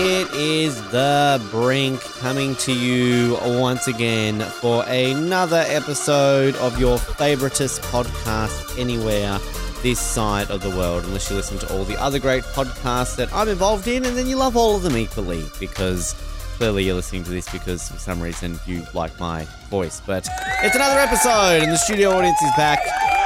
It is The Brink coming to you once again for another episode of your favoritist podcast anywhere this side of the world, unless you listen to all the other great podcasts that I'm involved in, and then you love all of them equally because clearly you're listening to this because for some reason you like my voice. But it's another episode, and the studio audience is back.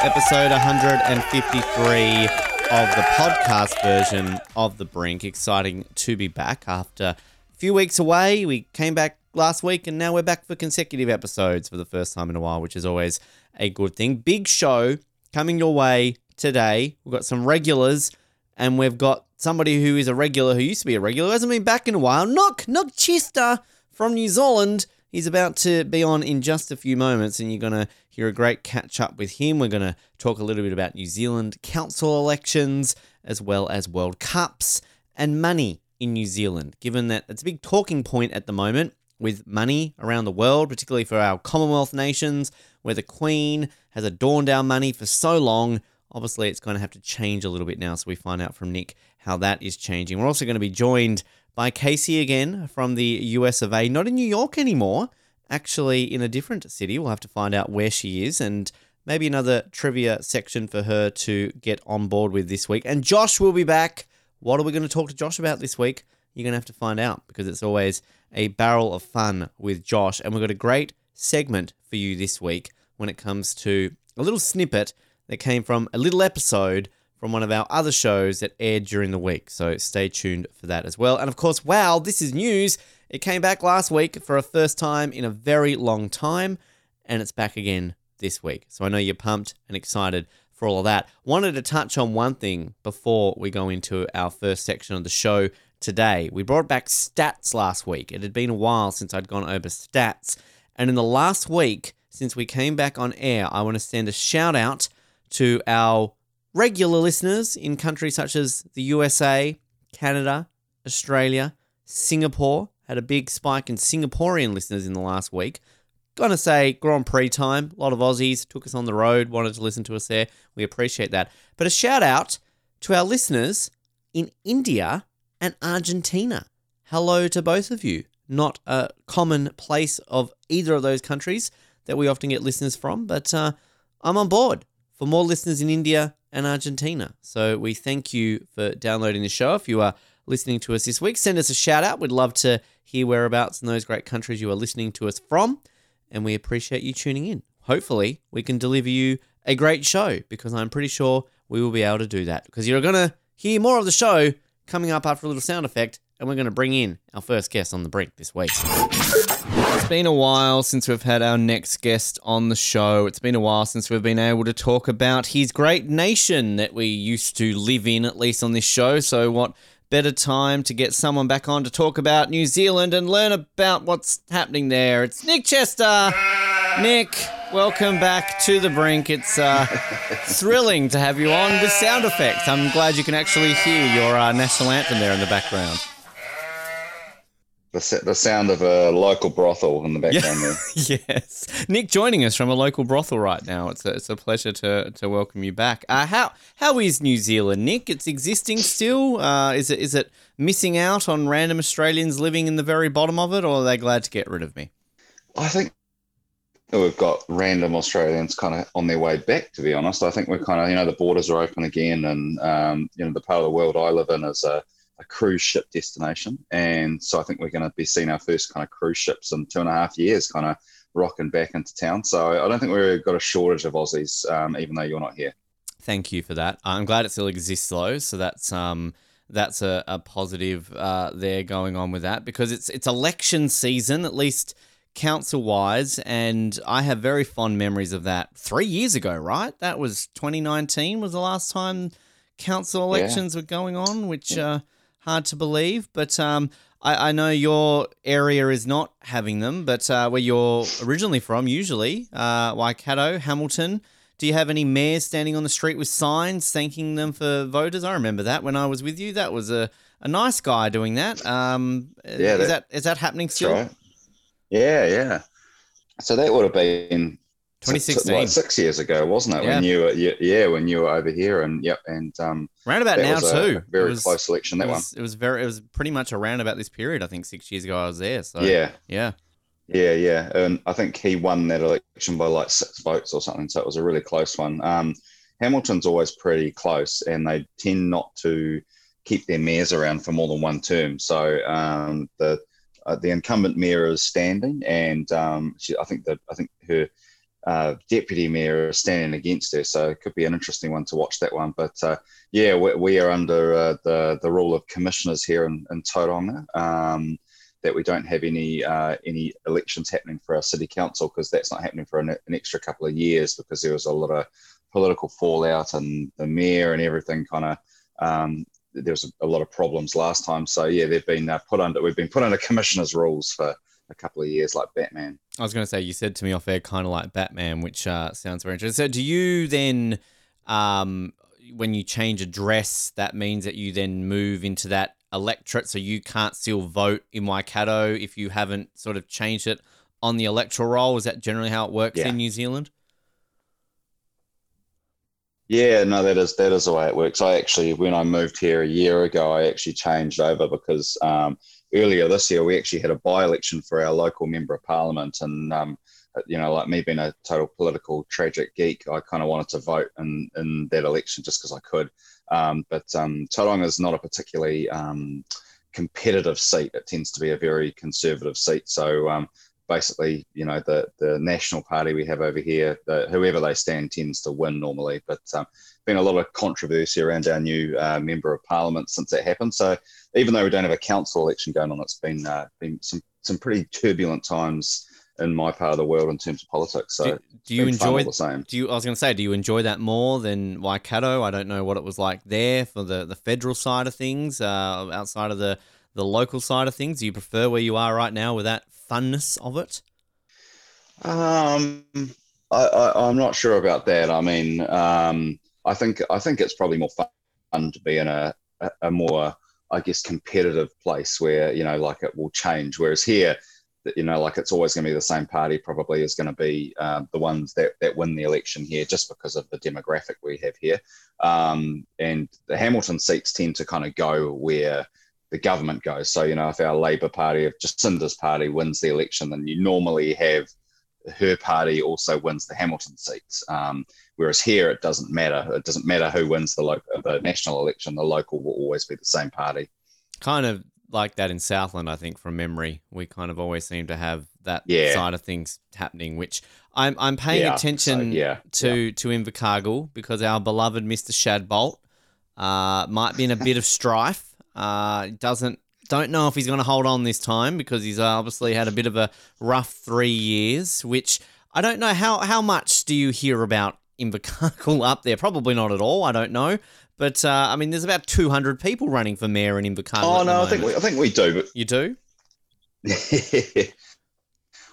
Episode 153 of the podcast version of The Brink. Exciting to be back after a few weeks away. We came back last week, and now we're back for consecutive episodes for the first time in a while, which is always a good thing. Big show coming your way today. We've got some regulars, and we've got somebody who is a regular who used to be a regular hasn't been back in a while. Nick, Nick Chester from New Zealand. He's about to be on in just a few moments, and you're going to hear a great catch up with him. We're going to talk a little bit about New Zealand council elections, as well as World Cups and money in New Zealand, given that it's a big talking point at the moment with money around the world, particularly for our Commonwealth nations, where the Queen has adorned our money for so long. Obviously, it's going to have to change a little bit now, so we find out from Nick how that is changing. We're also going to be joined by Casey again from the US of A, not in New York anymore, actually in a different city. We'll have to find out where she is and maybe another trivia section for her to get on board with this week. And Josh will be back. What are we going to talk to Josh about this week? You're going to have to find out because it's always a barrel of fun with Josh. And we've got a great segment for you this week when it comes to a little snippet that came from a little episode from one of our other shows that aired during the week. So stay tuned for that as well. And of course, wow, this is news. It came back last week for a first time in a very long time, and it's back again this week. So I know you're pumped and excited for all of that. Wanted to touch on one thing before we go into our first section of the show today. We brought back stats last week. It had been a while since I'd gone over stats. And in the last week, since we came back on air, I want to send a shout out to our regular listeners in countries such as the USA, Canada, Australia, Singapore. Had a big spike in Singaporean listeners in the last week. Gonna say Grand Prix time. A lot of Aussies took us on the road, wanted to listen to us there. We appreciate that. But a shout out to our listeners in India and Argentina. Hello to both of you. Not a common place of either of those countries that we often get listeners from, but uh, I'm on board for more listeners in India and Argentina. So we thank you for downloading the show. If you are listening to us this week, send us a shout out. We'd love to hear whereabouts in those great countries you are listening to us from, and we appreciate you tuning in. Hopefully, we can deliver you a great show because I'm pretty sure we will be able to do that because you're going to hear more of the show coming up after a little sound effect, and we're going to bring in our first guest on the brink this week. It's been a while since we've had our next guest on the show. It's been a while since we've been able to talk about his great nation that we used to live in, at least on this show. So, what better time to get someone back on to talk about New Zealand and learn about what's happening there? It's Nick Chester. Nick, welcome back to the brink. It's uh, thrilling to have you on with sound effects. I'm glad you can actually hear your uh, national anthem there in the background the, the sound of a local brothel in the background yeah. yes. Nick joining us from a local brothel right now. It's a, it's a pleasure to, to welcome you back. Uh, how how is New Zealand, Nick? It's existing still. Uh, is it is it missing out on random Australians living in the very bottom of it, or are they glad to get rid of me? I think we've got random Australians kind of on their way back. To be honest, I think we're kind of you know the borders are open again, and um, you know the part of the world I live in is a a cruise ship destination. And so I think we're going to be seeing our first kind of cruise ships in two and a half years, kind of rocking back into town. So I don't think we've got a shortage of Aussies, um, even though you're not here. Thank you for that. I'm glad it still exists though. So that's um that's a, a positive uh, there going on with that because it's it's election season at least council wise and I have very fond memories of that 3 years ago, right? That was 2019 was the last time council elections yeah. were going on, which uh, hard to believe. But um, I, I, know your area is not having them, but uh, where you're originally from, usually uh, Waikato, Hamilton. Do you have any mayors standing on the street with signs thanking them for voters? I remember that when I was with you. That was a, a nice guy doing that. Um, yeah, is that, that is that happening still? Right. Yeah, yeah. So that would have been 2016. like six years ago, wasn't it? Yeah. When you were, yeah, when you were over here, and yep, and um, Round about now too. very was- close election That it one, was, It was very. It was pretty much around about this period. I think six years ago I was there. So yeah, yeah. yeah, yeah, and I think he won that election by like six votes or something. So it was a really close one. Um, Hamilton's always pretty close, and they tend not to keep their mayors around for more than one term. So um, the uh, the incumbent mayor is standing, and um, she, I think that I think her uh, deputy mayor is standing against her. So it could be an interesting one to watch that one. But uh, yeah, we, we are under uh, the the rule of commissioners here in, in Tauranga. Um, that we don't have any uh, any elections happening for our city council because that's not happening for an, an extra couple of years because there was a lot of political fallout and the mayor and everything kind of um, there was a, a, lot of problems last time. So yeah, they've been uh, put under we've been put under commissioners' rules for a couple of years, like Batman. I was going to say you said to me off air, kind of like Batman, which uh, sounds very interesting. So do you then, um, when you change address, that means that you then move into that electorate, so you can't still vote in Waikato if you haven't sort of changed it on the electoral roll. Is that generally how it works Yeah. in New Zealand? Yeah, no, that is that is the way it works. I actually, when I moved here a year ago, I actually changed over because um, earlier this year we actually had a by-election for our local member of parliament, and um, you know, like me being a total political tragic geek, I kind of wanted to vote in in that election just because I could. Um, but um, Tauranga is not a particularly um, competitive seat. It tends to be a very conservative seat. So um, basically, you know, the the national party we have over here, the, whoever they stand tends to win normally. But um, been a lot of controversy around our new uh, member of parliament since that happened. So even though we don't have a council election going on, it's been uh, been some some pretty turbulent times in my part of the world in terms of politics. So do, do you been fun all enjoy? the same? Do you? I was going to say, do you enjoy that more than Waikato? I don't know what it was like there for the the federal side of things, uh, outside of the the local side of things. Do you prefer where you are right now with that funness of it? Um, I, I'm not sure about that. I mean, um, I think I think it's probably more fun to be in a, a, a more, I guess, competitive place where you know, like it will change. Whereas here, you know, like it's always going to be the same party. Probably is going to be um, the ones that that win the election here, just because of the demographic we have here. Um, and the Hamilton seats tend to kind of go where the government goes. So you know, if our Labor Party, if Jacinda's party wins the election, then you normally have her party also wins the Hamilton seats. Um, whereas here, it doesn't matter. It doesn't matter who wins the local, the national election. The local will always be the same party. Kind of like that in Southland, I think, from memory. We kind of always seem to have that Yeah. side of things happening, which I'm I'm paying Yeah, attention so, yeah, to to Invercargill because our beloved Mr. Shadbolt uh, might be in a bit of strife. Uh, doesn't don't know if he's going to hold on this time because he's obviously had a bit of a rough three years. Which I don't know how how much do you hear about Invercargill up there? Probably not at all. I don't know. But uh, I mean, there's about 200 people running for mayor in Invercargill. Oh no, I think we. I think we do, you do.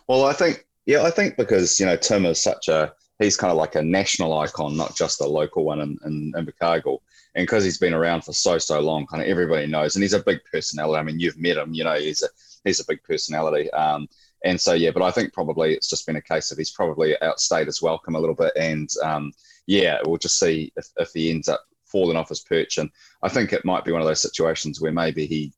well, I think yeah, I think because you know Tim is such a he's kind of like a national icon, not just a local one in in, in Invercargill. And because he's been around for so so long, kind of everybody knows, and he's a big personality. I mean, you've met him, you know, he's a he's a big personality. Um, and so yeah, but I think probably it's just been a case of he's probably outstayed his welcome a little bit, and um, yeah, we'll just see if, if he ends up falling off his perch. And I think it might be one of those situations where maybe he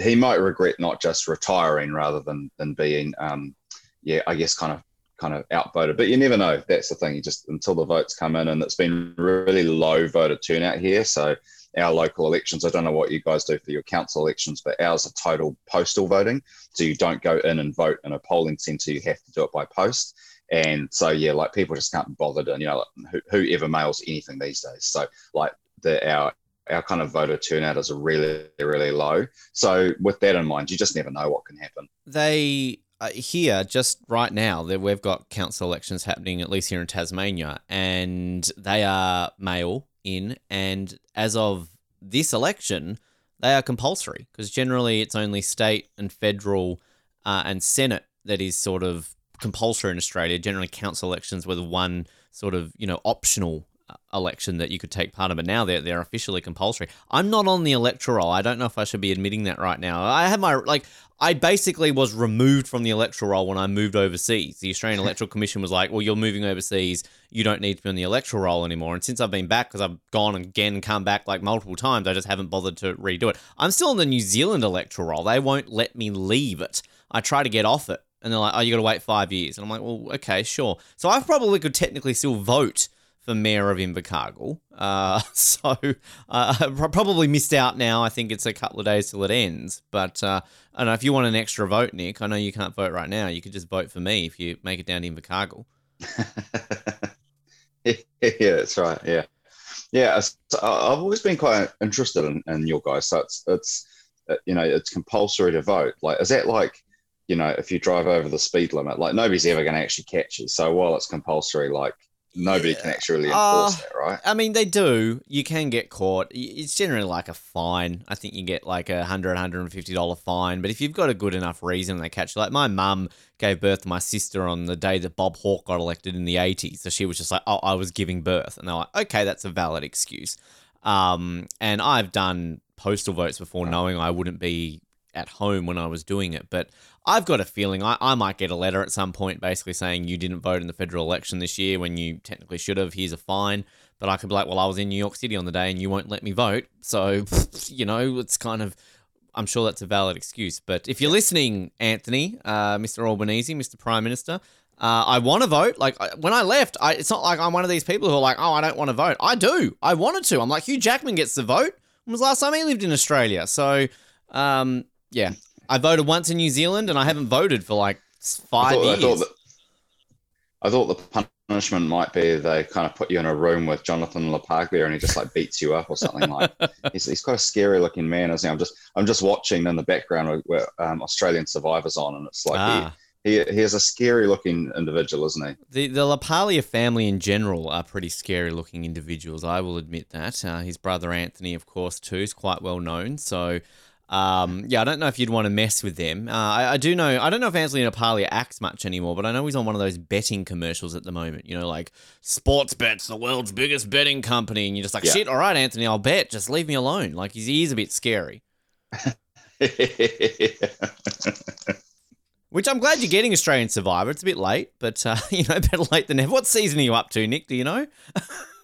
he might regret not just retiring rather than than being um, yeah, I guess kind of kind of outvoted. But you never know. That's the thing. You just until the votes come in, and it's been really low voter turnout here. So our local elections, I don't know what you guys do for your council elections, but ours are total postal voting. So you don't go in and vote in a polling centre. You have to do it by post. And so yeah, like people just can't be bothered, and you know, like, who, whoever mails anything these days. So like the our our kind of voter turnout is really really low. So with that in mind, you just never know what can happen. they uh, here just right now that we've got council elections happening at least here in Tasmania and they are mail in and as of this election they are compulsory because generally it's only state and federal uh, and senate that is sort of compulsory in Australia generally council elections were the one sort of you know optional election that you could take part in, but now they're they're officially compulsory. I'm not on the electoral. I don't know if I should be admitting that right now. I have my like I basically was removed from the electoral roll when I moved overseas. The Australian Electoral Commission was like, "Well, you're moving overseas. You don't need to be on the electoral roll anymore." And since I've been back, because I've gone again and come back like multiple times, I just haven't bothered to redo it. I'm still on the New Zealand electoral roll. They won't let me leave it. I try to get off it, and they're like, "Oh, you got to wait five years." And I'm like, "Well, okay, sure." So I probably could technically still vote for mayor of Invercargill. Uh, so uh, I probably missed out now. I think it's a couple of days till it ends. But uh, I don't know if you want an extra vote, Nick. I know you can't vote right now. You could just vote for me if you make it down to Invercargill. yeah, that's right. Yeah, yeah. I've always been quite interested in, in your guys. So it's it's uh, you know it's compulsory to vote. Like, is that like you know if you drive over the speed limit, like nobody's ever going to actually catch you. So while it's compulsory, like nobody yeah. can actually enforce uh, that, right? I mean, they do. You can get caught. It's generally like a fine. I think you get like a hundred, hundred and fifty dollar fine. But if you've got a good enough reason, they catch you. Like my mum gave birth to my sister on the day that Bob Hawke got elected in the eighties. So she was just like, "Oh, I was giving birth," and they're like, "Okay, that's a valid excuse." Um, and I've done postal votes before, knowing I wouldn't be at home when I was doing it, but I've got a feeling I, I might get a letter at some point basically saying you didn't vote in the federal election this year when you technically should have. Here's a fine. But I could be like, well, I was in New York City on the day and you won't let me vote. So, you know, it's kind of, I'm sure that's a valid excuse. But if you're listening, Anthony, uh, Mr. Albanese, Mr. Prime Minister, uh, I want to vote. Like when I left, I, it's not like I'm one of these people who are like, oh, I don't want to vote. I do. I wanted to. I'm like Hugh Jackman gets the vote. When was the last time he lived in Australia? So, um, yeah, I voted once in New Zealand, and I haven't voted for like five I thought, years. I thought, that, I thought the punishment might be they kind of put you in a room with Jonathan LaPaglia, and he just like beats you up or something like. he's, he's quite a scary looking man, isn't he? I'm just I'm just watching in the background where um, Australian Survivors on, and it's like ah. he, he he is a scary looking individual, isn't he? The the LaPaglia family in general are pretty scary looking individuals. I will admit that. Uh, his brother Anthony, of course, too, is quite well known. So um, yeah, I don't know if you'd want to mess with them. Uh, I, I, do know, I don't know if Anthony LaPaglia acts much anymore, but I know he's on one of those betting commercials at the moment. You know, like sports bets, the world's biggest betting company, and you're just like, yeah. shit, all right, Anthony, I'll bet. Just leave me alone. Like his ears a bit scary. Which I'm glad you're getting Australian Survivor. It's a bit late, but uh, you know, better late than never. What season are you up to, Nick? Do you know?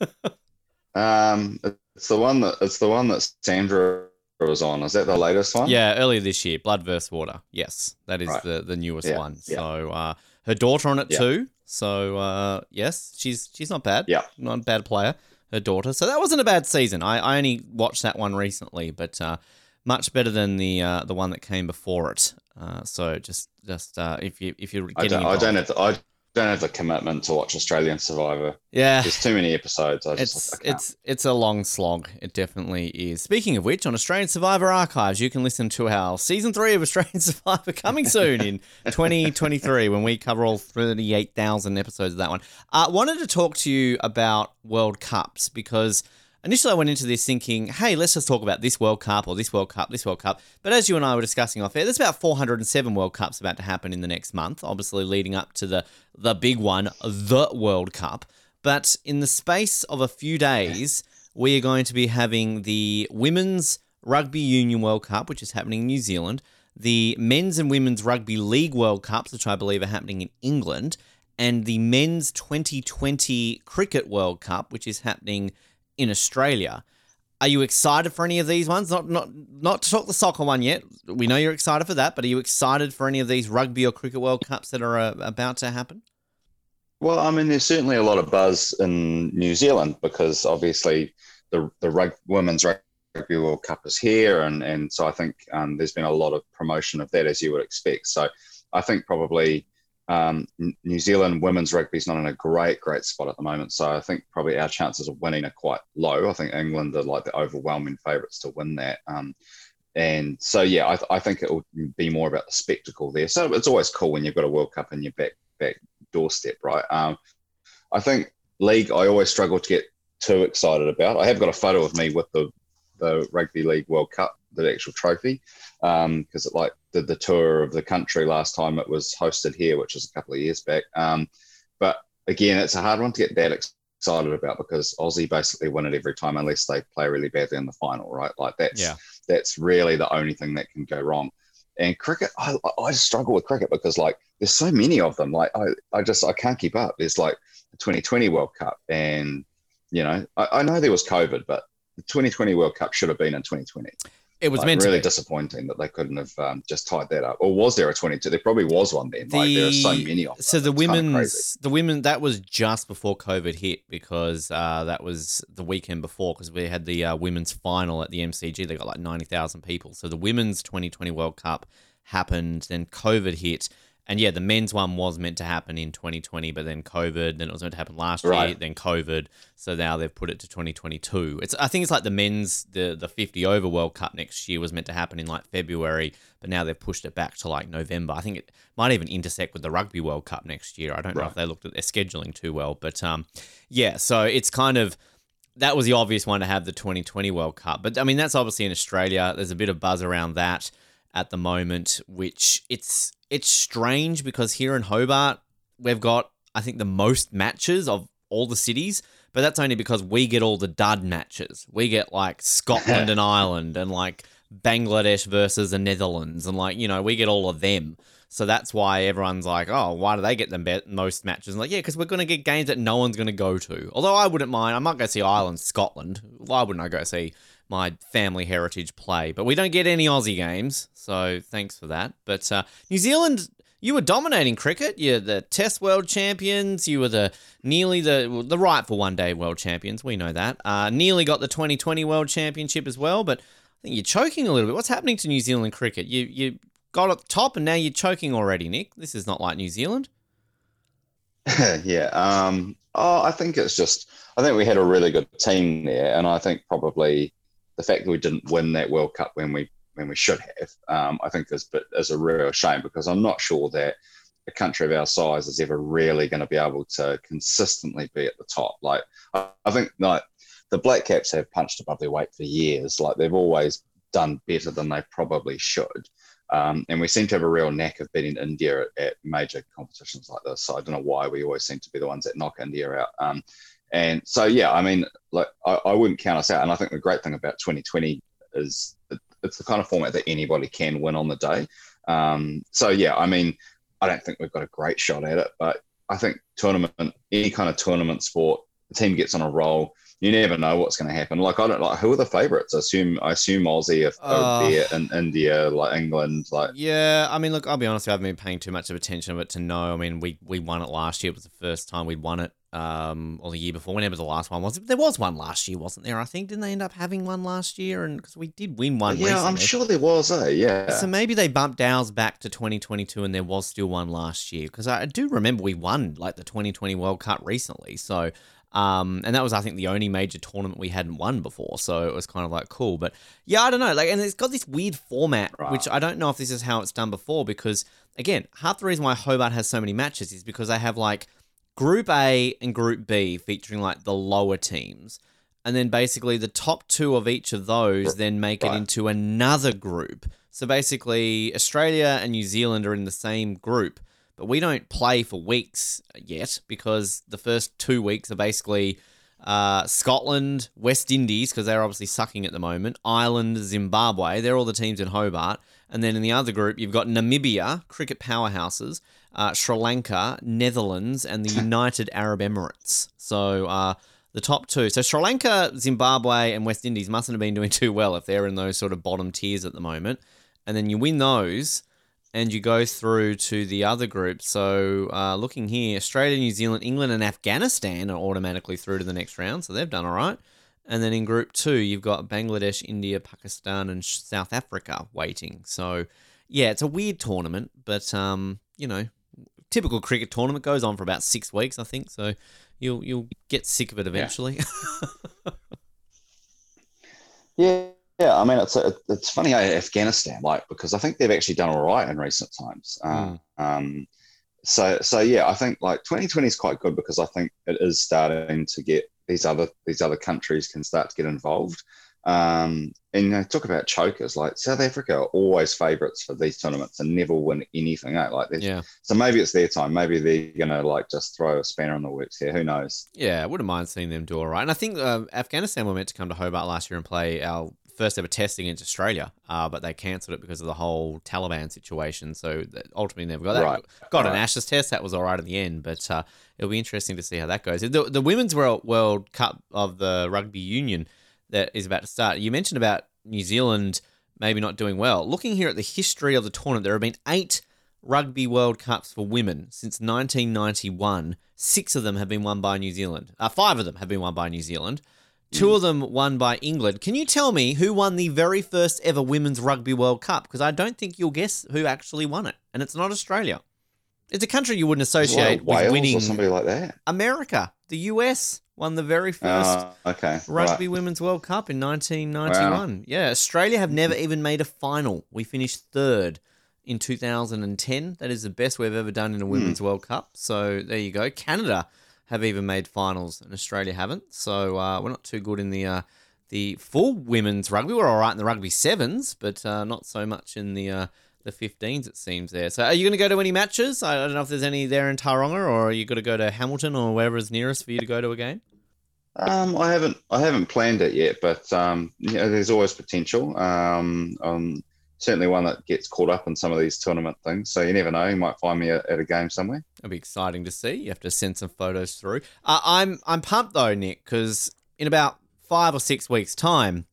um, it's the one that it's the one that Sandra was on. Is that the latest one? Yeah, earlier this year, Blood vs. Water. Yes, that is right. the the newest yeah, one. Yeah. So uh, her daughter on it yeah. too. So uh, yes, she's she's not bad. Yeah, not a bad player. Her daughter. So that wasn't a bad season. I, I only watched that one recently, but uh, much better than the uh, the one that came before it. Uh, so just just uh, if you if you're getting, I don't, I don't have to, I don't have the commitment to watch Australian Survivor. Yeah, there's too many episodes. I it's just, it's it's a long slog. It definitely is. Speaking of which, on Australian Survivor Archives, you can listen to our season three of Australian Survivor coming soon in 2023 when we cover all 38,000 episodes of that one. I uh, wanted to talk to you about World Cups because Initially, I went into this thinking, hey, let's just talk about this World Cup or this World Cup, this World Cup. But as you and I were discussing off air, there's about 407 World Cups about to happen in the next month, obviously leading up to the, the big one, the World Cup. But in the space of a few days, we are going to be having the Women's Rugby Union World Cup, which is happening in New Zealand, the Men's and Women's Rugby League World Cups, which I believe are happening in England, and the Men's 2020 Cricket World Cup, which is happening in Australia. Are you excited for any of these ones? Not not not to talk the soccer one yet. We know you're excited for that, but are you excited for any of these rugby or cricket World Cups that are uh, about to happen? Well, I mean, there's certainly a lot of buzz in New Zealand because obviously the the rug, women's rugby World Cup is here, and and so I think um, there's been a lot of promotion of that as you would expect. So I think probably um, New Zealand women's rugby is not in a great, great spot at the moment. So I think probably our chances of winning are quite low. I think England are like the overwhelming favourites to win that. Um, and so, yeah, I, th- I, think it will be more about the spectacle there. So it's always cool when you've got a World Cup in your back back doorstep, right? Um, I think league, I always struggle to get too excited about. I have got a photo of me with the the Rugby League World Cup, the actual trophy, because um, it like did the tour of the country last time it was hosted here, which was a couple of years back. Um, but again, it's a hard one to get that excited about because Aussie basically win it every time unless they play really badly in the final, right? Like that's Yeah. that's really the only thing that can go wrong. And cricket, I, I struggle with cricket because like there's so many of them. Like I, I just I can't keep up. There's like the 2020 World Cup, and you know I, I know there was COVID, but the 2020 World Cup should have been in 2020. It was Like, meant really to be. disappointing that they couldn't have um, just tied that up. Or was there a 22? There probably was one then. like there are so many of them. So the It's kinda crazy. women's, the women, that was just before COVID hit because uh, that was the weekend before because we had the uh, women's final at the MCG. They got like ninety thousand people. So the women's 2020 World Cup happened, then COVID hit, and yeah, the men's one was meant to happen in 2020, but then COVID. Then it was meant to happen last year, then COVID. So now they've put it to 2022. It's I think it's like the men's the the 50 over World Cup next year was meant to happen in like February, but now they've pushed it back to like November. I think it might even intersect with the Rugby World Cup next year. I don't know if they looked at their scheduling too well, but um, yeah. So it's kind of that was the obvious one to have the 2020 World Cup. But I mean, that's obviously in Australia. There's a bit of buzz around that at the moment, which it's it's strange because here in Hobart we've got I think the most matches of all the cities, but that's only because we get all the dud matches. We get like Scotland and Ireland and like Bangladesh versus the Netherlands and like you know we get all of them. So that's why everyone's like, oh, why do they get the be- most matches? And like, yeah, because we're going to get games that no one's going to go to. Although I wouldn't mind. I might go see Ireland, Scotland. Why wouldn't I go see my family heritage play? But we don't get any Aussie games. So thanks for that. But uh, New Zealand, you were dominating cricket. You're the Test World Champions. You were the nearly the the rightful one day World Champions. We know that. Uh, nearly got the 2020 World Championship as well. But I think you're choking a little bit. What's happening to New Zealand cricket? You you got at the top and now you're choking already, Nick. This is not like New Zealand. yeah. Um, oh, I think it's just, I think we had a really good team there. And I think probably the fact that we didn't win that World Cup when we, when we should have, um, I think is, is a real shame because I'm not sure that a country of our size is ever really going to be able to consistently be at the top. Like, I, I think like the Black Caps have punched above their weight for years. Like they've always done better than they probably should. Um, and we seem to have a real knack of beating India at, at major competitions like this. So I don't know why we always seem to be the ones that knock India out. Um, and so, yeah, I mean, like I, I wouldn't count us out. And I think the great thing about 2020 is it's the kind of format that anybody can win on the day. Um, so yeah, I mean, I don't think we've got a great shot at it, but I think tournament, any kind of tournament sport, the team gets on a roll. You never know what's going to happen. Like I don't like who are the favourites. I assume I assume Aussie if Uh, there in India, like England, like Yeah, I mean, look, I'll be honest, I haven't been paying too much of attention to it to know. I mean, we, we won it last year. It was the first time we'd won it, um, or the year before, whenever the last one was. There was one last year, wasn't there? I think didn't they end up having one last year? And because we did win one. yeah, I'm sure there was. Eh? Yeah, So maybe they bumped ours back to 2022 and there was still one last year because I do remember we won like the 2020 World Cup recently. So, um, and that was I think the only major tournament we hadn't won before. So it was kind of like cool. But yeah, I don't know. Like, and it's got this weird format, Right. which I don't know if this is how it's done before because again, half the reason why Hobart has so many matches is because they have like Group A and Group B featuring like the lower teams. And then basically the top two of each of those then make it into another group. So basically, Australia and New Zealand are in the same group, but we don't play for weeks yet because the first two weeks are basically uh, Scotland, West Indies, because they're obviously sucking at the moment, Ireland, Zimbabwe. They're all the teams in Hobart. And then in the other group, you've got Namibia, cricket powerhouses, uh, Sri Lanka, Netherlands, and the United Arab Emirates. So uh, the top two. So Sri Lanka, Zimbabwe, and West Indies mustn't have been doing too well if they're in those sort of bottom tiers at the moment. And then you win those, and you go through to the other group. So uh, looking here, Australia, New Zealand, England, and Afghanistan are automatically through to the next round. So they've done all right. And then in group two, you've got Bangladesh, India, Pakistan, and South Africa waiting. So yeah, it's a weird tournament, but um, you know, typical cricket tournament goes on for about six weeks, I think. So you'll you'll get sick of it eventually. yeah, yeah. I mean, it's it's funny how Afghanistan, like, because I think they've actually done all right in recent times. Uh, um, so so yeah, I think like 2020 is quite good because I think it is starting to get these other these other countries can start to get involved. Um, and know, talk about chokers. Like South Africa are always favourites for these tournaments and never win anything. Eh? Like, Yeah. so maybe it's their time. Maybe they're gonna like just throw a spanner in the works here. Who knows? Yeah, I wouldn't mind seeing them do all right. And I think uh, Afghanistan were meant to come to Hobart last year and play our first ever test against Australia, uh, but they cancelled it because of the whole Taliban situation. So ultimately never got that. Right. Got an Right. Ashes test. That was all right in the end, but uh, it'll be interesting to see how that goes. The, the Women's World, World Cup of the Rugby Union that is about to start. You mentioned about New Zealand maybe not doing well. Looking here at the history of the tournament, there have been eight Rugby World Cups for women since 1991. Six of them have been won by New Zealand. Uh, five of them have been won by New Zealand. Two of them won by England. Can you tell me who won the very first ever Women's Rugby World Cup? Because I don't think you'll guess who actually won it. And it's not Australia. It's a country you wouldn't associate Wales with winning. or somebody like that. America. The US won the very first Uh, okay. Rugby right. Women's World Cup in 1991. Yeah, Australia have never even made a final. We finished third in 2010. That is the best we've ever done in a Women's World Cup. So there you go. Canada have even made finals, and Australia haven't. So uh, we're not too good in the uh, the full women's rugby. We're all right in the rugby sevens, but uh, not so much in the uh, the 15s. It seems there. So are you going to go to any matches? I don't know if there's any there in Tauranga, or are you going to go to Hamilton or wherever is nearest for you to go to a game? Um, I haven't I haven't planned it yet, but um, you know, there's always potential. Um, um, certainly one that gets caught up in some of these tournament things. So you never know. You might find me at, at a game somewhere. It'll be exciting to see. You have to send some photos through. Uh, I'm I'm pumped though, Nick, because in about five or six weeks' time,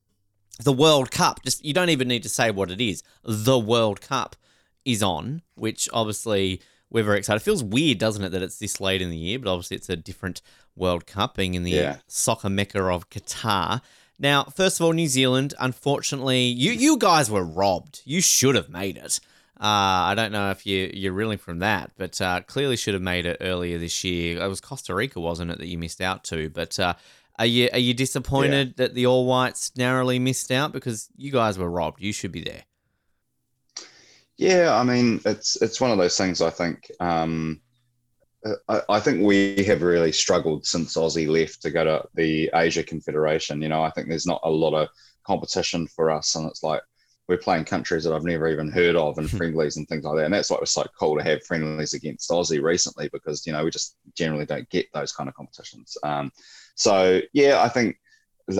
the World Cup. Just you don't even need to say what it is. The World Cup is on, which obviously we're very excited. It feels weird, doesn't it, that it's this late in the year? But obviously, it's a different World Cup, being in the Yeah. soccer mecca of Qatar. Now, first of all, New Zealand. Unfortunately, you you guys were robbed. You should have made it. Uh, I don't know if you you're reeling from that, but uh, clearly should have made it earlier this year. It was Costa Rica, wasn't it, that you missed out to? But uh, are you are you disappointed that the All Whites narrowly missed out because you guys were robbed? You should be there. Yeah, I mean, it's it's one of those things. I think um, I, I think we have really struggled since Aussie left to go to the Asia Confederation. You know, I think there's not a lot of competition for us, and it's like we're playing countries that I've never even heard of and friendlies and things like that. And that's why it was so cool to have friendlies against Aussie recently because you know we just generally don't get those kind of competitions. Um, so yeah, I think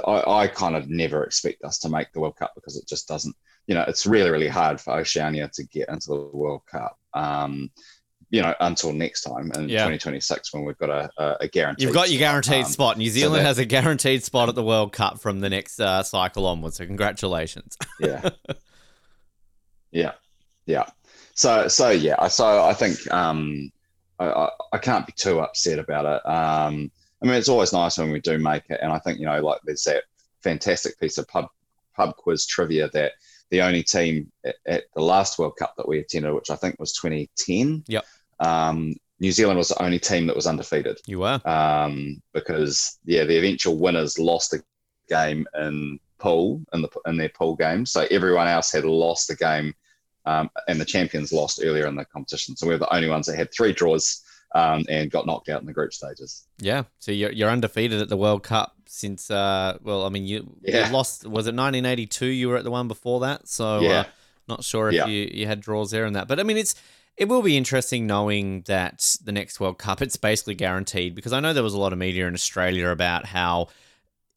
I, I kind of never expect us to make the World Cup because it just doesn't. You know, it's really really hard for Oceania to get into the World Cup. Um, you know, until next time in Yeah. 2026 when we've got a, a, a guarantee. You've got your guaranteed Um, spot. New Zealand that- has a guaranteed spot at the World Cup from the next uh, cycle onwards. So congratulations. yeah yeah yeah so so yeah so i think um I, I, I can't be too upset about it um i mean it's always nice when we do make it and i think you know like there's that fantastic piece of pub pub quiz trivia that the only team at, at the last world cup that we attended which i think was 2010 Yep. um new zealand was the only team that was undefeated You were. um, because yeah, the eventual winners lost a game in pool in the in their pool game, so everyone else had lost the game, um, and the champions lost earlier in the competition. So we were the only ones that had three draws um, and got knocked out in the group stages. Yeah. So you're, you're undefeated at the World Cup since, uh, well, I mean, you, Yeah. you lost, was it 1982? You were at the one before that. So Yeah. uh, not sure if Yeah. you, you had draws there and that. But I mean, it's, it will be interesting knowing that the next World Cup, it's basically guaranteed because I know there was a lot of media in Australia about how,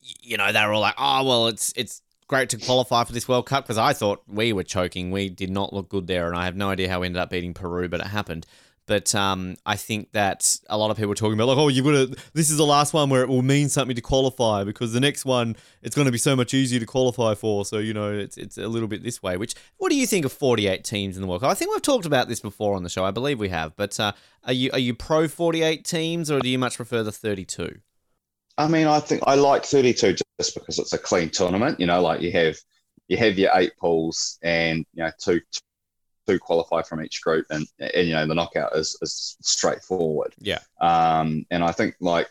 you know, they were all like, oh, well, it's, it's, Great to qualify for this World Cup because I thought we were choking. We did not look good there, and I have no idea how we ended up beating Peru, but it happened. But um, I think that a lot of people are talking about like, oh, you've got to. This is the last one where it will mean something to qualify because the next one it's going to be so much easier to qualify for. So you know, it's it's a little bit this way. Which what do you think of forty eight teams in the World Cup? I think we've talked about this before on the show. I believe we have. But uh, are you are you pro forty eight teams or do you much prefer the thirty two? I mean, I think I like 32 just because it's a clean tournament. You know, like you have you have your eight pools and you know two two qualify from each group, and, and you know the knockout is, is straightforward. Yeah. Um, and I think like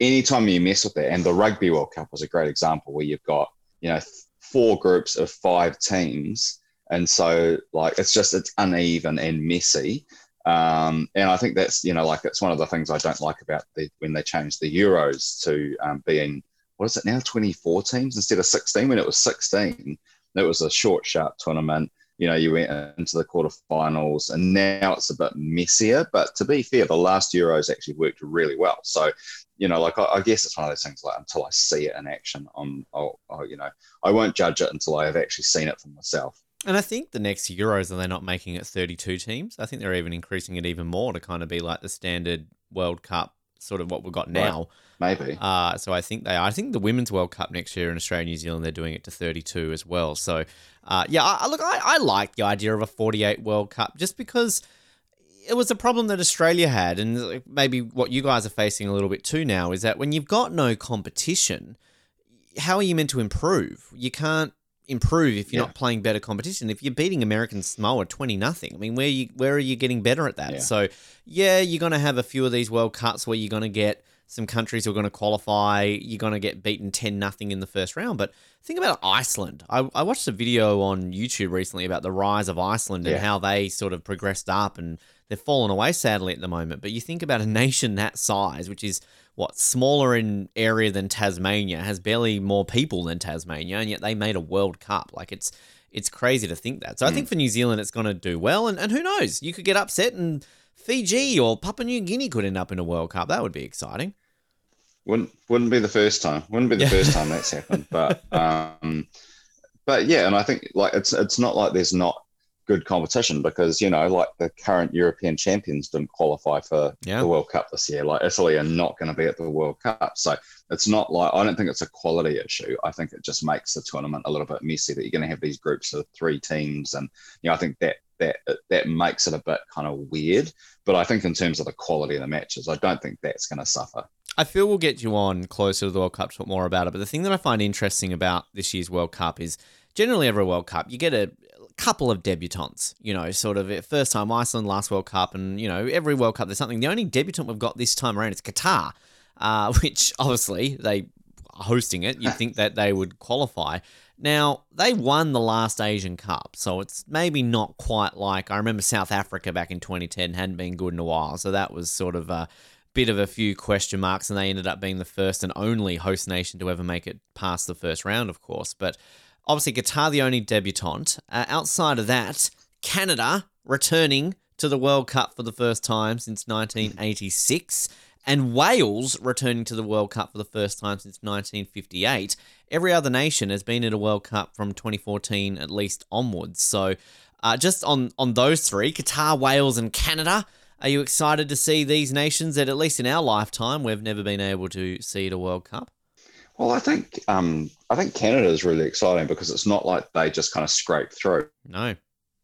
anytime you mess with that, and the Rugby World Cup was a great example where you've got you know four groups of five teams, and so like it's just it's uneven and messy. Um, and I think that's you know like it's one of the things I don't like about the when they changed the Euros to um, being what is it now? 24 teams instead of 16. When it was 16, it was a short, sharp tournament. You know, you went into the quarterfinals, and now it's a bit messier. But to be fair, the last Euros actually worked really well. So, you know, like I, I guess it's one of those things. Like until I see it in action, on, I'll, I'll, you know, I won't judge it until I have actually seen it for myself. And I think the next Euros, are they not making it 32 teams? I think they're even increasing it even more to kind of be like the standard World Cup, sort of what we've got now. Right. Maybe. Uh, so I think they are. I think the Women's World Cup next year in Australia and New Zealand, they're doing it to 32 as well. So, uh, yeah, I, look, I, I like the idea of a 48 World Cup just because it was a problem that Australia had. And maybe what you guys are facing a little bit too now is that when you've got no competition, how are you meant to improve? You can't improve if you're yeah. not playing better competition. If you're beating American Samoa twenty nothing, I mean, where you where are you getting better at that? Yeah. So yeah, you're going to have a few of these World Cups where you're going to get some countries who are going to qualify. You're going to get beaten ten nothing in the first round. But think about Iceland. I, I watched a video on YouTube recently about the rise of Iceland yeah. and how they sort of progressed up and they've fallen away sadly at the moment. But you think about a nation that size, which is what smaller in area than Tasmania, has barely more people than Tasmania, and yet they made a World Cup. Like it's it's crazy to think that. So mm. I think hmm. for New Zealand, it's going to do well, and and who knows, you could get upset and Fiji or Papua New Guinea could end up in a World Cup. That would be exciting. Wouldn't wouldn't be the first time. Wouldn't be the first time that's happened. But um, but yeah, and I think like it's it's not like there's not good competition because you know like the current European champions didn't qualify for yeah. the World Cup this year. Like Italy are not going to be at the World Cup, so it's not like I don't think it's a quality issue. I think it just makes the tournament a little bit messy that you're going to have these groups of three teams, and you know I think that that that makes it a bit kind of weird. But I think in terms of the quality of the matches, I don't think that's going to suffer. I feel we'll get you on closer to the World Cup to talk more about it. But the thing that I find interesting about this year's World Cup is generally every World Cup you get a couple of debutantes, you know, sort of first time Iceland, last World Cup, and, you know, every World Cup there's something. The only debutant we've got this time around is Qatar, uh, which obviously they are hosting it. You'd think that they would qualify. Now, they won the last Asian Cup, so it's maybe not quite like I remember South Africa back in 2010 hadn't been good in a while, so that was sort of a bit of a few question marks, and they ended up being the first and only host nation to ever make it past the first round, of course. But Obviously, Qatar, the only debutante. Uh, outside of that, Canada returning to the World Cup for the first time since 1986, and Wales returning to the World Cup for the first time since 1958. Every other nation has been at a World Cup from 2014 at least onwards. So, uh, just on on those three, Qatar, Wales, and Canada. Are you excited to see these nations that, at least in our lifetime, we've never been able to see at a World Cup? Well, I think um, I think Canada is really exciting because it's not like they just kind of scraped through. No,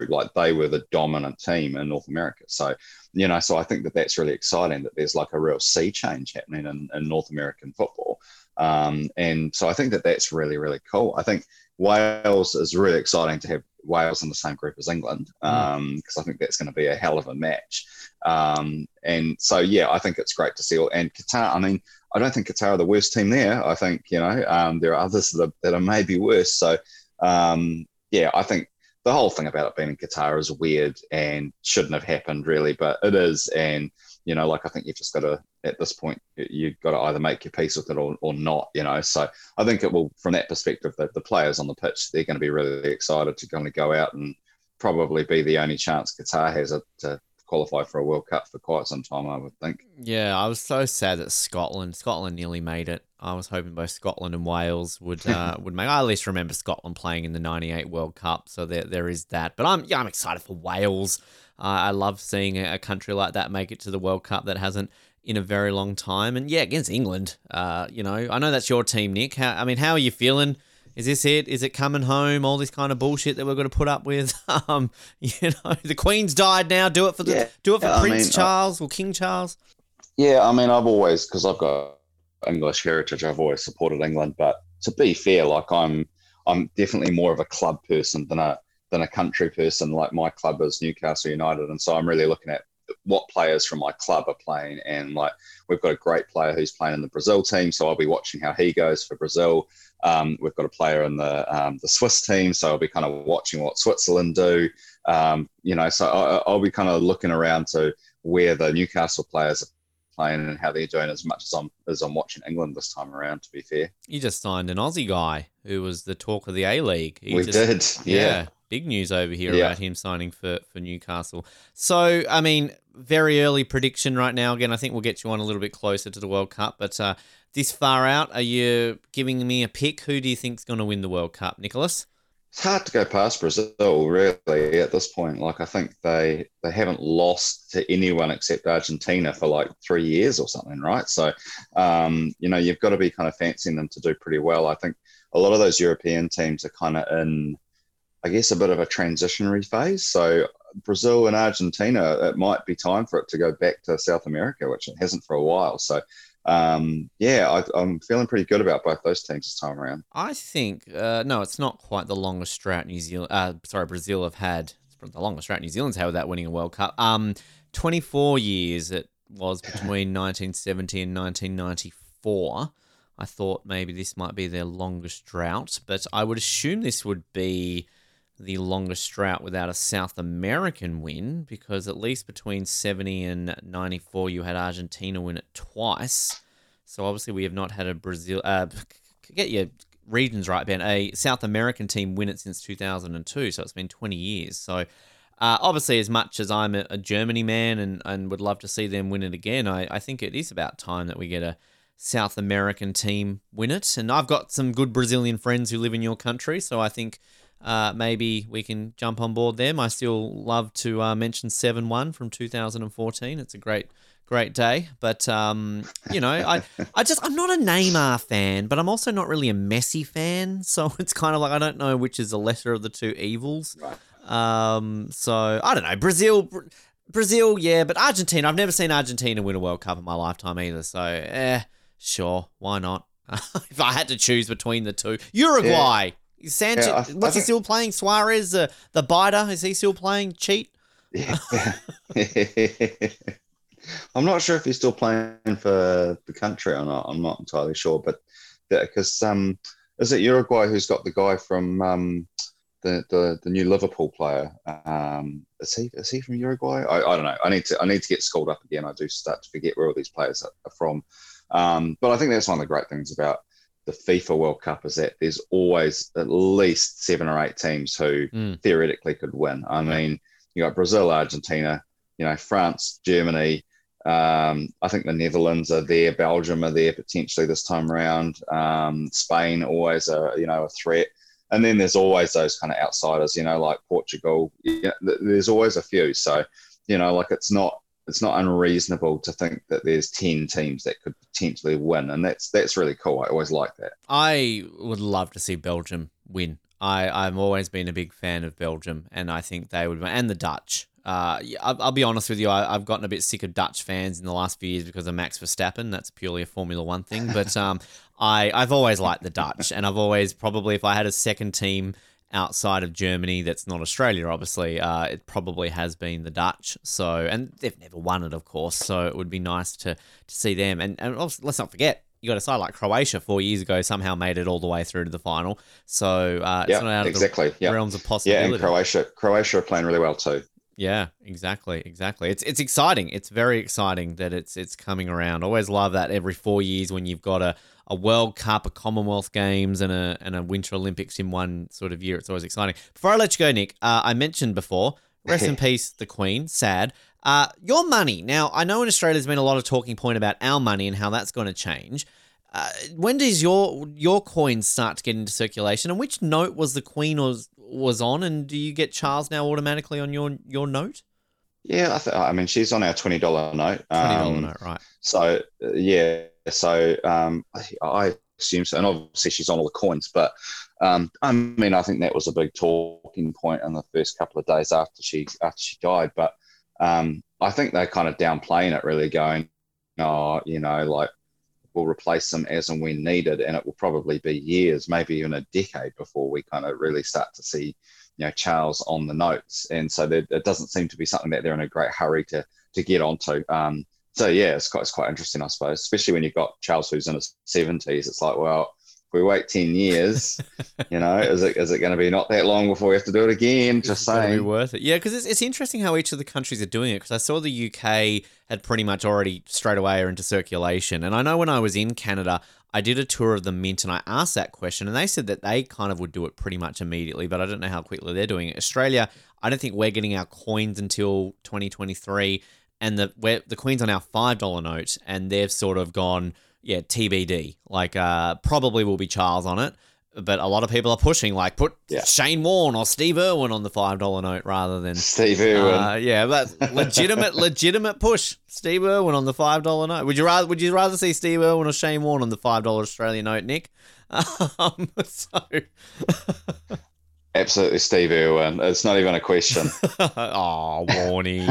like they were the dominant team in North America. So, you know, so I think that that's really exciting that there's like a real sea change happening in, in North American football. Um, and so I think that that's really really cool. I think Wales is really exciting to have Wales in the same group as England because mm. um, I think that's going to be a hell of a match. Um, and so yeah, I think it's great to see. All, and Qatar, I mean, I don't think Qatar are the worst team there. I think you know um, there are others that are, that are maybe worse. So um, yeah, I think the whole thing about it being in Qatar is weird and shouldn't have happened really, but it is. And you know, like I think you've just got to at this point you've got to either make your peace with it or, or not. You know, so I think it will from that perspective that the players on the pitch they're going to be really excited to kind of go out and probably be the only chance Qatar has to qualify for a World Cup for quite some time, I would think. Yeah, I was so sad that Scotland Scotland nearly made it. I was hoping both Scotland and Wales would uh, would make. I at least remember Scotland playing in the '98 World Cup, so there there is that. But I'm yeah, I'm excited for Wales. Uh, I love seeing a, country like that make it to the World Cup that hasn't in a very long time. And yeah, against England, uh, you know, I know that's your team, Nick. How, I mean, how are you feeling? Is this it? Is it coming home? All this kind of bullshit that we're going to put up with. Um, you know, the Queen's died now. Do it for the yeah, do it for Prince mean, Charles I, or King Charles. Yeah, I mean, I've always because I've got English heritage. I've always supported England, but to be fair, like I'm I'm definitely more of a club person than a than a country person. Like my club is Newcastle United, and so I'm really looking at what players from my club are playing. And like we've got a great player who's playing in the Brazil team, so I'll be watching how he goes for Brazil. Um, we've got a player in the um, the Swiss team, so I'll be kind of watching what Switzerland do. Um, you know, so I, will be kind of looking around to where the Newcastle players are playing and how they're doing as much as I'm as I'm watching England this time around. To be fair, you just signed an Aussie guy who was the talk of the A League. We did, yeah. yeah. Big news over here yeah. about him signing for for Newcastle. So, I mean, very early prediction right now. Again, I think we'll get you on a little bit closer to the World Cup, but uh, this far out, are you giving me a pick? Who do you think's going to win the World Cup, Nicholas? it's hard to go past Brazil really at this point. Like I think they they haven't lost to anyone except Argentina for like three years or something, right? So um, you know you've got to be kind of fancying them to do pretty well. I think a lot of those European teams are kind of in, I guess, a bit of a transitionary phase. So Brazil and Argentina, it might be time for it to go back to South America, which it hasn't for a while. So um, yeah, I, am feeling pretty good about both those teams this time around. I think uh, no, it's not quite the longest drought New Zealand. Uh, sorry, Brazil have had the longest drought New Zealand's had without winning a World Cup. Um, 24 years it was between 1970 and 1994. I thought maybe this might be their longest drought, but I would assume this would be the longest drought without a South American win because at least between 70 and 94 you had Argentina win it twice. So obviously we have not had a Brazil uh, get your regions right Ben a South American team win it since 2002 so it's been 20 years. So uh, obviously, as much as I'm a, Germany man and, and would love to see them win it again, I, I think it is about time that we get a South American team win it. And I've got some good Brazilian friends who live in your country, so I think uh, maybe we can jump on board them. I still love to uh, mention 7 1 from 2014. It's a great, great day. But, um, you know, I, I just, I'm not a Neymar fan, but I'm also not really a Messi fan. So it's kind of like I don't know which is the lesser of the two evils. Right. Um, so I don't know. Brazil. Brazil, yeah, but Argentina. I've never seen Argentina win a World Cup in my lifetime either. So, eh, sure, why not? if I had to choose between the two, Uruguay. Yeah. Sanchez, yeah, I, what's I he still playing? Suarez, uh, the biter, is he still playing? Cheat? Yeah. I'm not sure if he's still playing for the country or not. I'm not entirely sure, but because um, is it Uruguay who's got the guy from um, the, the the new Liverpool player? Um, is he is he from Uruguay? I, I don't know. I need to I need to get schooled up again. I do start to forget where all these players are, are from. Um, but I think that's one of the great things about the FIFA World Cup is that there's always at least seven or eight teams who mm. theoretically could win. I mean, you got Brazil, Argentina, you know, France, Germany. Um, I think the Netherlands are there, Belgium are there potentially this time around. Um, Spain always a you know a threat, and then there's always those kind of outsiders, you know, like Portugal. Yeah, there's always a few. So you know, like it's not it's not unreasonable to think that there's 10 teams that could potentially win and that's that's really cool i always like that i would love to see belgium win i i've always been a big fan of belgium and i think they would and the dutch uh, I'll, I'll be honest with you. I, have gotten a bit sick of Dutch fans in the last few years because of Max Verstappen. That's purely a Formula One thing. But um, I I've always liked the Dutch, and I've always probably if I had a second team outside of Germany that's not Australia, obviously, uh, it probably has been the Dutch. So, and they've never won it, of course. So it would be nice to to see them. And and let's not forget, you got a side like Croatia four years ago somehow made it all the way through to the final. So uh, yeah, it's not out of exactly. yeah. realms of possibility. Yeah, and Croatia, Croatia are playing really well too. Yeah, exactly, exactly. It's it's exciting. It's very exciting that it's it's coming around. always love that every four years when you've got a a World Cup, a Commonwealth Games, and a and a Winter Olympics in one sort of year. It's always exciting. Before I let you go, Nick, uh, I mentioned before, rest in peace, the Queen. Sad. Uh, your money. Now, I know in Australia there's been a lot of talking point about our money and how that's going to change. Uh, when does your your coins start to get into circulation? And which note was the Queen was was on? And do you get Charles now automatically on your your note? Yeah, I, th- I mean she's on our twenty dollar note. Twenty dollar um, note, right? So uh, yeah, so um, I assume so. And obviously, she's on all the coins. But um, I mean, I think that was a big talking point in the first couple of days after she after she died. But um, I think they're kind of downplaying it, really going, oh, you know, like we'll replace them as and when needed, and it will probably be years, maybe even a decade before we kind of really start to see, you know, Charles on the notes. And so there, it doesn't seem to be something that they're in a great hurry to to get onto. Um, so yeah, it's quite it's quite interesting, I suppose, especially when you've got Charles who's in his seventies. It's like, well, we wait ten years, you know, is it is it going to be not that long before we have to do it again? Just It's gotta be saying. worth it. Yeah, because it's, it's interesting how each of the countries are doing it. Because I saw the UK had pretty much already straight away are into circulation, and I know when I was in Canada, I did a tour of the mint, and I asked that question, and they said that they kind of would do it pretty much immediately, but I don't know how quickly they're doing it. Australia, I don't think we're getting our coins until 2023, and the we're, the Queen's on our five dollar note, and they've sort of gone, yeah, TBD. Like, uh, probably will be Charles on it. But a lot of people are pushing, like put Yeah. Shane Warne or Steve Irwin on the five dollar note rather than Steve Irwin. uh, yeah, but legitimate, legitimate push. Steve Irwin on the five dollar note. Would you rather? Would you rather see Steve Irwin or Shane Warne on the five dollar Australian note, Nick? Um, so, Absolutely, Steve Irwin. It's not even a question. oh, Warney,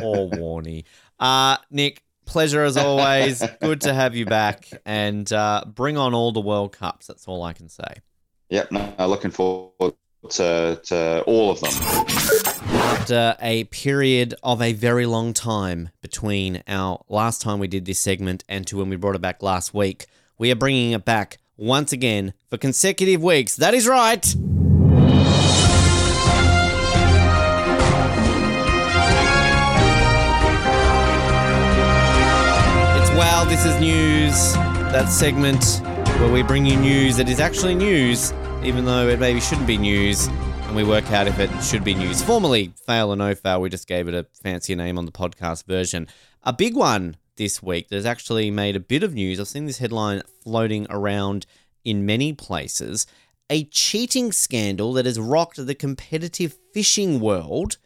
poor Warney. Uh, Nick, pleasure as always. Good to have you back, and uh, bring on all the World Cups. That's all I can say. yep. No, looking forward to to all of them. after a period of a very long time between our last time we did this segment and to when we brought it back last week, we are bringing it back once again for consecutive weeks. That is right. This Is News, that segment where we bring you news that is actually news, even though it maybe shouldn't be news, and we work out if it should be news. Formerly, fail or no fail, we just gave it a fancier name on the podcast version. A big one this week that has actually made a bit of news. I've seen this headline floating around in many places. A cheating scandal that has rocked the competitive fishing world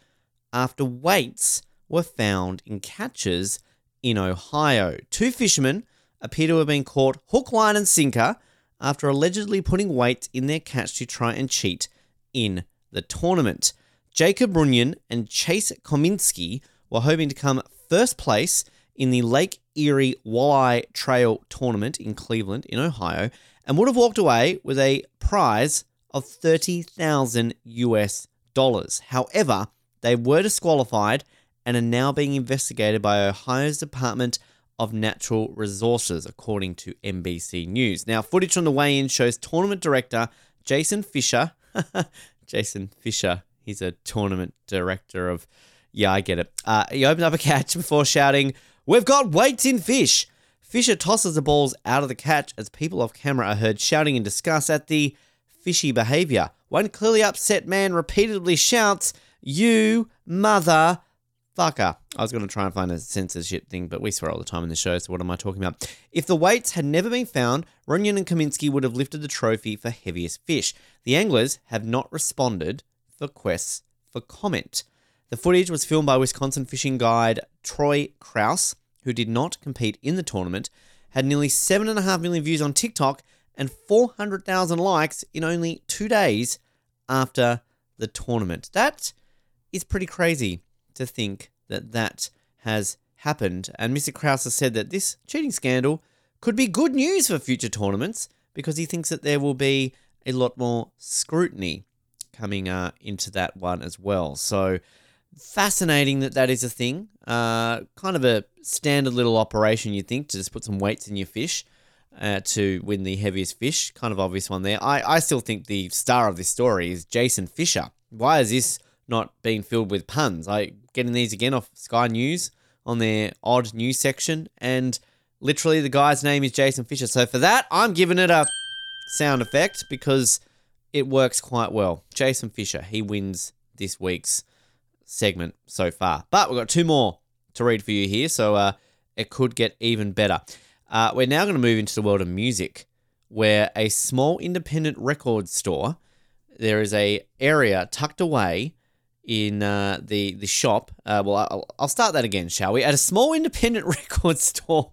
after weights were found in catches in Ohio. Two fishermen appear to have been caught hook, line, and sinker after allegedly putting weights in their catch to try and cheat in the tournament. Jacob Runyan and Chase Cominsky were hoping to come first place in the Lake Erie Walleye Trail Tournament in Cleveland, in Ohio, and would have walked away with a prize of 30,000 US dollars. However, they were disqualified and are now being investigated by Ohio's Department of Natural Resources, according to NBC News. Now, footage on the way in shows tournament director Jason Fisher. Jason Fisher, he's a tournament director of. Yeah, I get it. Uh, he opened up a catch before shouting, We've got weights in fish. Fisher tosses the balls out of the catch as people off camera are heard shouting in disgust at the fishy behavior. One clearly upset man repeatedly shouts, You mother fucker. Uh, I was going to try and find a censorship thing, but we swear all the time in the show, so what am I talking about? If the weights had never been found, Runyan and Cominsky would have lifted the trophy for heaviest fish. The anglers have not responded for quests for comment. The footage was filmed by Wisconsin fishing guide Troy Kraus, who did not compete in the tournament, had nearly 7.5 million views on TikTok and 400,000 likes in only two days after the tournament. That is pretty crazy to think that that has happened. And Mr. Kraus has said that this cheating scandal could be good news for future tournaments because he thinks that there will be a lot more scrutiny coming uh, into that one as well. So fascinating that that is a thing. Uh, kind of a standard little operation, you think, to just put some weights in your fish. Uh, to win the heaviest fish, kind of obvious one there. I, I still think the star of this story is Jason Fisher. Why is this not being filled with puns? I getting these again off Sky News on their odd news section, and literally the guy's name is Jason Fisher. So for that, I'm giving it a sound effect because it works quite well. Jason Fisher, he wins this week's segment so far. But we've got two more to read for you here, so uh, it could get even better. Uh, we're now going to move into the world of music, where a small independent record store, there is a area tucked away in uh, the the shop. Uh, well, I'll, I'll start that again, shall we? At a small independent record store.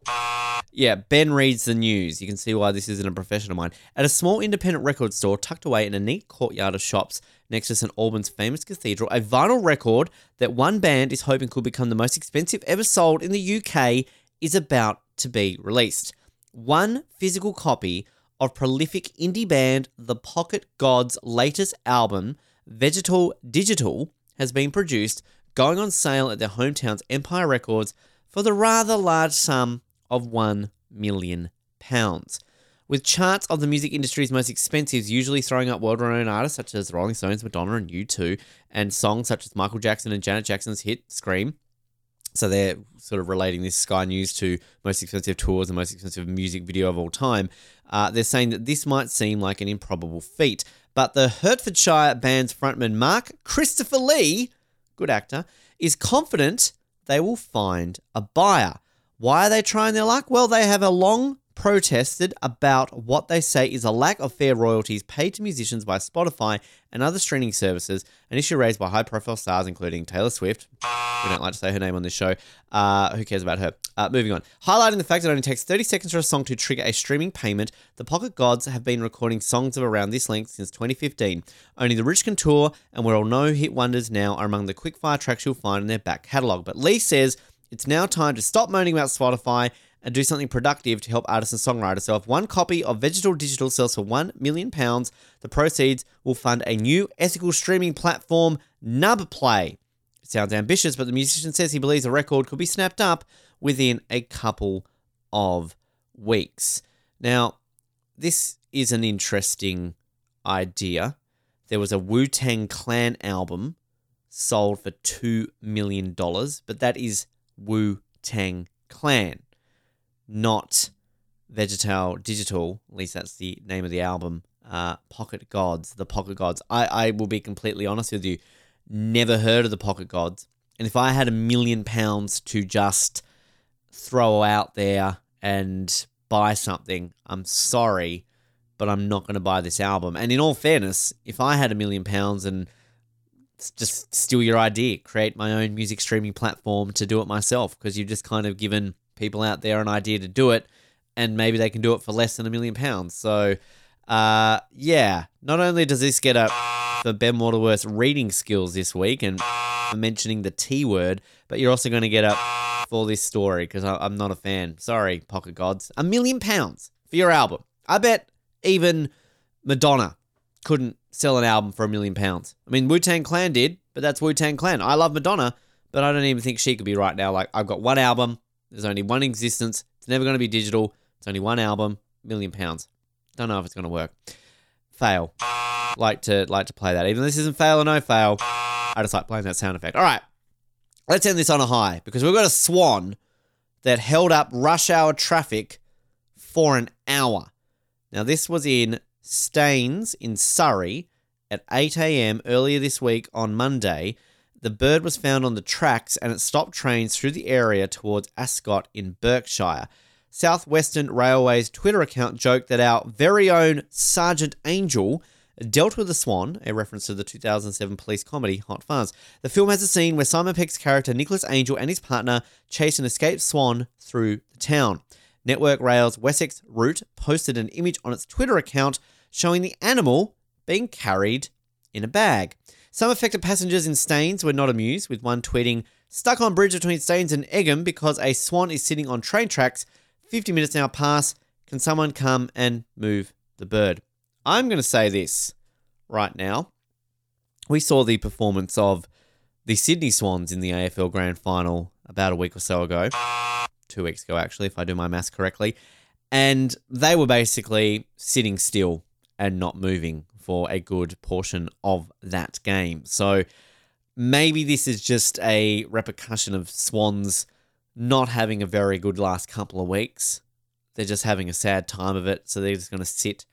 Yeah, Ben reads the news. You can see why this isn't a profession of mine. At a small independent record store tucked away in a neat courtyard of shops next to St Albans' famous cathedral, a vinyl record that one band is hoping could become the most expensive ever sold in the UK is about to be released. One physical copy of prolific indie band The Pocket Gods' latest album, Vegetal Digital, has been produced, going on sale at their hometown's Empire Records for the rather large sum of £1 million. With charts of the music industry's most expensive usually throwing up world renowned artists such as Rolling Stones, Madonna, and U2, and songs such as Michael Jackson and Janet Jackson's hit Scream. So they're sort of relating this Sky News to most expensive tours and most expensive music video of all time. Uh, they're saying that this might seem like an improbable feat, but the Hertfordshire band's frontman Mark Christopher Lee, good actor, is confident they will find a buyer. Why are they trying their luck? Well, they have a long protested about what they say is a lack of fair royalties paid to musicians by Spotify and other streaming services, an issue raised by high profile stars including Taylor Swift. We don't like to say her name on this show. Uh, who cares about her? Uh, moving on. Highlighting the fact that it only takes 30 seconds for a song to trigger a streaming payment, the Pocket Gods have been recording songs of around this length since 2015. Only The Rich Can Tour and We're All No Hit Wonders now are among the quickfire tracks you'll find in their back catalogue. But Lee says it's now time to stop moaning about Spotify and do something productive to help artists and songwriters. So if one copy of Vegetal Digital sells for £1 million, the proceeds will fund a new ethical streaming platform, Nubplay. It sounds ambitious, but the musician says he believes the record could be snapped up within a couple of weeks. Now, this is an interesting idea. There was a Wu Tang Clan album sold for $2 million, but that is Wu Tang Clan not Vegetal Digital, at least that's the name of the album, uh, Pocket Gods, the Pocket Gods. I, I will be completely honest with you, never heard of the Pocket Gods. And if I had a million pounds to just throw out there and buy something, I'm sorry, but I'm not going to buy this album. And in all fairness, if I had a million pounds and just steal your idea, create my own music streaming platform to do it myself, because you've just kind of given people out there an idea to do it, and maybe they can do it for less than a million pounds. So, uh, yeah, not only does this get up for Ben Waterworth's reading skills this week and for mentioning the T word, but you're also going to get up for this story because I'm not a fan. Sorry, Pocket Gods. A million pounds for your album. I bet even Madonna couldn't sell an album for a million pounds. I mean, Wu Tang Clan did, but that's Wu Tang Clan. I love Madonna, but I don't even think she could be right now. Like, I've got one album, there's only one existence. It's never going to be digital. It's only one album, million pounds. Don't know if it's going to work. Fail. Like to like to play that. Even this isn't fail or no fail. I just like playing that sound effect. All right. Let's end this on a high because we've got a swan that held up rush hour traffic for an hour. Now, this was in Staines in Surrey at 8 a.m. earlier this week on Monday the bird was found on the tracks and it stopped trains through the area towards Ascot in Berkshire. Southwestern Railway's Twitter account joked that our very own Sergeant Angel dealt with the swan, a reference to the 2007 police comedy Hot Fuzz. The film has a scene where Simon Pegg's character Nicholas Angel and his partner chase an escaped swan through the town. Network Rail's Wessex route posted an image on its Twitter account showing the animal being carried in a bag. Some affected passengers in Staines were not amused, with one tweeting, Stuck on bridge between Staines and Egham because a swan is sitting on train tracks. 50 minutes now pass. Can someone come and move the bird? I'm going to say this right now. We saw the performance of the Sydney Swans in the AFL Grand Final about a week or so ago. Two weeks ago, actually, if I do my maths correctly. And they were basically sitting still and not moving for a good portion of that game. So maybe this is just a repercussion of Swans not having a very good last couple of weeks. They're just having a sad time of it, so they're just going to sit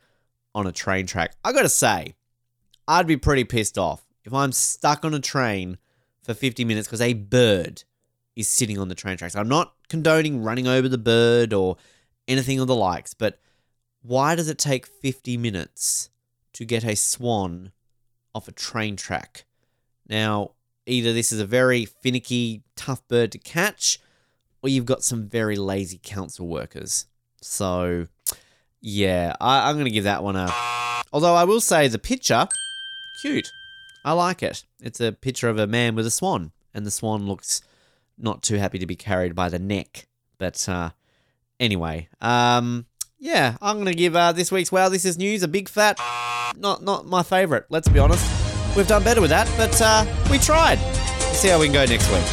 on a train track. I got to say, I'd be pretty pissed off if I'm stuck on a train for 50 minutes because a bird is sitting on the train tracks. I'm not condoning running over the bird or anything of the likes, but why does it take 50 minutes to get a swan off a train track. Now, either this is a very finicky, tough bird to catch, or you've got some very lazy council workers. So, yeah, I, am going to give that one a. Although I will say the picture, cute. I like it. It's a picture of a man with a swan, and the swan looks not too happy to be carried by the neck. But uh, anyway, um, yeah, I'm to give uh, this week's Wow This Is News a big fat not not my favourite. Let's be honest. We've done better with that, but uh, we tried. Let's see how we can go next week.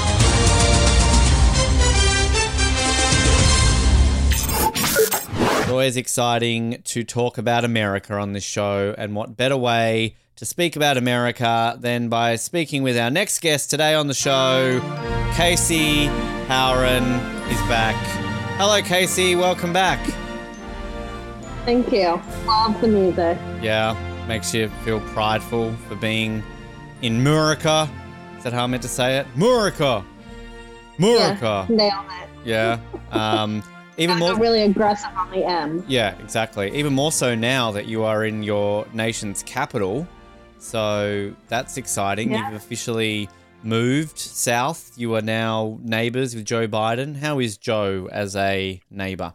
always exciting to talk about America on this show, and what better way to speak about America than by speaking with our next guest today on the show, Casey Howren is back. Hello, Casey. Welcome back. Thank you. Love the music. Yeah, makes you feel prideful for being in Murica. Is that how I meant to say it? Murica. Murica. Yeah, nailed it. Yeah. Um, even more. really aggressive on the M. Yeah, exactly. Even more so now that you are in your nation's capital. So that's exciting. Yeah. You've officially moved south. You are now neighbors with Joe Biden. How is Joe as a neighbor?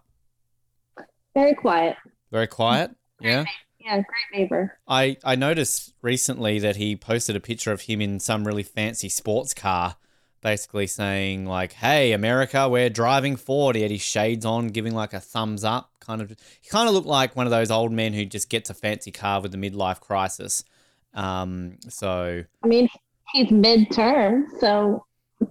Very quiet. Very quiet. Yeah. Yeah, great neighbor. I, I noticed recently that he posted a picture of him in some really fancy sports car, basically saying like, "Hey, America, we're driving forward." He had his shades on, giving like a thumbs up. Kind of, he kind of looked like one of those old men who just gets a fancy car with the midlife crisis. Um, so I mean, he's midterm, so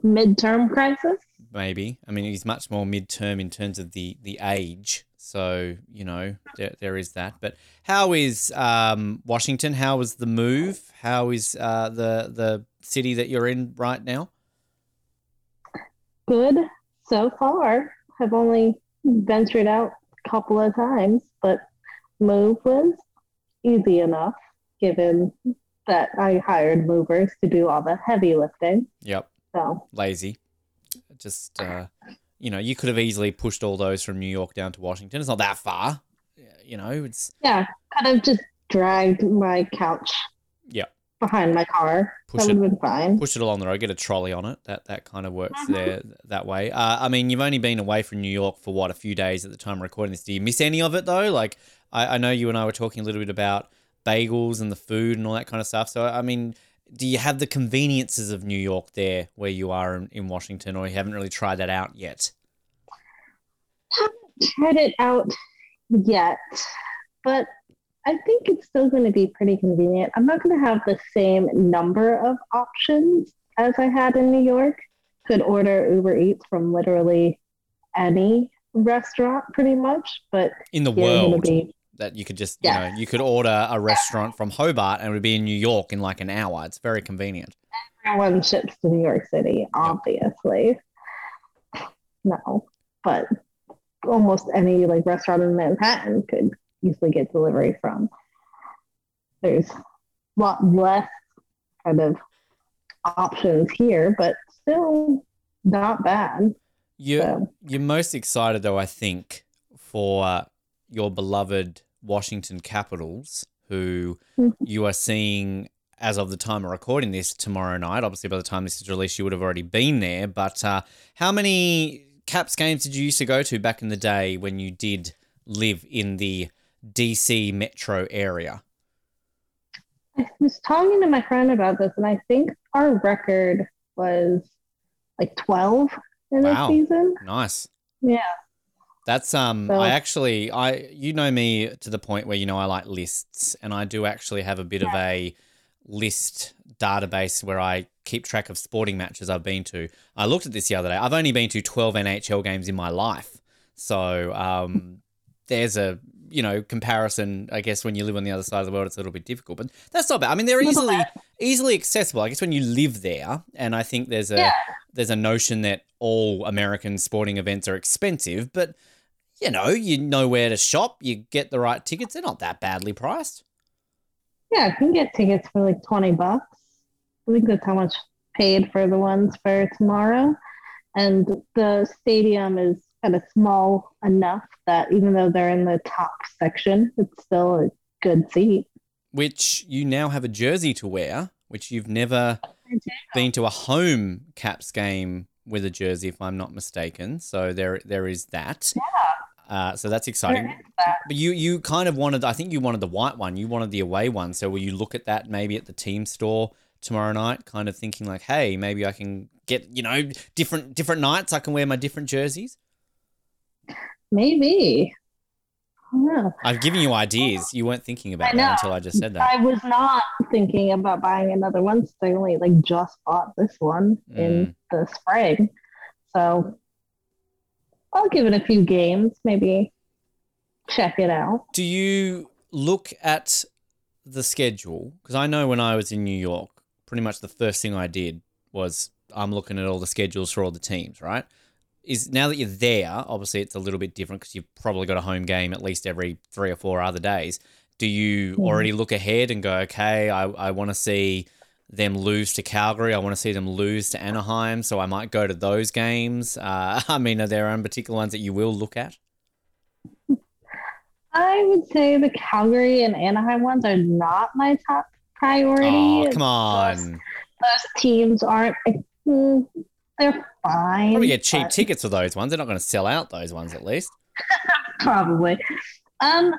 midterm crisis. maybe, I mean, he's much more midterm in terms of the the age. So you know, there, there is that. But how is um, Washington? How was the move? How is uh, the the city that you're in right now? Good so far. I've only ventured out a couple of times, but move was easy enough given that I hired movers to do all the heavy lifting. Yep, So lazy. Just uh, you know, you could have easily pushed all those from New York down to Washington. It's not that far. You know, it's yeah, could have just dragged my couch Yeah. behind my car. Push that it- would have been fine. push it along the road, get a trolley on it. That that kind of works Mhm. there that way. Uh, I mean, you've only been away from New York for what a few days at the time of recording this. Do you miss any of it though? Like, I, I know you and I were talking a little bit about bagels and the food and all that kind of stuff. So, I mean, do you have the conveniences of New York there where you are in, in Washington, or you haven't really tried that out yet? Haven't tried it out yet, but I think it's still going to be pretty convenient. I'm not going to have the same number of options as I had in New York. Could order Uber Eats from literally any restaurant pretty much, but In the world, be that you could just Yeah. you know you could order a restaurant from Hobart and it would be in New York in like an hour. It's very convenient. everyone ships to New York City, obviously. No, but almost any like restaurant in Manhattan could easily get delivery from. There's a lot less kind of options here, but still not bad. You So You're most excited, though, I think, for your beloved Washington Capitals, who Mhm. you are seeing as of the time of recording this tomorrow night. Obviously, by the time this is released, you would have already been there. But uh, how many Caps games did you used to go to back in the day when you did live in the DC metro area? I was talking to my friend about this, and I think our record was like 12 in Wow. this season. Nice. Yeah. That's um So- I actually I you know me to the point where you know I like lists and I do actually have a bit of a list database where I keep track of sporting matches I've been to. I looked at this the other day. I've only been to 12 NHL games in my life. So um there's a you know comparison I guess when you live on the other side of the world it's a little bit difficult but that's not bad. I mean they're easily easily accessible. I guess when you live there and I think there's a Yeah. there's a notion that all American sporting events are expensive, but you know, you know where to shop, you get the right tickets, they're not that badly priced. Yeah, I can get tickets for like 20 bucks. I think that's how much paid for the ones for tomorrow. And the stadium is kind of small enough that even though they're in the top section, it's still a good seat. Which you now have a jersey to wear, which you've never been to a home Caps game with a jersey, if I'm not mistaken. So there, there is that. Uh, so that's exciting. That. But you, you kind of wanted, I think you wanted the white one. You wanted the away one. So will you look at that maybe at the team store tomorrow night, kind of thinking like, hey, maybe I can get, you know, different different nights. I can wear my different jerseys. Maybe. I I've given you ideas. You weren't thinking about that until I just said that. I was not thinking about buying another one. I only like just bought this one Mm. in the spring. So I'll give it a few games, maybe check it out. Do you look at the schedule? Because I know when I was in New York, pretty much the first thing I did was I'm looking at all the schedules for all the teams, right? Is now that you're there, obviously it's a little bit different because you've probably got a home game at least every three or four other days. Do you Yeah. already look ahead and go, okay, I, I want to see them lose to Calgary. I want to see them lose to Anaheim. So I might go to those games. Uh, I mean, are there any particular ones that you will look at? I would say the Calgary and Anaheim ones are not my top priority. Oh, come on. those teams aren't. They're fine. Probably get cheap but- tickets for those ones. They're not going to sell out those ones at least. Probably. Um,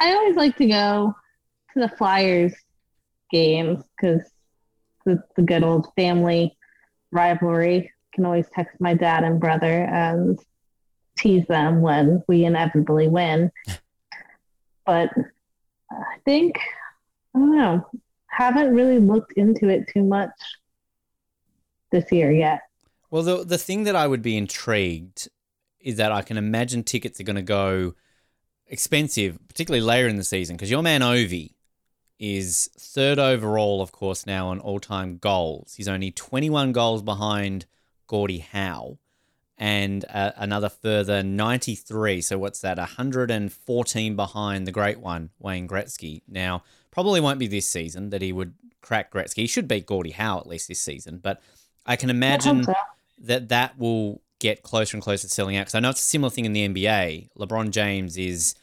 I always like to go to the Flyers games because it's the good old family rivalry. Can always text my dad and brother and tease them when we inevitably win. but I think I don't know. Haven't really looked into it too much this year yet. Well, the the thing that I would be intrigued is that I can imagine tickets are going to go expensive, particularly later in the season, because your man Ovi is third overall, of course, now on all time goals. He's only 21 goals behind Gordie Howe and uh, another further 93. So, what's that? 114 behind the great one, Wayne Gretzky. Now, probably won't be this season that he would crack Gretzky. He should beat Gordie Howe at least this season, but I can imagine that that will get closer and closer to selling out because I know it's a similar thing in the NBA. LeBron James is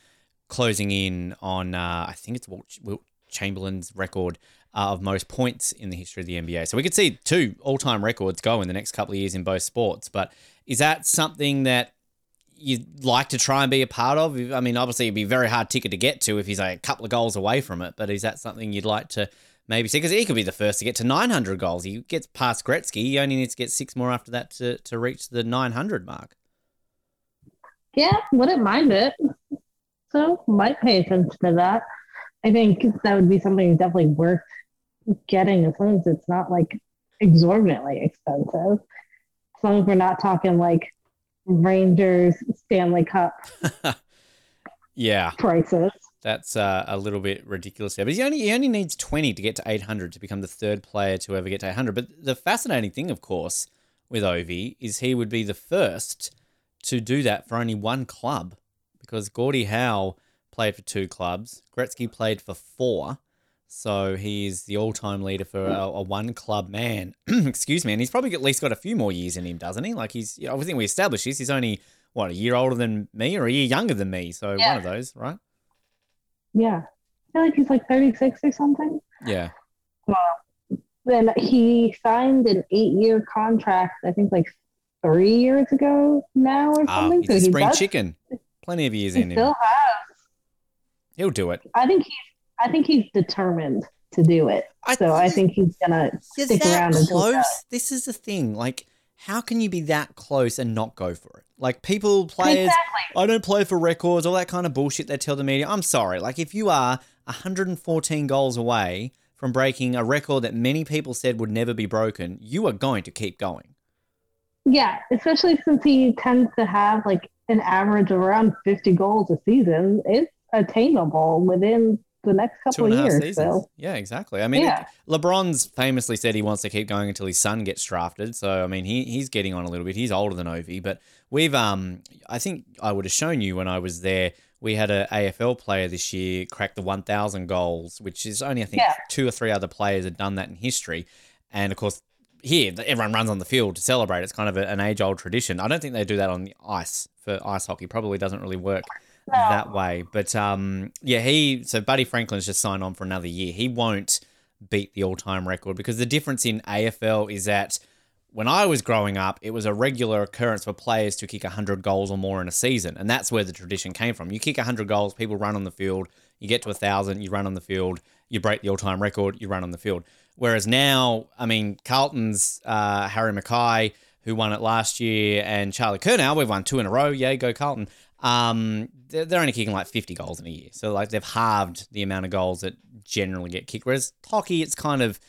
closing in on uh, I think it's Wilt, Wilt Chamberlain's record uh, of most points in the history of the NBA. So we could see two all-time records go in the next couple of years in both sports. But is that something that you'd like to try and be a part of? I mean, obviously it'd be a very hard ticket to get to if he's a couple of goals away from it. But is that something you'd like to maybe see? Because he could be the first to get to 900 goals. He gets past Gretzky. He only needs to get six more after that to, to reach the 900 mark. Yeah, wouldn't mind it. So might pay attention to that. I think that would be something definitely worth getting as long as it's not like exorbitantly expensive. As long as we're not talking like Rangers Stanley Cup yeah. prices. That's uh, a little bit ridiculous there. But he only, he only needs 20 to get to 800 to become the third player to ever get to 800. But the fascinating thing, of course, with Ovi is he would be the first to do that for only one club because Gordie Howe played for two clubs, Gretzky played for four. So he's the all-time leader for a, a one-club man. Excuse me, and he's probably at least got a few more years in him, doesn't he? Like he's, I think we established this. He's only what a year older than me or a year younger than me. So Yeah. one of those, right? Yeah. I feel like he's like 36 or something. Yeah. Well, then he signed an eight year contract, I think like three years ago now or Ah, something. he's a he spring does- chicken. Plenty of years He in him. still has He'll do it. I think he's I think he's determined to do it. So I think he's gonna You're stick that around until close. that. This is the thing. Like, how can you be that close and not go for it? Like, people, players, Exactly. I don't play for records, all that kind of bullshit they tell the media. I'm sorry. Like, if you are 114 goals away from breaking a record that many people said would never be broken, you are going to keep going. Yeah, especially since he tends to have like an average of around fifty goals a season. It's attainable within the next couple of years. seasons. So Yeah, exactly. I mean, Yeah. LeBron's famously said he wants to keep going until his son gets drafted. So I mean, he he's getting on a little bit. He's older than Ovi, but we've um, I think I would have shown you when I was there. We had a AFL player this year crack the 1,000 goals, which is only I think Yeah. two or three other players had done that in history. And of course, here everyone runs on the field to celebrate. It's kind of a, an age old tradition. I don't think they do that on the ice for ice hockey. Probably doesn't really work that way. But um, yeah, he so Buddy Franklin's just signed on for another year. He won't beat the all-time record because the difference in AFL is that when I was growing up, it was a regular occurrence for players to kick 100 goals or more in a season, and that's where the tradition came from. You kick 100 goals, people run on the field. You get to 1,000, you run on the field. You break the all-time record, you run on the field. Whereas now, I mean, Carlton's uh, Harry McKay, who won it last year, and Charlie Curnow, we've won two in a row. Yay, go Carlton. Um, they're, they're only kicking like 50 goals in a year. So, like, they've halved the amount of goals that generally get kicked. Whereas hockey, it's kind of,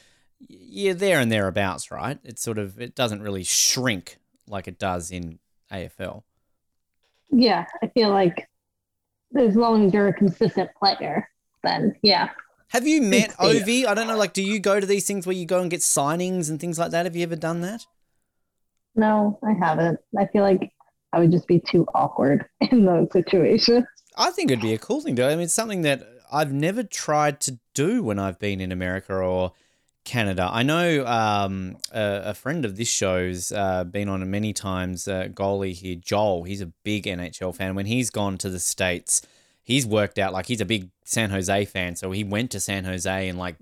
you're there and thereabouts, right? It's sort of, it doesn't really shrink like it does in AFL. yeah, I feel like as long as you're a consistent player, then yeah. Have you met. Ovi? I don't know. Like, do you go to these things where you go and get signings and things like that? Have you ever done that? No, I haven't. I feel like I would just be too awkward in those situations. I think it'd be a cool thing to. Do. I mean, it's something that I've never tried to do when I've been in America or Canada. I know um, a, a friend of this show's uh, been on many times. Uh, goalie here, Joel. He's a big NHL fan. When he's gone to the states, he's worked out like he's a big San Jose fan. So he went to San Jose and like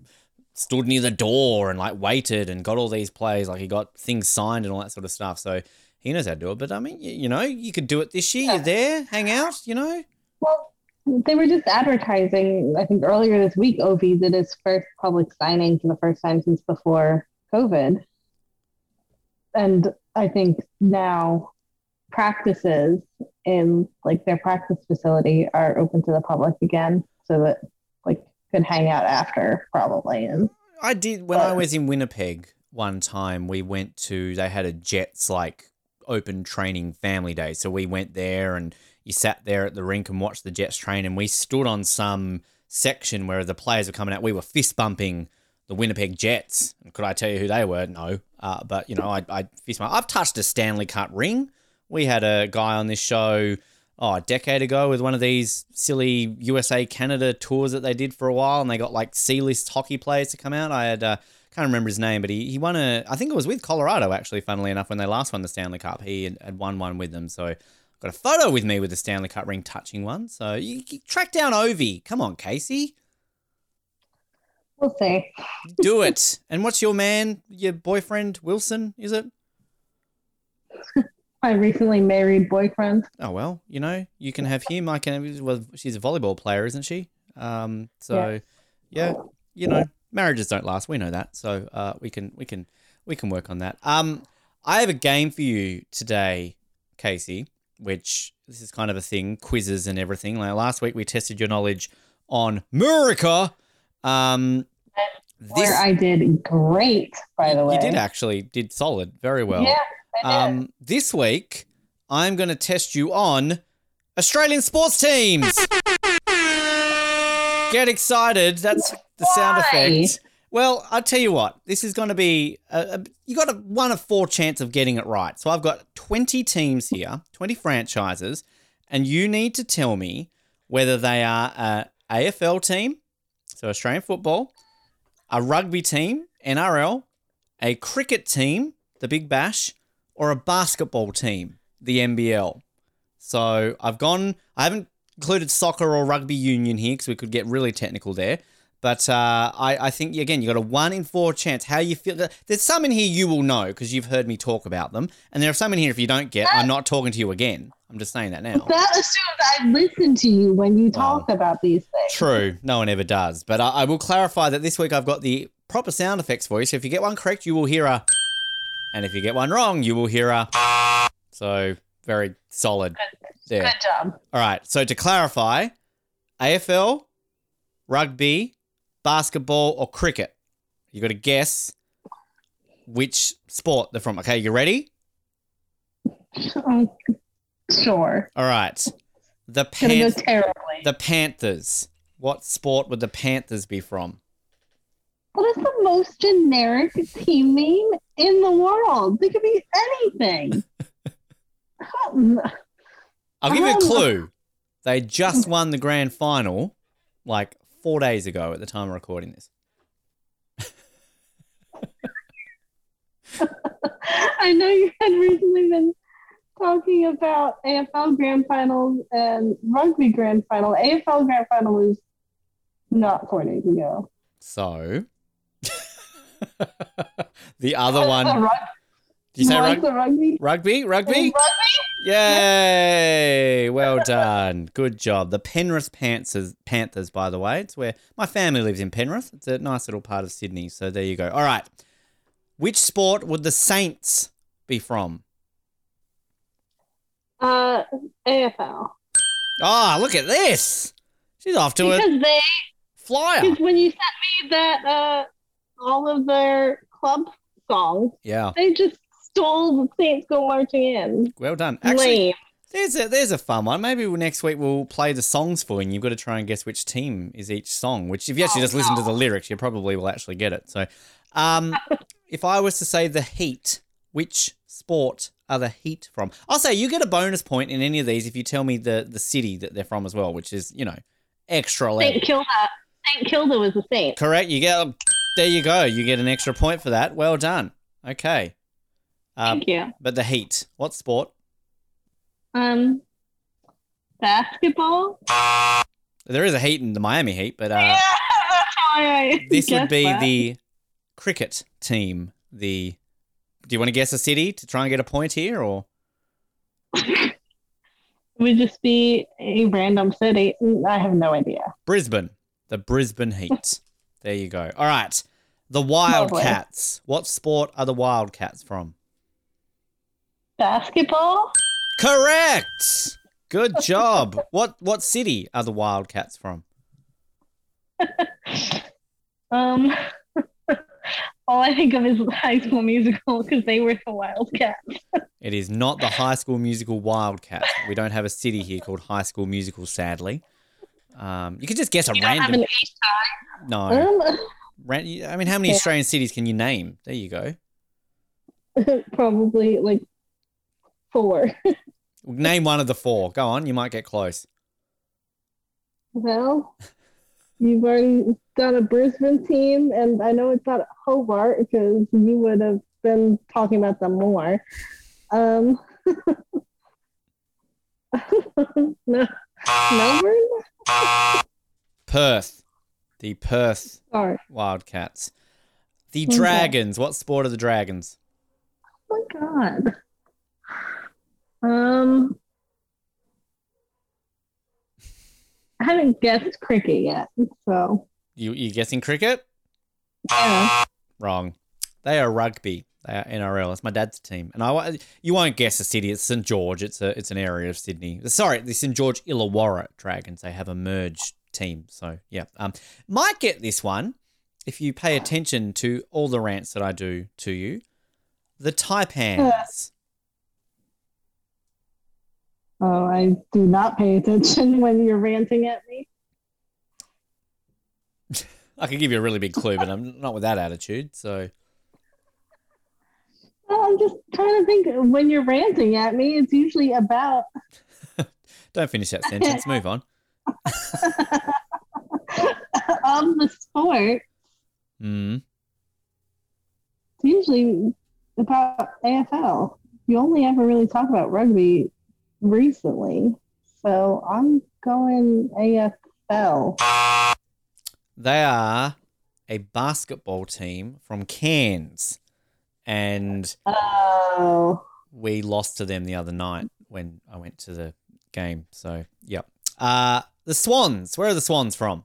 stood near the door and like waited and got all these plays. Like he got things signed and all that sort of stuff. So he knows how to do it. But I mean, you, you know, you could do it this year. You're there, hang out. You know. Well, they were just advertising. I think earlier this week, Ovi did his first public signing for the first time since before COVID, and I think now practices in like their practice facility are open to the public again, so that like could hang out after probably. And I did when I was in Winnipeg one time. We went to they had a Jets like open training family day, so we went there and you sat there at the rink and watched the Jets train, and we stood on some section where the players were coming out. We were fist bumping the Winnipeg Jets. And could I tell you who they were? No, uh, but you know I I fist bump. I've touched a Stanley Cup ring. We had a guy on this show. Oh, a decade ago with one of these silly USA Canada tours that they did for a while, and they got like C list hockey players to come out. I had uh, can't remember his name, but he, he won a I think it was with Colorado actually. Funnily enough, when they last won the Stanley Cup, he had, had won one with them. So got a photo with me with the Stanley Cup ring touching one. So you, you track down Ovi. Come on, Casey, we'll see. do it. and what's your man, your boyfriend Wilson? Is it? My recently married boyfriend. Oh well, you know you can have him. I can. Well, she's a volleyball player, isn't she? Um. So yeah, you know, marriages don't last. We know that. So uh, we can we can we can work on that. Um, I have a game for you today, Casey. Which this is kind of a thing, quizzes and everything. Like last week, we tested your knowledge on Murica. Um, this where I did great, by the way. you did actually did solid, very well. Yeah, I did. Um, this week, I'm going to test you on Australian sports teams. Get excited. That's the sound Why? effect. Well, I'll tell you what. This is going to be a, a, you got a one of four chance of getting it right. So I've got 20 teams here, 20 franchises, and you need to tell me whether they are a AFL team, so Australian football, a rugby team, NRL, a cricket team, the Big Bash, or a basketball team, the NBL. So I've gone, I haven't included soccer or rugby union here because we could get really technical there. But uh, I, I think, again, you got a one in four chance. How you feel. There's some in here you will know because you've heard me talk about them. And there are some in here if you don't get, I'm not talking to you again. I'm just saying that now. that assumes I listen to you when you talk about these things. True. No one ever does. But I, I will clarify that this week I've got the proper sound effects for you. So if you get one correct, you will hear a. And if you get one wrong, you will hear a. So very solid there. Good job. All right. So to clarify, AFL, rugby, basketball, or cricket. You got to guess which sport they're from. Okay, you ready? Um, sure. All right. The terribly. the Panthers. What sport would the Panthers be from? what is the most generic team name in the world? They could be anything. Um, I'll give you a Um, clue. They just won the grand final like four days ago at the time of recording this. I know you had recently been talking about AFL grand finals and rugby grand final. AFL grand final was not four days ago. So the other one. Did you say was rug- the rugby? rugby? Rugby? Yay! Well done. Good job. The Penrith Panthers, Panthers, by the way. It's where my family lives in Penrith. It's a nice little part of Sydney. So there you go. All right. Which sport would the Saints be from? Uh, AFL. Ah, look at this. She's off to a Because they, flyer. because when you sent me that, uh, all of their club songs, Yeah. they just stole the Saints Go Marching In. Well done. Actually, Lame. There's a there's a fun one. Maybe next week we'll play the songs for you, and you've got to try and guess which team is each song. Which, if you actually Oh, just listen to the lyrics, you probably will actually get it. So, um, if I was to say the Heat, which sport are the Heat from? I'll say you get a bonus point in any of these if you tell me the the city that they're from as well, which is you know extra. St. Kilda. St. Kilda was the Saint. Correct. You get there. You go. You get an extra point for that. Well done. Okay. Um, Thank you. but the Heat, what sport? Um, basketball. There is a Heat in the Miami Heat, but uh, yeah, I. this would be that. the cricket team. The do you want to guess a city to try and get a point here, or it would just be a random city. I have no idea. Brisbane? The Brisbane Heat. there you go. All right, the Wildcats. What sport are the Wildcats from? Basketball. Correct. Good job. what what city are the Wildcats from? Um, all I think of is High School Musical because they were the Wildcats. It is not the High School Musical Wildcats. We don't have a city here called High School Musical, sadly. Um, you could just guess a You don't have random. an H No, time. Ran- I mean, how many Okay. Australian cities can you name? There you go. Um, probably like four. Name one of the four. Go on, you might get close. Well, you've already done a Brisbane team, and I know it's not Hobart because you would have been talking about them more. Um, no, Melbourne? Perth, the Perth Sorry. Wildcats. The Okay. Dragons. What sport are the Dragons? Oh my god. Um, I haven't guessed cricket yet, so You you guessing cricket? yeah. Wrong. They are rugby. They are NRL. It's my dad's team, and I you won't guess the city. It's St George. It's a it's an area of Sydney. Sorry, the St George Illawarra Dragons. They have a merged team. So yeah, um, might get this one if you pay attention to all the rants that I do to you. The Taipans. Oh, I do not pay attention when you're ranting at me. I could give you a really big clue, but I'm not with that attitude. So Well, I'm just trying to think when you're ranting at me, it's usually about don't finish that sentence. Move on. of the sport. Mm. It's usually about AFL. You only ever really talk about rugby recently. So I'm going AFL. They are a basketball team from Cairns, and Oh, we lost to them the other night when I went to the game. So, yep. Uh, the Swans. Where are the Swans from?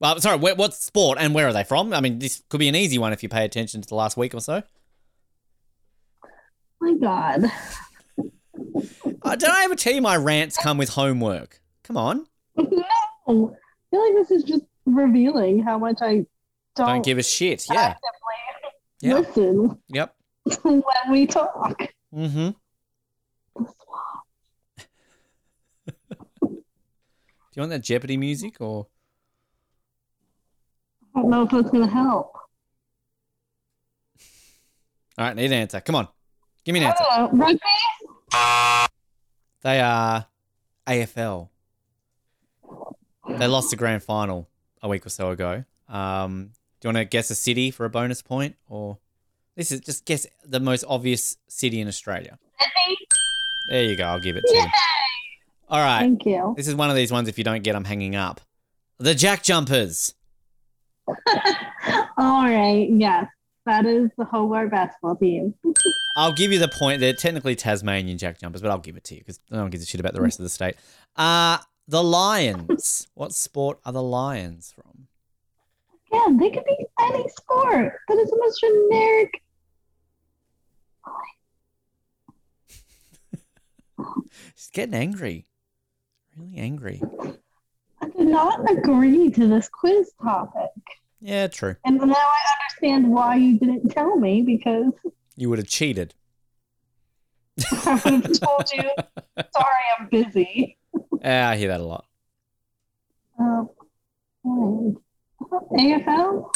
Well, sorry, where, what sport and where are they from? I mean, this could be an easy one if you pay attention to the last week or so. my God. Uh, did I ever tell you my rants come with homework? Come on. no. I feel like this is just revealing how much I don't, Don't give a shit. Yeah. Yep. listen Yep. when we talk. Mm-hmm. Do you want that Jeopardy music or? I don't know if that's going to help. All right, need an answer. Come on. Give me an answer. Rugby? They are AFL. They lost the grand final a week or so ago. Um, do you want to guess a city for a bonus point, or this is just guess the most obvious city in Australia? There you go. I'll give it to you. All right. Thank you. This is one of these ones. If you don't get, I'm hanging up. The Jack Jumpers. All right. Yes. That is the Hobart basketball team. I'll give you the point. They're technically Tasmanian Jack Jumpers, but I'll give it to you because no one gives a shit about the rest of the state. Uh the Lions. what sport are the Lions from? Yeah, they could be any sport. That is the most generic. She's getting angry. Really angry. I did not agree to this quiz topic. Yeah, true. And now I understand why you didn't tell me because You would have cheated. I would have told you. Sorry, I'm busy. Yeah, I hear that a lot. Um, alright. AFL?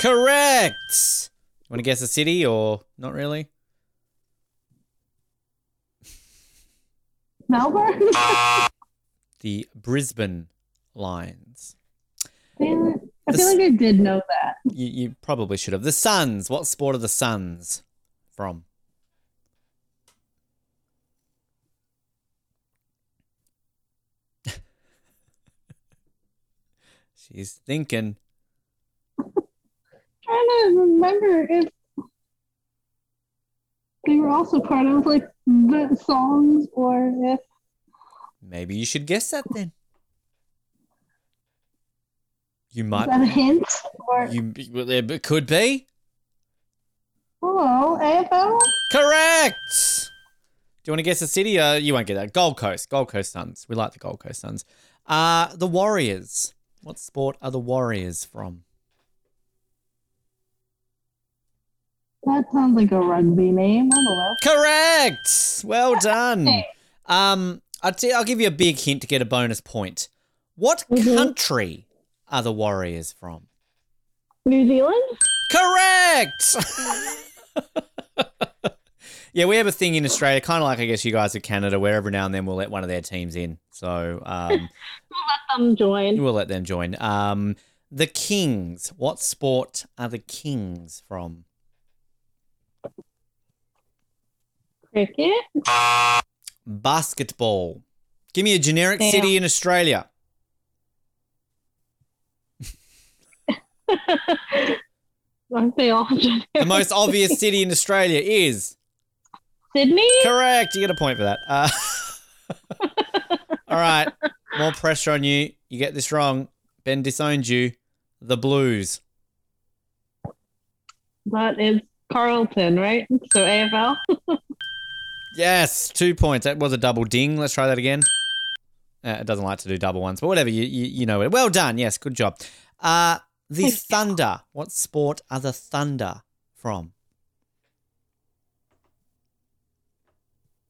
Correct. Want to guess a city or not really? Melbourne? The Brisbane Lions. Damn it. I feel like I did know that. You, you probably should have. The Suns. What sport are the Suns from? She's thinking. trying to remember if they were also part of like the songs or if Maybe you should guess that then. You is might. that a hint or You it could be hello AFL. correct. Do you want to guess the city? Uh, you won't get that. Gold Coast. Gold Coast Suns. We like the Gold Coast Suns. Uh, the Warriors. What sport are the Warriors from? That sounds like a rugby name. I don't know. Correct. Well done. Um, I'll, t- I'll give you a big hint to get a bonus point. What Mhm. country are the Warriors from? New Zealand. Correct. yeah, we have a thing in Australia, kind of like I guess you guys in Canada, where every now and then we'll let one of their teams in. So um, we'll Let them join. we'll let them join. Um, the Kings. What sport are the Kings from? Cricket. Basketball. Give me a generic Damn. city in Australia. Aren't they all The most obvious city in Australia is Sydney? correct. You get a point for that. Uh, all right, more pressure on you. You get this wrong. Ben disowned you. The Blues. That is Carlton, right? So AFL. Yes, two points. That was a double ding. Let's try that again. Uh, it doesn't like to do double ones, but whatever. You you, you know it. Well done. Yes, good job. Uh, the. Thunder. What sport are the Thunder from?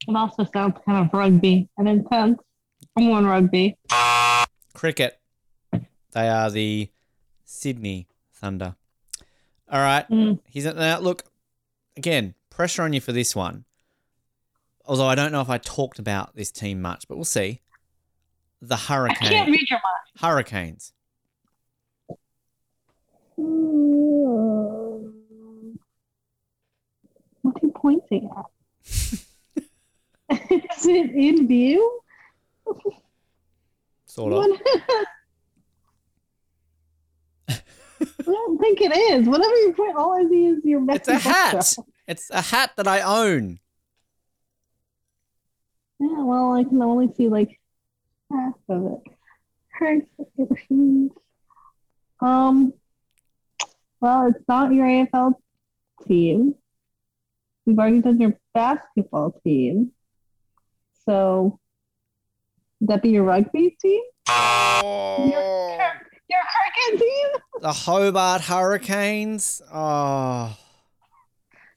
It also sounds kind of rugby and intense. I'm on rugby. Cricket. They are the Sydney Thunder. All right. Mm. He's now look again. Pressure on you for this one. Although I don't know if I talked about this team much, but we'll see. The I can't read your mind. Hurricanes. What are you pointing at? Is it in view? Sort of. I don't think it is. Whatever you point, all I see is your messy It's a hat. background. It's a hat that I own. Yeah, well, I can only see like half of it. Um, well, it's not your AFL team. We've already done your basketball team. So, would that be your rugby team? Your, your cricket team? The Hobart Hurricanes. Oh,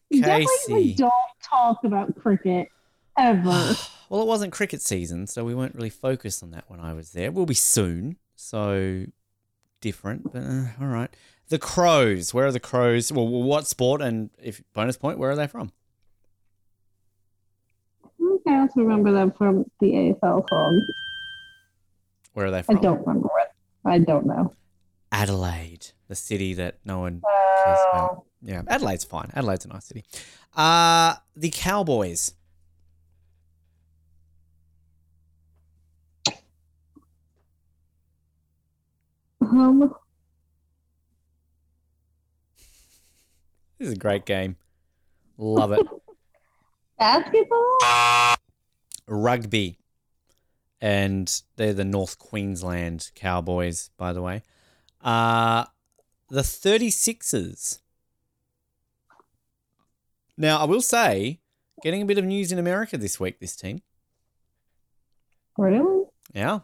You Definitely Casey. don't talk about cricket ever. well, it wasn't cricket season, so we weren't really focused on that when I was there. We'll be soon, so different. But uh, all right. The Crows. Where are the Crows? Well, what sport? And if bonus point, where are they from? okay, I also remember them from the AFL song. Where are they from? I don't remember it. I don't know. Adelaide, the city that no one cares Oh. about. Yeah, Adelaide's fine. Adelaide's a nice city. Uh the Cowboys. Um, This is a great game. Love it. basketball? Rugby. And they're the North Queensland Cowboys, by the way. Uh the 36ers. Now, I will say, getting a bit of news in America this week, this team. Really? Yeah.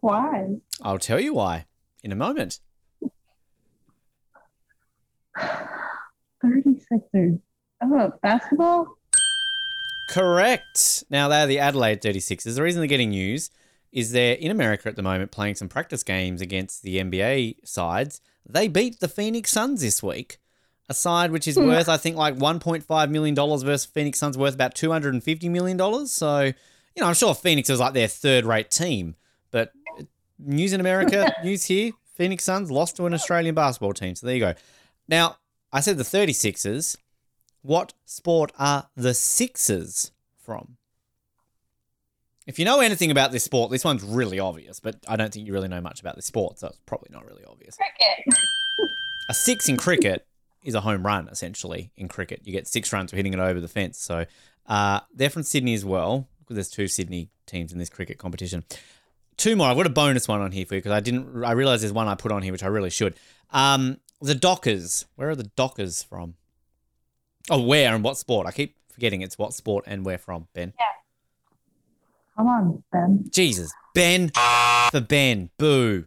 Why? I'll tell you why in a moment. 36ers. Oh, basketball? correct. Now they're the Adelaide 36ers. The reason they're getting news is they're in America at the moment playing some practice games against the NBA sides. They beat the Phoenix Suns this week. A side which is hmm. worth, I think, like $1.5 million versus Phoenix Suns worth about $250 million. So, you know, I'm sure Phoenix was like their third rate team. But news in America, news here Phoenix Suns lost to an Australian basketball team. So there you go. Now, I said the 36ers. What sport are the Sixers from? If you know anything about this sport, this one's really obvious, but I don't think you really know much about this sport, so it's probably not really obvious. Cricket. A six in cricket is a home run, essentially, in cricket. You get six runs for hitting it over the fence. So uh, they're from Sydney as well, because there's two Sydney teams in this cricket competition. Two more. I've got a bonus one on here for you because I didn't. I realized there's one I put on here which I really should. Um, the Dockers. Where are the Dockers from? Oh, where and what sport? I keep forgetting it's what sport and where from. Ben. Yeah. Come on, Ben. Jesus, Ben for Ben. Boo.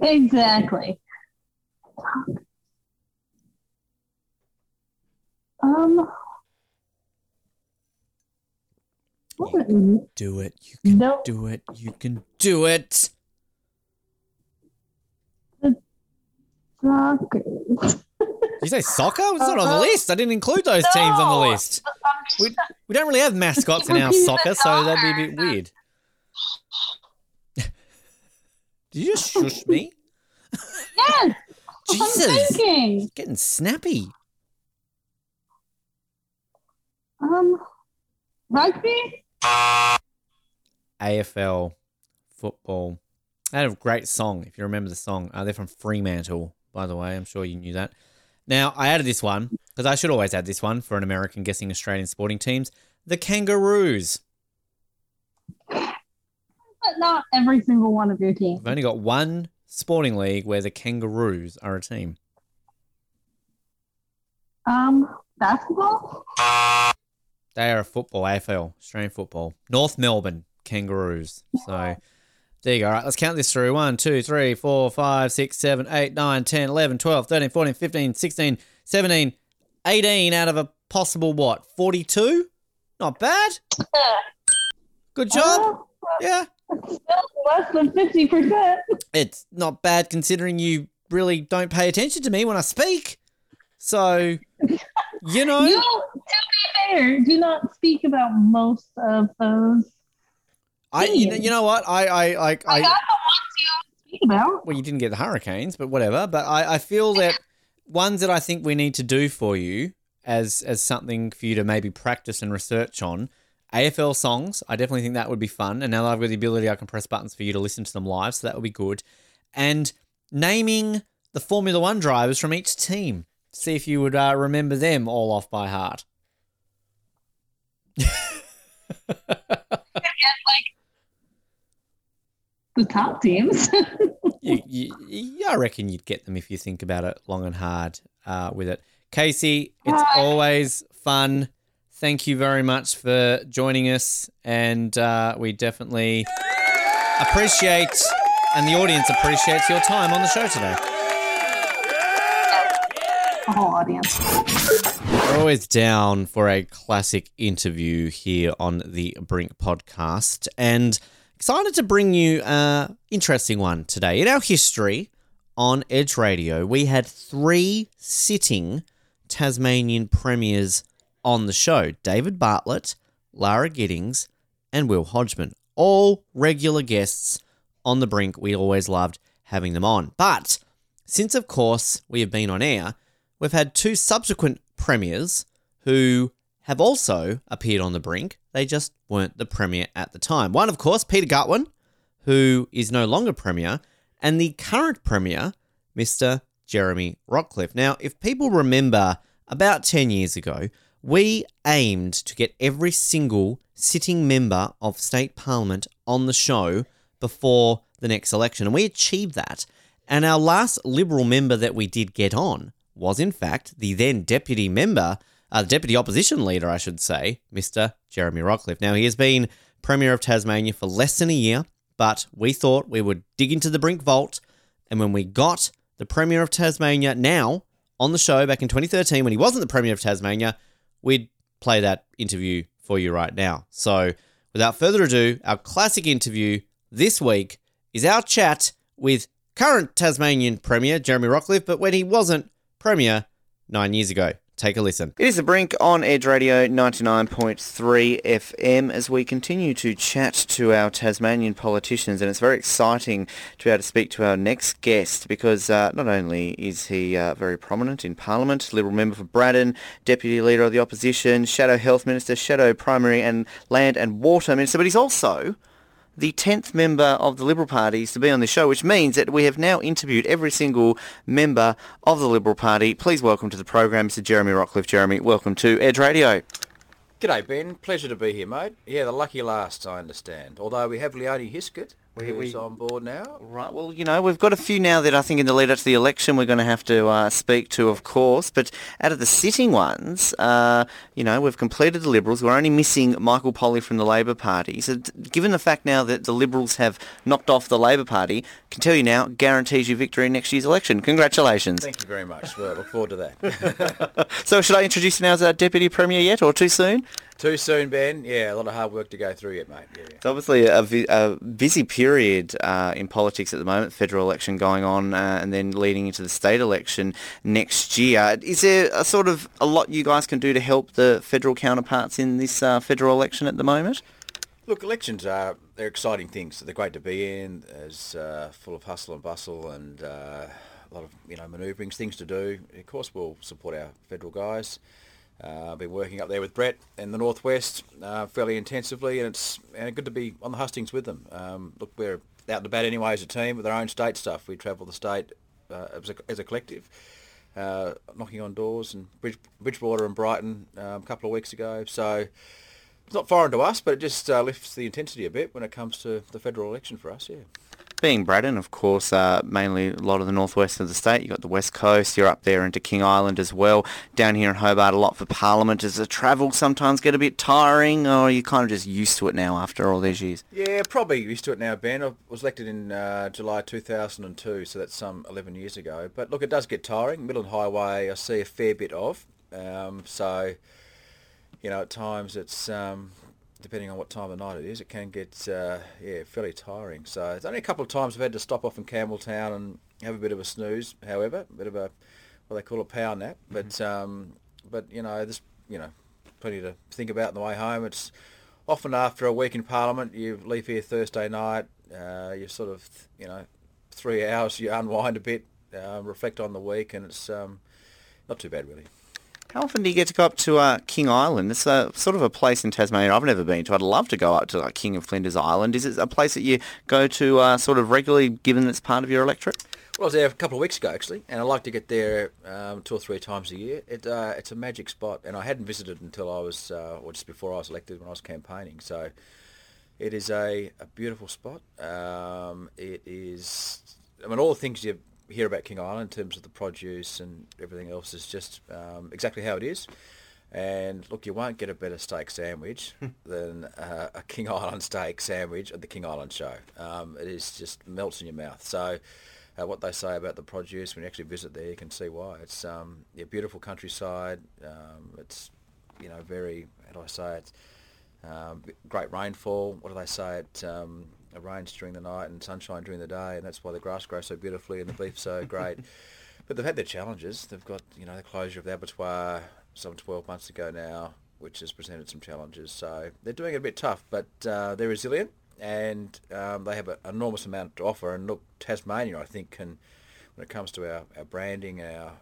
Exactly. Um. Do it. You can No. do it. You can do it. Soccer. Did you say soccer? It's not on the Uh-huh. list. I didn't include those teams on the list. We, we don't really have mascots in our soccer, so that'd be a bit weird. Did you just shush me? Yes, I'm Jesus, thinking. getting snappy. Um, rugby. AFL football. They had a great song, if you remember the song. Uh, they're from Fremantle, by the way. I'm sure you knew that. Now, I added this one because I should always add this one for an American guessing Australian sporting teams. The Kangaroos. But not every single one of your teams. We've only got one sporting league where the Kangaroos are a team. Um, basketball. They are a football, AFL, Australian football. North Melbourne Kangaroos. So there you go. All right, let's count this through. 1, 2, 3, 4, 5, 6, 7, 8, 9, 10, 11, 12, 13, 14, 15, 16, 17, 18 out of a possible what? 42? Not bad. Good job. Uh, Yeah. still less than fifty percent. It's not bad considering you really don't pay attention to me when I speak. So, you know. You, to be fair, do not speak about most of those. I you know, you know what? I I like I I got the ones you speak about. well you didn't get the hurricanes but whatever. But I I feel that ones that I think we need to do for you as as something for you to maybe practice and research on AFL songs I definitely think that would be fun. And now that I've got the ability I can press buttons for you to listen to them live so that would be good. And naming the Formula 1 drivers from each team. See if you would uh, remember them all off by heart. Like the top teams. you, you, you- I reckon you'd get them if you think about it long and hard uh, with it. Casey, it's Hi. always fun. Thank you very much for joining us, and uh, we definitely appreciate, and the audience appreciates your time on the show today. the whole audience. We're always down for a classic interview here on the Brink podcast, and excited to bring you an interesting one today. In our history on Edge Radio, we had three sitting Tasmanian premiers on the show David Bartlett, Lara Giddings, and Will Hodgman. All regular guests on the Brink. We always loved having them on. But since, of course, we have been on air, we've had two subsequent premiers who have also appeared on the brink. They just weren't the premier at the time. One, of course, Peter Gutwein, who is no longer premier, and the current premier, Mr. Jeremy Rockliff. Now, if people remember, about 10 years ago, we aimed to get every single sitting member of state parliament on the show before the next election, and we achieved that. And our last Liberal member that we did get on was, in fact, the then deputy member, uh, deputy opposition leader, I should say, Mr. Jeremy Rockliff. Now, he has been Premier of Tasmania for less than a year, but we thought we would dig into the Brink Vault. And when we got the Premier of Tasmania now on the show back in 2013, when he wasn't the Premier of Tasmania, we'd play that interview for you right now. So, without further ado, our classic interview this week is our chat with current Tasmanian Premier Jeremy Rockliff, but when he wasn't Premier nine years ago. Take a listen. It is the brink on Edge Radio 99.3 FM as we continue to chat to our Tasmanian politicians and it's very exciting to be able to speak to our next guest because uh, not only is he uh, very prominent in Parliament, Liberal member for Braddon, Deputy Leader of the Opposition, Shadow Health Minister, Shadow Primary and Land and Water Minister, but he's also the 10th member of the Liberal Party to be on the show, which means that we have now interviewed every single member of the Liberal Party. Please welcome to the program Mr Jeremy Rockliff. Jeremy, welcome to Edge Radio. G'day, Ben. Pleasure to be here, mate. Yeah, the lucky last, I understand. Although we have Leonie Hiscutt, We- we- on board now. Right, well, you know, we've got a few now that I think in the lead up to the election we're going to have to uh, speak to, of course. But out of the sitting ones, uh, you know, we've completed the Liberals. We're only missing Michael Polley from the Labor Party. So given the fact now that the Liberals have knocked off the Labor Party, can tell you now, guarantees you victory in next year's election. Congratulations. Thank you very much. Well, look forward to that. So should I introduce you now as our Deputy Premier yet, or too soon? Too soon, Ben. Yeah, a lot of hard work to go through yet, mate. Yeah. It's obviously a, a busy period uh, in politics at the moment, federal election going on uh, and then leading into the state election next year. Is there a sort of a lot you guys can do to help the federal counterparts in this uh, federal election at the moment? Look, elections are they're exciting things. They're great to be in. There's uh, full of hustle and bustle and uh, a lot of you know manoeuvrings, things to do. Of course, we'll support our federal guys. Uh, I've been working up there with Brett in the northwest uh, fairly intensively, and it's and good to be on the hustings with them. Um, look, we're out and about anyway as a team with our own state stuff. We travel the state uh, as, a, as a collective, uh, knocking on doors in Bridge, Bridgewater and Brighton um, a couple of weeks ago. So it's not foreign to us, but it just uh, lifts the intensity a bit when it comes to the federal election for us. Yeah. Being Braddon, of course, uh, mainly a lot of the northwest of the state. You've got the west coast. You're up there into King Island as well. Down here in Hobart, a lot for Parliament. Does the travel sometimes get a bit tiring, or are you kind of just used to it now after all these years? Yeah, probably used to it now, Ben. I was elected in uh, July 2002, so that's some 11 years ago. But look, it does get tiring. Midland Highway, I see a fair bit of. Um, so, you know, at times it's, um, depending on what time of night it is, it can get, uh, yeah, fairly tiring. So it's only a couple of times I've had to stop off in Campbell Town and have a bit of a snooze, however, a bit of a, what they call a power nap. But, um, but you know, there's, you know, plenty to think about on the way home. It's often after a week in Parliament, you leave here Thursday night, uh, you sort of, you know, three hours, you unwind a bit, uh, reflect on the week, and it's um, not too bad, really. How often do you get to go up to uh, King Island? It's a, sort of a place in Tasmania I've never been to. I'd love to go up to like, King of Flinders Island. Is it a place that you go to uh, sort of regularly, given that it's part of your electorate? Well, I was there a couple of weeks ago, actually, and I like to get there um, two or three times a year. It, uh, it's a magic spot, and I hadn't visited until I was, uh, or just before I was elected when I was campaigning. So it is a, a beautiful spot. Um, it is, I mean, all the things you hear about King Island in terms of the produce and everything else is just um, exactly how it is. And look, you won't get a better steak sandwich than uh, a King Island steak sandwich at the King Island show. Um, it is just melts in your mouth. So uh, what they say about the produce when you actually visit there, you can see why. It's um, yeah, beautiful countryside. Um, it's you know very how do I say it? Um, great rainfall. What do they say? It um, it rains during the night and sunshine during the day, and that's why the grass grows so beautifully and the beef so great. But they've had their challenges. They've got you know the closure of the abattoir some 12 months ago now, which has presented some challenges. So they're doing it a bit tough, but uh, they're resilient and um, they have an enormous amount to offer. And look, Tasmania, I think, can when it comes to our, our branding, our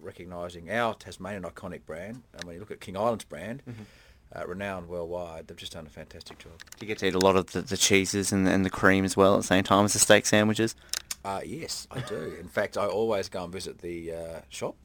recognising our Tasmanian iconic brand, and when you look at King Island's brand, uh, renowned worldwide, they've just done a fantastic job. Do you get to eat a lot of the, the cheeses and, and the cream as well at the same time as the steak sandwiches? Uh, yes, I do. In fact, I always go and visit the uh, shop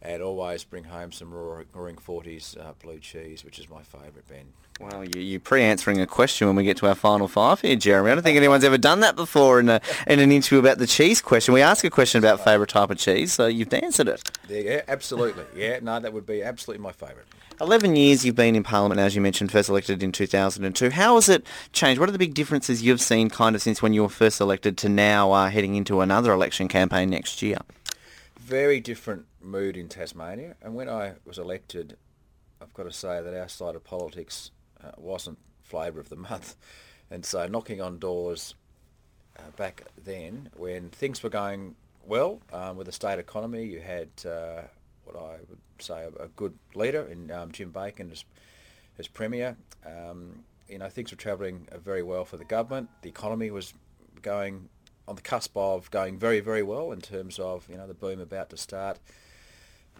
and always bring home some Roaring, 40s uh, blue cheese, which is my favourite, Ben. Well, you, you're pre-answering a question when we get to our final five here, Jeremy. I don't think anyone's ever done that before in, a, in an interview about the cheese question. We ask a question about favourite type of cheese, so you've answered it. Yeah, yeah, absolutely. Yeah, no, that would be absolutely my favourite. 11 years you've been in Parliament, as you mentioned, first elected in 2002. How has it changed? What are the big differences you've seen kind of since when you were first elected to now uh, heading into another election campaign next year? Very different mood in Tasmania. And when I was elected, I've got to say that our side of politics uh, wasn't flavour of the month. And so knocking on doors uh, back then, when things were going well um, with the state economy, you had uh, I would say a, a good leader in um, Jim Bacon as, as Premier. Um, you know, things were travelling uh, very well for the government. The economy was going on the cusp of going very, very well in terms of, you know, the boom about to start.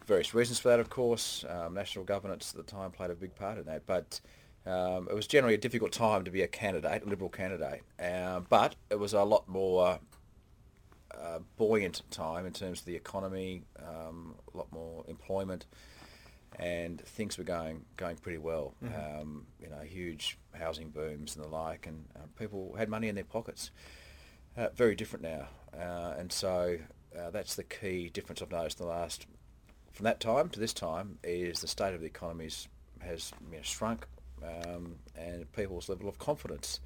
Various reasons for that, of course. Um, national governance at the time played a big part in that. But um, it was generally a difficult time to be a candidate, a Liberal candidate. Um, but it was a lot more uh, buoyant time in terms of the economy, um, a lot more employment, and things were going going pretty well. Mm-hmm. Um, you know, huge housing booms and the like, and uh, people had money in their pockets. Uh, very different now, uh, and so uh, that's the key difference I've noticed in the last from that time to this time is the state of the economies has you know, shrunk, um, and people's level of confidence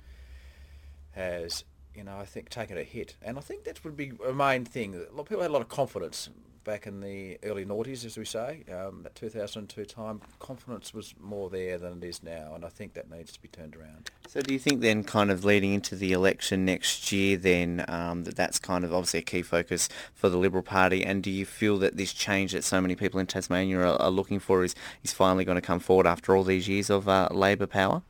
has you know, I think taken a hit. And I think that would be a main thing. A lot of people had a lot of confidence back in the early noughties, as we say. Um, that 2002 time, confidence was more there than it is now, and I think that needs to be turned around. So do you think then kind of leading into the election next year then um, that that's kind of obviously a key focus for the Liberal Party and do you feel that this change that so many people in Tasmania are, are looking for is, is finally going to come forward after all these years of uh, Labor power?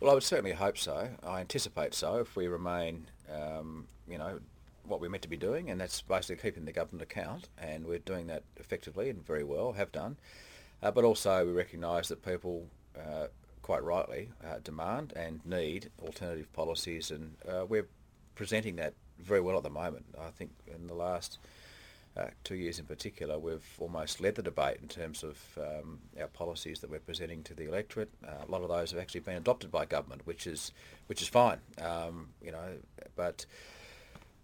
Well, I would certainly hope so. I anticipate so if we remain, um, you know, what we're meant to be doing, and that's basically keeping the government account, and we're doing that effectively and very well, have done. Uh, but also we recognise that people, uh, quite rightly, uh, demand and need alternative policies, and uh, we're presenting that very well at the moment. I think in the last uh, two years in particular, we've almost led the debate in terms of um, our policies that we're presenting to the electorate. Uh, a lot of those have actually been adopted by government, which is which is fine. Um, you know, but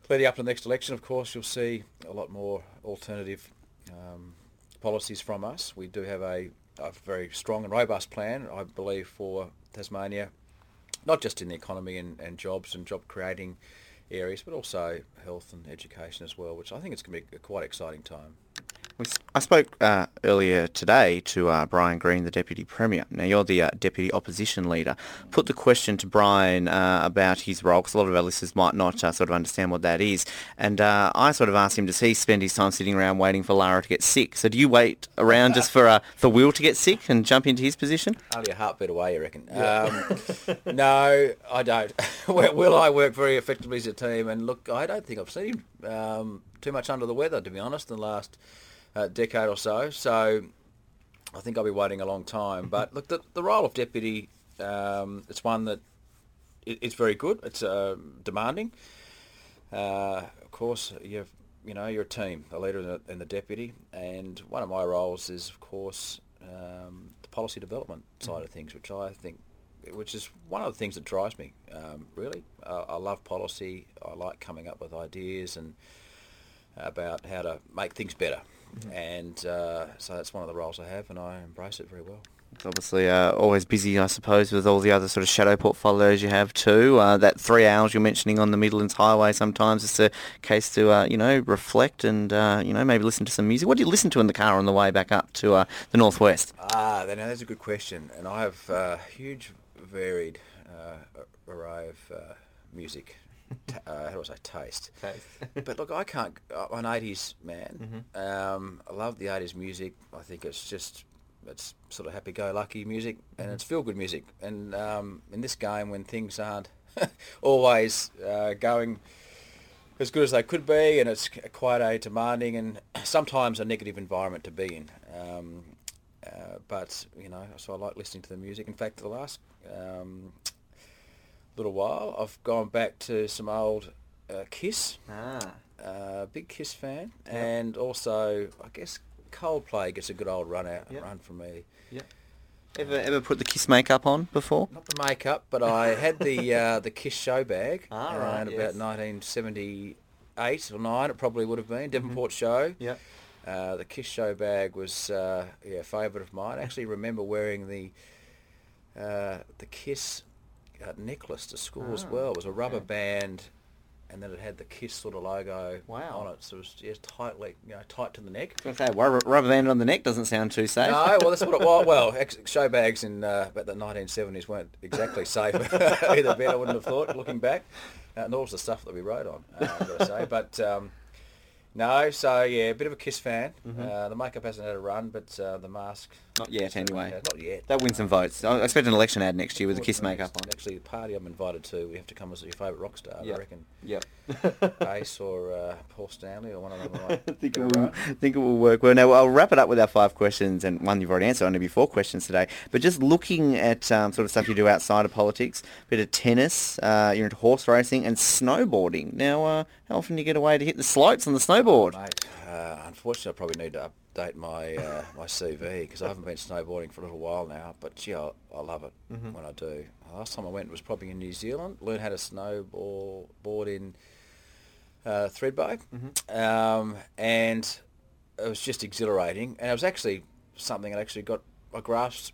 leading up to the next election, of course, you'll see a lot more alternative um, policies from us. We do have a, a very strong and robust plan, I believe, for Tasmania, not just in the economy and, and jobs and job creating areas, but also health and education as well, which I think it's going to be a quite exciting time. We I spoke uh, earlier today to uh, Bryan Green, the Deputy Premier. Now, you're the uh, Deputy Opposition Leader. Put the question to Bryan uh, about his role, because a lot of our listeners might not uh, sort of understand what that is. And uh, I sort of asked him, does he spend his time sitting around waiting for Lara to get sick? So do you wait around just for, uh, for Will to get sick and jump into his position? Only a heartbeat away, you reckon? Um, no, I don't. Will I work very effectively as a team? And look, I don't think I've seen him um, too much under the weather, to be honest, in the last uh, decade or so. So I think I'll be waiting a long time. But look, the, the role of deputy, um, it's one that it, it's very good. It's uh, demanding. Uh, of course, you've you know you're a team, the leader and the, and the deputy, and one of my roles is, of course, um, the policy development side of things, which I think, which is one of the things that drives me. Um, really, uh, I love policy. I like coming up with ideas and about how to make things better, and uh, so that's one of the roles I have, and I embrace it very well. It's obviously uh, always busy, I suppose, with all the other sort of shadow portfolios you have too. Uh, that three hours you're mentioning on the Midlands Highway sometimes it's a case to, uh, you know, reflect and, uh, you know, maybe listen to some music. What do you listen to in the car on the way back up to uh, the Northwest? Ah, then that's a good question, and I have a huge, varied uh, array of uh, music. T- uh, how do I say taste? but look, I can't. I'm an '80s man. Um, I love the '80s music. I think it's just it's sort of happy-go-lucky music, and it's feel-good music. And um, in this game, when things aren't always uh, going as good as they could be, and it's quite a demanding and sometimes a negative environment to be in. Um, uh, but you know, so I like listening to the music. In fact, the last um, little while, I've gone back to some old uh, Kiss. Ah. Uh, big Kiss fan, and also I guess Coldplay gets a good old run out Yep. run from me. Ever, ever put the Kiss makeup on before? Not the makeup, but I had the uh, the Kiss show bag Ah, around right, about 1978 or nine. It probably would have been Devonport show. Yep. Uh, the Kiss show bag was uh, yeah a favourite of mine. I actually remember wearing the uh, the Kiss uh, necklace to school as Ah, well. It was a rubber okay. band and then it had the Kiss sort of logo Wow. on it. So it was just tightly, you know, tight to the neck. Was rubber, rubber band on the neck doesn't sound too safe. No, well, that's what it was. Well, show bags in uh, about the 1970s weren't exactly safe either. I wouldn't have thought, looking back. Uh, and all the stuff that we rode on, uh, I've got to say. But um, no, so yeah, a bit of a Kiss fan. Uh, the makeup hasn't had a run, but uh, the mask. Not yet, anyway. not yet. That wins some votes. I expect an election ad next year with a kiss makeup on. Actually, the party I'm invited to, we have to come as your favourite rock star. Yeah. I reckon Yep. Ace or uh, Paul Stanley or one of them. I think it will, think it will work well. Now, I'll wrap it up with our five questions, and one you've already answered, only be four questions today. But just looking at um, sort of stuff you do outside of politics, a bit of tennis, uh, you're into horse racing and snowboarding. Now, uh, how often do you get away to hit the slopes on the snowboard? Mate, uh, unfortunately, I probably need to update my uh, my CV because I haven't been snowboarding for a little while now. But gee, I, I love it when I do. Last time I went was probably in New Zealand. Learned how to snowboard board in uh, Thredbo, um, and it was just exhilarating. And it was actually something I actually got I grasped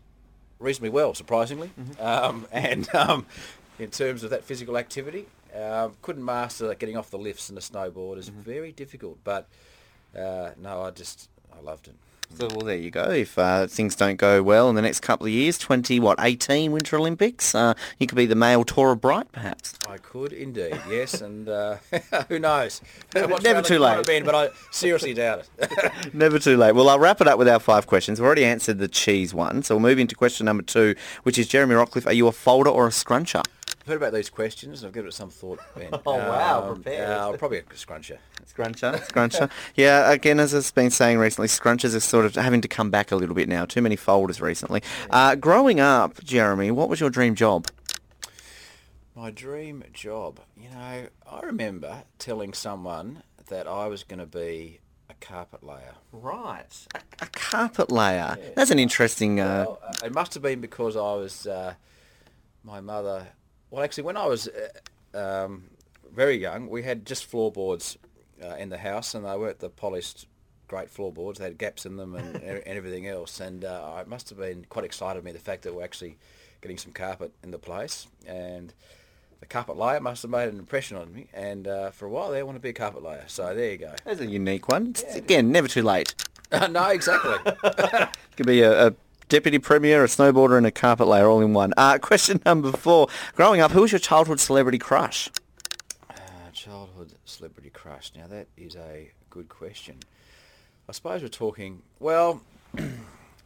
reasonably well, surprisingly. Um, and um, in terms of that physical activity, um, couldn't master like, getting off the lifts and the snowboard. is very difficult, but uh, no, I just I loved it. So, well, there you go. If uh, things don't go well in the next couple of years, 20, what, 18 Winter Olympics, uh, you could be the male Torah Bright, perhaps. I could indeed, yes, and uh, who knows? Never- never too late. Ben, but I seriously doubt it. Never too late. Well, I'll wrap it up with our five questions. We've already answered the cheese one, so we'll move into question number two, which is Jeremy Rockliff, are you a folder or a scruncher? Heard about these questions, and I've given it some thought, Ben. Oh, wow, Um, prepared. uh, probably a scruncher. Scruncher, scruncher. yeah, again, as I've been saying recently, scrunchers are sort of having to come back a little bit now. Too many folders recently. Uh, growing up, Jeremy, what was your dream job? My dream job. You know, I remember telling someone that I was going to be a carpet layer. Right. A, a carpet layer. That's an interesting... Uh, Well, uh, it must have been because I was uh, my mother. Well, actually, when I was uh, um, very young, we had just floorboards uh, in the house, and they weren't the polished, great floorboards. They had gaps in them and, and everything else. And uh, it must have been quite excited me the fact that we're actually getting some carpet in the place, and the carpet layer must have made an impression on me. And uh, for a while there, I want to be a carpet layer. So there you go. that's a unique one. It's, again, never too late. no, exactly. Could be a, a deputy premier, a snowboarder, and a carpet layer all in one. Uh, question number four. Growing up, who was your childhood celebrity crush? Uh, childhood celebrity crush. Now that is a good question. I suppose we're talking. Well,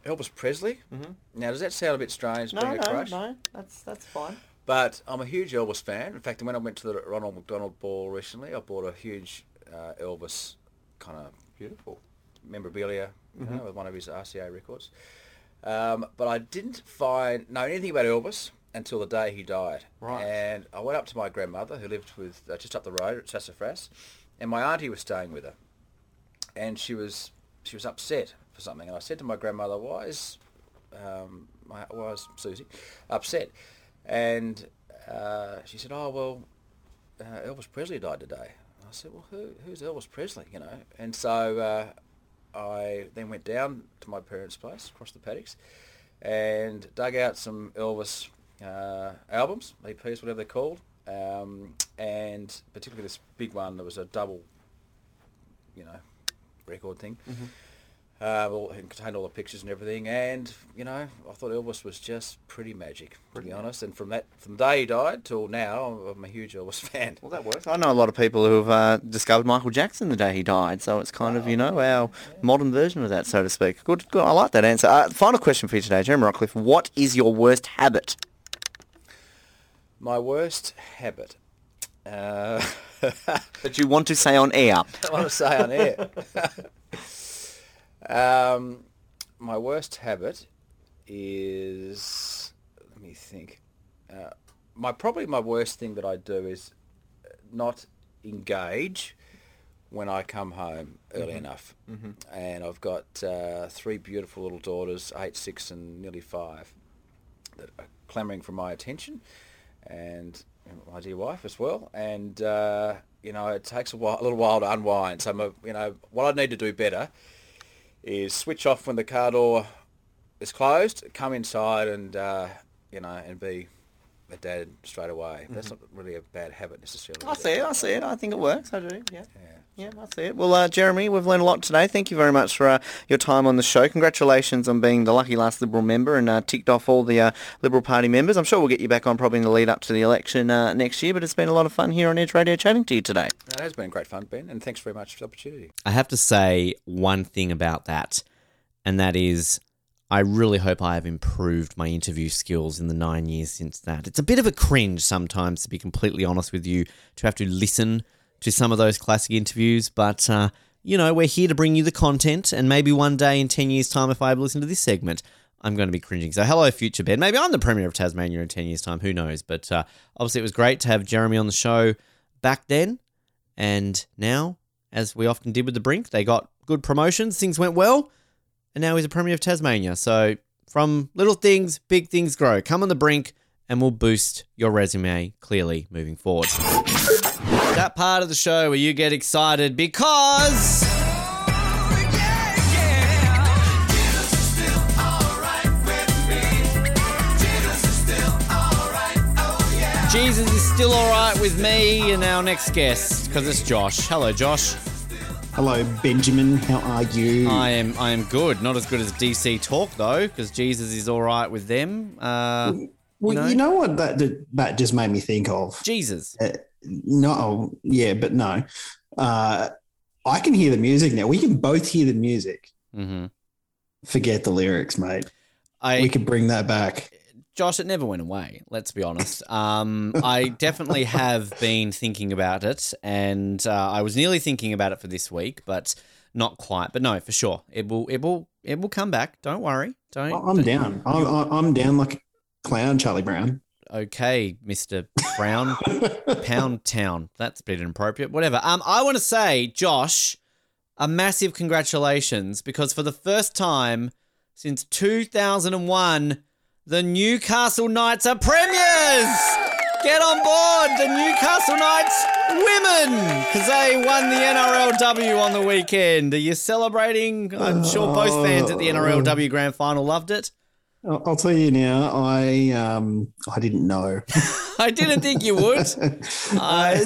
Elvis Presley. Mm-hmm. Now, does that sound a bit strange? being a crush? That's that's fine. But I'm a huge Elvis fan. In fact, when I went to the Ronald McDonald Ball recently, I bought a huge uh, Elvis kind of Beautiful. memorabilia you know, with one of his RCA records. Um, but I didn't find know anything about Elvis until the day he died. Right. And I went up to my grandmother, who lived with uh, just up the road at Sassafras, and my auntie was staying with her, and she was she was upset for something. And I said to my grandmother, "Why is um, my, why is Susie upset?" And uh, she said, "Oh well, uh, Elvis Presley died today." I said, "Well, who, who's Elvis Presley?" You know, and so uh, I then went down to my parents' place across the paddocks and dug out some Elvis uh, albums, EPs, whatever they're called, um, and particularly this big one that was a double, you know, record thing. Uh, well, it contained all the pictures and everything, and you know, I thought Elvis was just pretty magic, to be honest. And from that, from the day he died till now, I'm a huge Elvis fan. Well, that works. I know a lot of people who have uh, discovered Michael Jackson the day he died, so it's kind of, you know, our modern version of that, so to speak. Good, good. I like that answer. Uh, final question for you today, Jeremy Rockliff. What is your worst habit? My worst habit. Uh, That you want to say on air? I want to say on air. Um, my worst habit is let me think. Uh, my probably my worst thing that I do is not engage when I come home early enough. Mm-hmm. And I've got uh, three beautiful little daughters, eight, six, and nearly five, that are clamouring for my attention, and my dear wife as well. And uh, you know, it takes a, while, a little while to unwind. So, my, you know, what I need to do better is switch off when the car door is closed, come inside, and uh, you know, and be a dad straight away. That's not really a bad habit necessarily. I see it. I see it. I think it works. I do. Yeah. Yeah. Yeah, that's it. Well, uh, Jeremy, we've learned a lot today. Thank you very much for uh, your time on the show. Congratulations on being the lucky last Liberal member and uh, ticked off all the uh, Liberal Party members. I'm sure we'll get you back on probably in the lead up to the election uh, next year, but it's been a lot of fun here on Edge Radio chatting to you today. No, it has been great fun, Ben, and thanks very much for the opportunity. I have to say one thing about that, and that is I really hope I have improved my interview skills in the nine years since that. It's a bit of a cringe sometimes, to be completely honest with you, to have to listen to some of those classic interviews, but. Uh, you know, we're here to bring you the content, and maybe one day in 10 years' time, if I ever listen to this segment, I'm going to be cringing. So, hello, future Ben. Maybe I'm the Premier of Tasmania in 10 years' time. Who knows? But uh, obviously, it was great to have Jeremy on the show back then. And now, as we often did with the Brink, they got good promotions, things went well, and now he's a Premier of Tasmania. So, from little things, big things grow. Come on the Brink, and we'll boost your resume clearly moving forward. That part of the show where you get excited because. Jesus is still alright with me and our next guest, because it's Josh. Hello, Josh. Hello, Benjamin. How are you? I am I am good. Not as good as DC Talk though, because Jesus is alright with them. Uh, well, know? you know what that that- that just made me think of? Jesus. No, yeah, but no. Uh, I can hear the music now. We can both hear the music. hmm Forget the lyrics, mate. I we could bring that back. Josh, it never went away. Let's be honest. Um, I definitely have been thinking about it, and uh, I was nearly thinking about it for this week, but not quite. But no, for sure, it will. It will. It will come back. Don't worry. Don't. I'm don't- down. I'm, I'm down like a clown, Charlie Brown. Okay, Mister Brown, Pound Town. That's a bit inappropriate. Whatever. Um, I want to say, Josh, a massive congratulations because for the first time since 2001, the Newcastle Knights are premiers. Get on board, the Newcastle Knights women, because they won the NRLW on the weekend. Are you celebrating? I'm sure both fans at the NRLW Grand Final loved it. I'll, tell you now. I um I didn't know. I didn't think you would. I,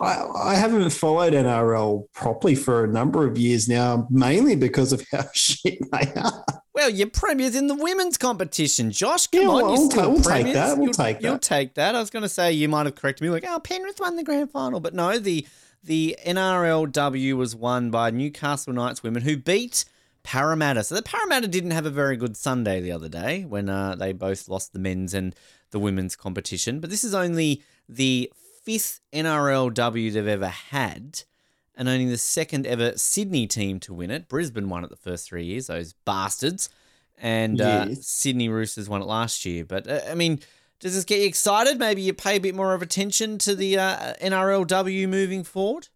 I, I haven't followed NRL properly for a number of years now, mainly because of how shit they are. Well, you're premiers in the women's competition, Josh. Come Yeah, on, well, we'll we'll take that, we'll You'll- take You'll take that. I was going to say you might have corrected me, like, oh, Penrith won the grand final, but no, the the NRLW was won by Newcastle Knights women who beat Parramatta. So the Parramatta didn't have a very good Sunday the other day when uh, they both lost the men's and the women's competition. But this is only the fifth NRLW they've ever had and only the second ever Sydney team to win it. Brisbane won it the first three years, those bastards. And uh, Sydney Roosters won it last year. But, uh, I mean, does this get you excited? Maybe you pay a bit more of attention to the uh, NRLW moving forward?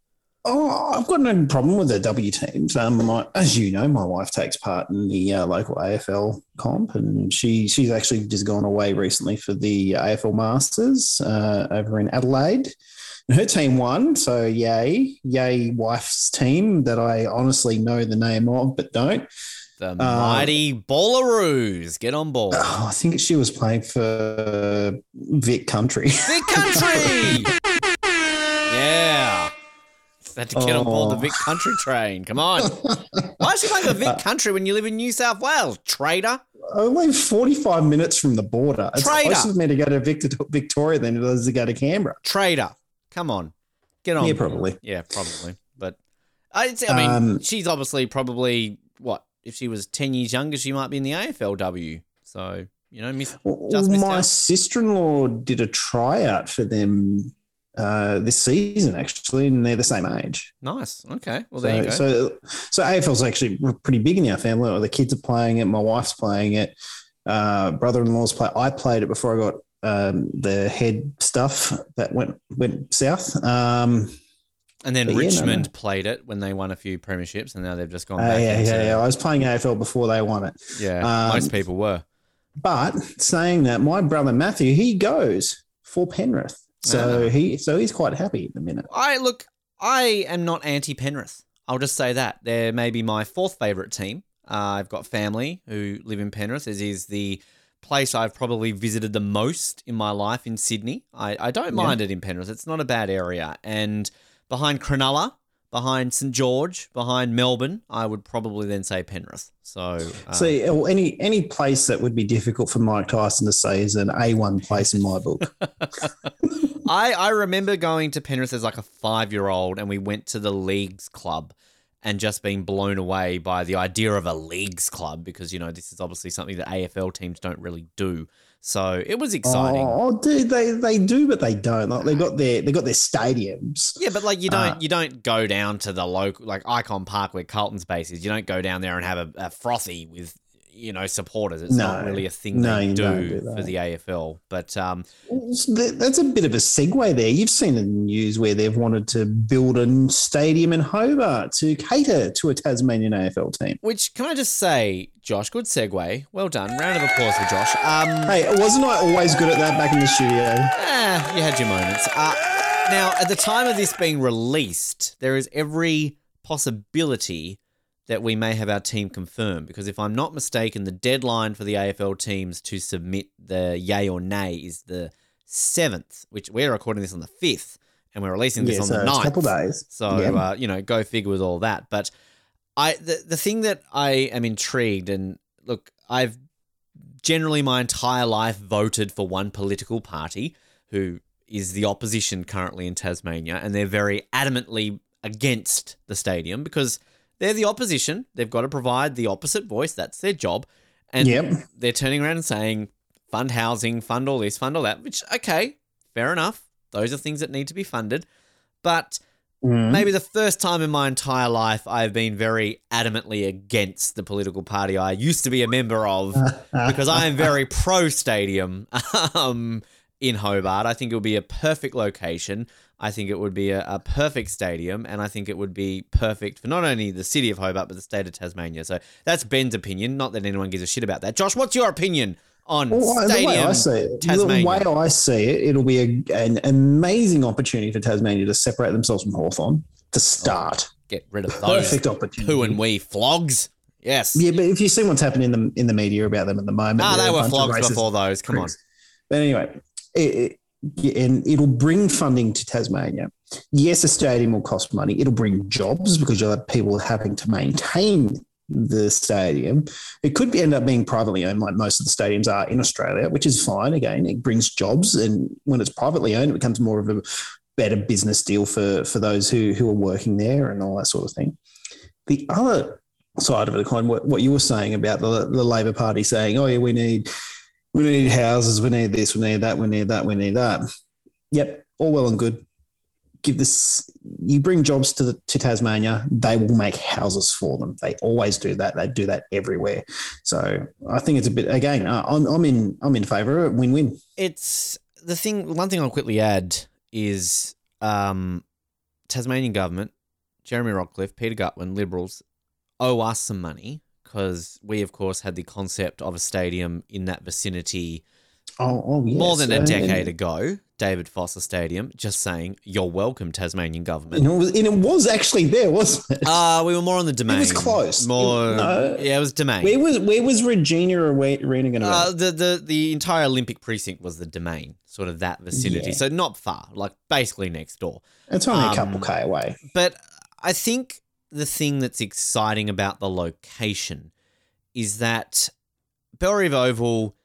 Oh, I've got no problem with the W teams. Um, my, as you know, my wife takes part in the uh, local AFL comp, and she she's actually just gone away recently for the AFL Masters uh, over in Adelaide. And her team won, so yay, yay, wife's team that I honestly know the name of but don't. The mighty Ballaroos. Get on board. Oh, I think she was playing for Vic Country. Vic Country! Had to get on board the Oh. Vic Country train. Come on. Why is she playing for Vic Country when you live in New South Wales? Traitor. Only forty-five minutes from the border. It's Traitor. closer for me to go to Victor, Victoria than it is to go to Canberra. Traitor. Come on. Get on. Yeah, probably. Yeah, probably. But I, I mean, Um, she's obviously probably what if she was ten years younger, she might be in the AFLW. So you know, miss Well, just my sister-in-law did a tryout for them uh, this season, actually, and they're the same age. Nice. Okay. Well, there you go. So, so, so AFL's actually pretty big in our family. The kids are playing it. My wife's playing it. Uh, brother-in-law's play. I played it before I got um, the head stuff that went went south. Um, and then but yeah, no, Richmond no. played it when they won a few premierships, and now they've just gone uh, back. yeah, into, yeah, yeah. I was playing AFL before they won it. Yeah, Um, most people were. But saying that, my brother Matthew, he goes for Penrith, so Ah. he so he's quite happy at the minute. I look. I am not anti Penrith. I'll just say that they're maybe my fourth favorite team. Uh, I've got family who live in Penrith, as is the place I've probably visited the most in my life in Sydney. I, I don't Yeah. mind it in Penrith. It's not a bad area. And behind Cronulla, behind St George, behind Melbourne, I would probably then say Penrith. So, uh, See, any any place that would be difficult for Mike Tyson to say is an A1 place in my book. I, I remember going to Penrith as like a five year old and we went to the leagues club and just being blown away by the idea of a leagues club because, you know, this is obviously something that AFL teams don't really do. So it was exciting. Oh, dude, they they do, but they don't. Like they got their they got their stadiums. Yeah, but like you don't Uh, you don't go down to the local like Ikon Park where Carlton's base is. You don't go down there and have a, a frothy with you know supporters. It's not really a thing No, they do, do for the AFL. But um, That's a bit of a segue there. You've seen the news where they've wanted to build a stadium in Hobart to cater to a Tasmanian AFL team. which can I just say, Josh, good segue. Well done. Round of applause for Josh. Um, Hey, wasn't I always good at that back in the studio? Eh, you had your moments. Uh, now, at the time of this being released, there is every possibility that we may have our team confirmed. Because if I'm not mistaken, the deadline for the AFL teams to submit the yay or nay is the 7th, which we're recording this on the 5th, and we're releasing this Yeah, on so the it's 9th. couple days. So Yeah. uh, you know, go figure with all that. But I the the thing that I am intrigued and look, I've generally my entire life voted for one political party who is the opposition currently in Tasmania, and they're very adamantly against the stadium because they're the opposition. They've got to provide the opposite voice. That's their job. And Yep. they're turning around and saying, fund housing, fund all this, fund all that, which, okay, fair enough. Those are things that need to be funded. But Mm. maybe the first time in my entire life I've been very adamantly against the political party I used to be a member of because I am very pro stadium um, in Hobart. I think it would be a perfect location. I think it would be a, a perfect stadium, and I think it would be perfect for not only the city of Hobart but the state of Tasmania. So that's Ben's opinion. Not that anyone gives a shit about that. Josh, what's your opinion on Well, the way? I see it, Tasmania. the way I see it, it'll be a, an amazing opportunity for Tasmania to separate themselves from Hawthorn to start. Get rid of those Perfect opportunity. poo and wee flogs. Yes. Yeah, but if you see what's happening in the in the media about them at the moment, Ah, they were flogs before those. Come on. But anyway, it, it- and it'll bring funding to Tasmania. Yes, a stadium will cost money. It'll bring jobs because you'll have people having to maintain the stadium. It could end up being privately owned, like most of the stadiums are in Australia, which is fine. Again, it brings jobs, and when it's privately owned, it becomes more of a better business deal for for those who who are working there and all that sort of thing. The other side of the coin, what, what you were saying about the, the Labor Party saying, "Oh yeah, we need we need houses, we need this, we need that, we need that, we need that." Yep, all well and good. Give this. You bring jobs to the, to Tasmania, they will make houses for them. They always do that. They do that everywhere. So I think it's a bit. Again, I'm I'm in I'm in favour of. Win win. it's the thing. One thing I'll quickly add is um, Tasmanian government, Jeremy Rockliff, Peter Gutwein, Liberals owe us some money because we, of course, had the concept of a stadium in that vicinity Oh, oh yes. more than a decade ago. David Foster Stadium. Just saying, you're welcome, Tasmanian government. And it was, and it was actually there, wasn't it? Uh, we were more on the domain. It was close. More, It- no. yeah, it was domain. Where was where was Regina Arena going to? Uh, the, the the entire Olympic precinct was the domain, sort of that vicinity. Yeah. So not far, like basically next door. it's only um, a couple k away. But I think the thing that's exciting about the location is that Bellerive Oval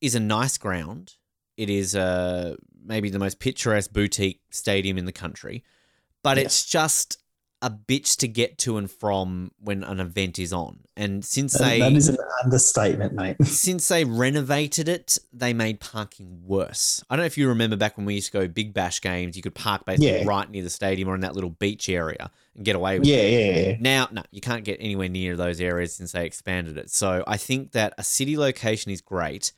is a nice ground. It is uh, maybe the most picturesque boutique stadium in the country, but it's just a bitch to get to and from when an event is on. And since That- they that is an understatement, mate. since they renovated it, they made parking worse. I don't know if you remember back when we used to go big bash games, you could park basically Yeah. right near the stadium or in that little beach area and get away with Yeah, it. yeah, yeah. Now, no, you can't get anywhere near those areas since they expanded it. So I think that a city location is great.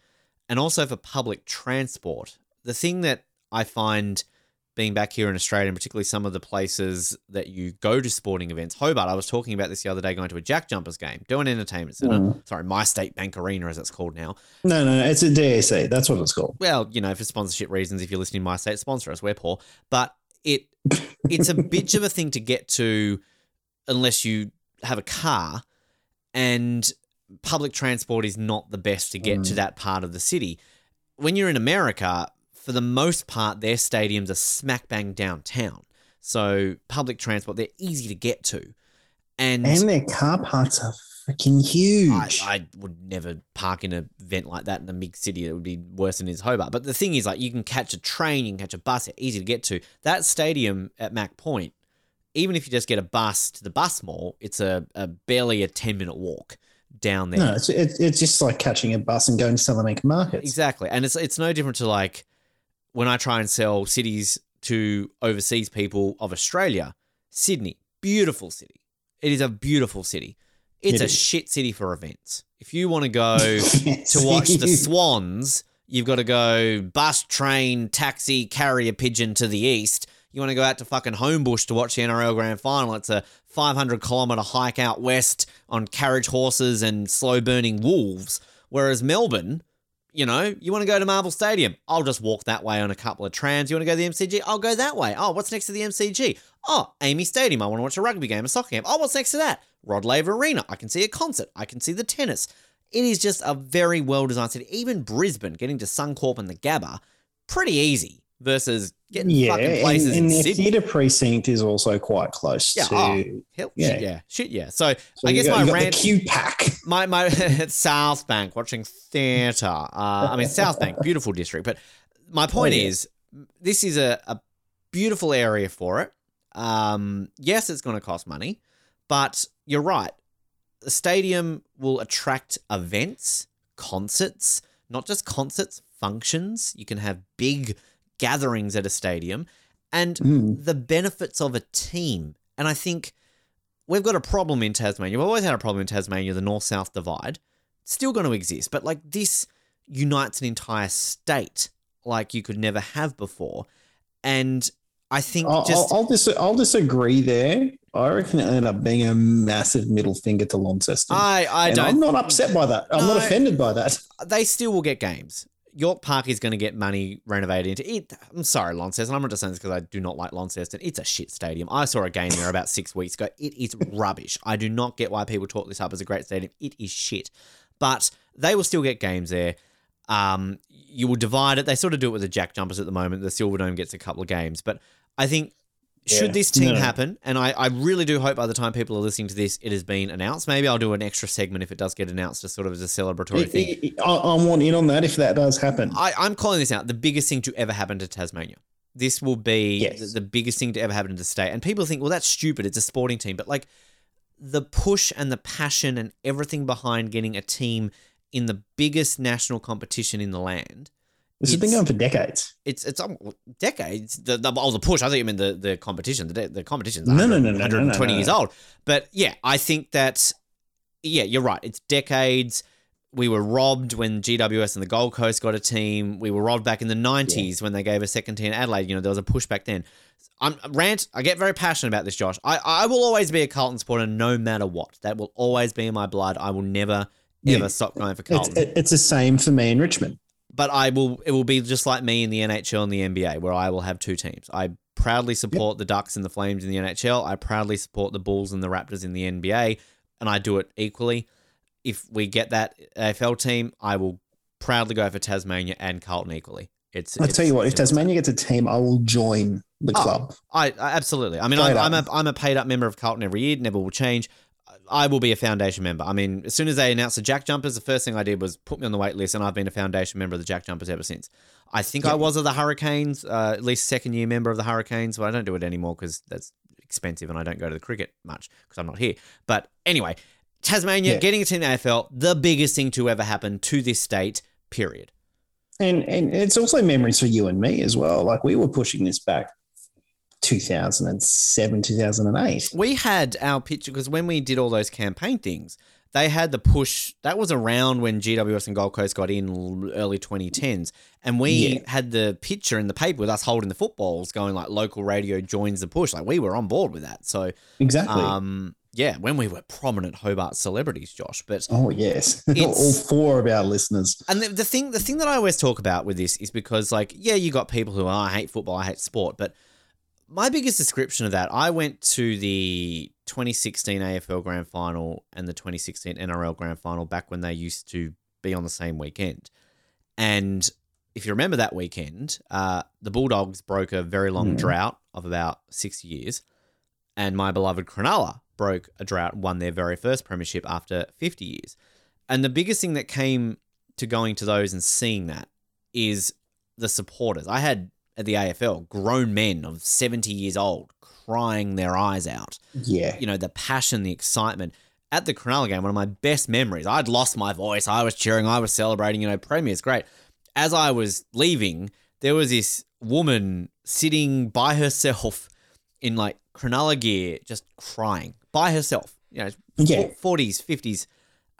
And also for public transport. The thing that I find being back here in Australia, and particularly some of the places that you go to sporting events, Hobart, I was talking about this the other day going to a Jack Jumpers game, Derwent entertainment centre. Mm. Sorry, My State Bank Arena, as it's called now. No, no, it's a DSC. That's what it's called. Well, you know, for sponsorship reasons, if you're listening to My State, sponsor us. We're poor. But it it's a bitch of a thing to get to unless you have a car. And public transport is not the best to get to Mm. that part of the city. When you're in America, for the most part, their stadiums are smack bang downtown. So public transport, they're easy to get to. And, And their car parks are freaking huge. I, I would never park in an event like that in a big city. It would be worse than his Hobart. But the thing is, like, you can catch a train, you can catch a bus, it's easy to get to. That stadium at Mac Point, even if you just get a bus to the bus mall, it's a, a barely a 10 minute walk down there. no, it's, it's it's just like catching a bus and going to Salamanca markets. Exactly. And it's it's no different to like when I try and sell cities to overseas people of Australia. Sydney, beautiful city. It is a beautiful city. It's It a shit city for events. If you want to go to watch the Swans, you've got to go bus, train, taxi, carrier pigeon to the east. You want to go out to fucking Homebush to watch the NRL Grand Final. It's a 500 kilometre hike out west on carriage horses and slow burning wolves. Whereas Melbourne, you know, you want to go to Marvel Stadium. I'll just walk that way on a couple of trams. You want to go to the MCG? I'll go that way. Oh, what's next to the MCG? Oh, AAMI Stadium. I want to watch a rugby game, a soccer game. Oh, what's next to that? Rod Laver Arena. I can see a concert. I can see the tennis. It is just a very well designed city. Even Brisbane, getting to Suncorp and the Gabba, pretty easy versus getting yeah, fucking places and, and in Sydney. theatre precinct is also quite close Yeah, to. oh, Hell, yeah. shit, yeah, shit, yeah. So, so I guess got, my rant, the QPAC. my my South Bank watching theatre. Uh, I mean South Bank, beautiful district. But my point Oh, yeah. is, this is a, a beautiful area for it. Um, yes, it's going to cost money, but you're right. The stadium will attract events, concerts, not just concerts, functions. You can have big gatherings at a stadium, and Mm. the benefits of a team. And I think we've got a problem in Tasmania. We've always had a problem in Tasmania, the north south divide. It's still going to exist, but like this unites an entire state like you could never have before. And I think I'll, just I'll, I'll, dis- I'll disagree there. I reckon it ended up being a massive middle finger to Launceston. I I and don't I'm not upset by that. I'm not offended by that. they still will get games. York Park is going to get money renovated into it. I'm sorry, Launceston. I'm not just saying this because I do not like Launceston. It's a shit stadium. I saw a game there about six weeks ago. It is rubbish. I do not get why people talk this up as a great stadium. It is shit. But they will still get games there. Um, you will divide it. They sort of do it with the Jack Jumpers at the moment. The Silver Dome gets a couple of games. But I think should Yeah. this team No. happen, and I, I really do hope by the time people are listening to this, it has been announced. Maybe I'll do an extra segment if it does get announced, just sort of as a celebratory thing. I, I want in on that if that does happen. I, I'm calling this out the biggest thing to ever happen to Tasmania. This will be Yes. the, the biggest thing to ever happen to the state. And people think, well, that's stupid. It's a sporting team. But like the push and the passion and everything behind getting a team in the biggest national competition in the land. This has been it's- going for decades. It's it's um, decades. The, the oh the push. I thought you meant the the competition. The the competition's No, no, no, 100 no, no, no, 120 no. years old. But yeah, I think that yeah, you're right. It's decades. We were robbed when GWS and the Gold Coast got a team. We were robbed back in the 90s when they gave a second team Adelaide. You know, there was a push back then. I'm rant. I get very passionate about this, Josh. I, I will always be a Carlton supporter no matter what. That will always be in my blood. I will never, Yeah. ever stop going for Carlton it- it's the same for me in Richmond. But I will. It will be just like me in the NHL and the NBA, where I will have two teams. I proudly support the Ducks and the Flames in the NHL. I proudly support the Bulls and the Raptors in the NBA, and I do it equally. If we get that AFL team, I will proudly go for Tasmania and Carlton equally. It's. I'll it's- tell you what, if Tasmania gets a team, I will join the Oh, club. I, I absolutely. I mean, I'm, I'm, a I'm a paid up member of Carlton every year. Never will change. I will be a foundation member. I mean, as soon as they announced the Jack Jumpers, the first thing I did was put me on the wait list, and I've been a foundation member of the Jack Jumpers ever since. I think I was of the Hurricanes, uh, at least second year member of the Hurricanes, but I don't do it anymore because that's expensive, and I don't go to the cricket much because I'm not here. But anyway, Tasmania Yeah. getting a team in the AFL, the biggest thing to ever happen to this state. Period. And and it's also memories for you and me as well. Like we were pushing this back 2007, 2008. we had our picture because when we did all those campaign things, they had the push. That was around when GWS and Gold Coast got in early 2010s, and we Yeah. had the picture in the paper with us holding the footballs, going like local radio joins the push. Like we were on board with that. So, Exactly. um, yeah, when we were prominent Hobart celebrities, Josh. But oh yes. All four of our listeners. and the, the thing, the thing that I always talk about with this is because, like, yeah, you got people who, oh, I hate football, I hate sport, but my biggest description of that, I went to the 2016 AFL Grand Final and the 2016 NRL Grand Final back when they used to be on the same weekend. And if you remember that weekend, uh, the Bulldogs broke a very long Mm. drought of about six years, and my beloved Cronulla broke a drought and won their very first premiership after 50 years. And the biggest thing that came to going to those and seeing that is the supporters. I had at the AFL grown men of 70 years old crying their eyes out Yeah. you know, the passion, the excitement. At the Cronulla game, one of my best memories, I'd lost my voice. I was cheering, I was celebrating, you know, Premier's great. As I was leaving, there was this woman sitting by herself in like Cronulla gear, just crying by herself, you know, Yeah. 40s, 50s.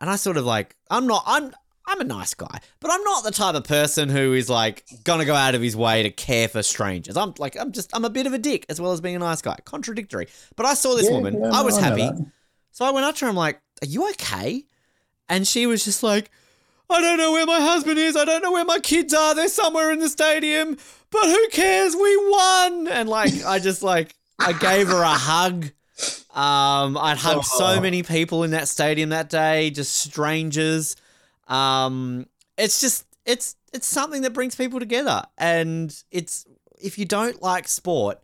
And I sort of like, I'm not, I'm, I'm a nice guy, but I'm not the type of person who is like gonna go out of his way to care for strangers. I'm like, I'm just, I'm a bit of a dick as well as being a nice guy. Contradictory. But I saw this Yeah, woman. yeah, I was I happy. that. So I went up to her. I'm like, "Are you okay?" And she was just like, "I don't know where my husband is. I don't know where my kids are. They're somewhere in the stadium. But who cares? We won!" And like, I just like, I gave her a hug. Um, I'd hugged so Oh. many people in that stadium that day, just strangers. Um, it's just, it's, it's something that brings people together, and it's if you don't like sport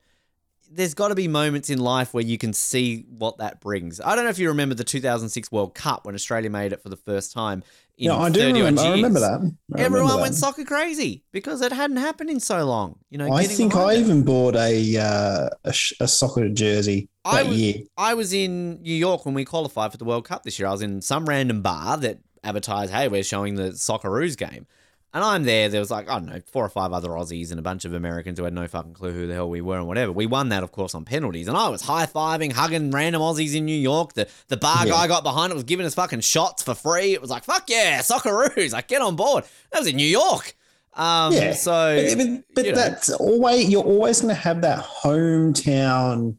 there's got to be moments in life where you can see what that brings. I don't know if you remember the 2006 World Cup when Australia made it for the first time in Yeah, I do 30 odd remember. I remember that. I remember Everyone that. went soccer crazy because it hadn't happened in so long. You know, I think I it. even bought a uh, a, a soccer jersey I that was- year. I was in New York when we qualified for the World Cup this year. I was in some random bar that advertised, "Hey, we're showing the Socceroos game," and I'm there. There was like I don't know, four or five other Aussies and a bunch of Americans who had no fucking clue who the hell we were and whatever. We won that, of course, on penalties, and I was high fiving, hugging random Aussies in New York. The the bar Yeah. guy got behind it, was giving us fucking shots for free. It was like, "Fuck yeah, Socceroos!" Like, get on board. That was in New York. Um, Yeah, so But, but, but you know. that's always you're always going to have that hometown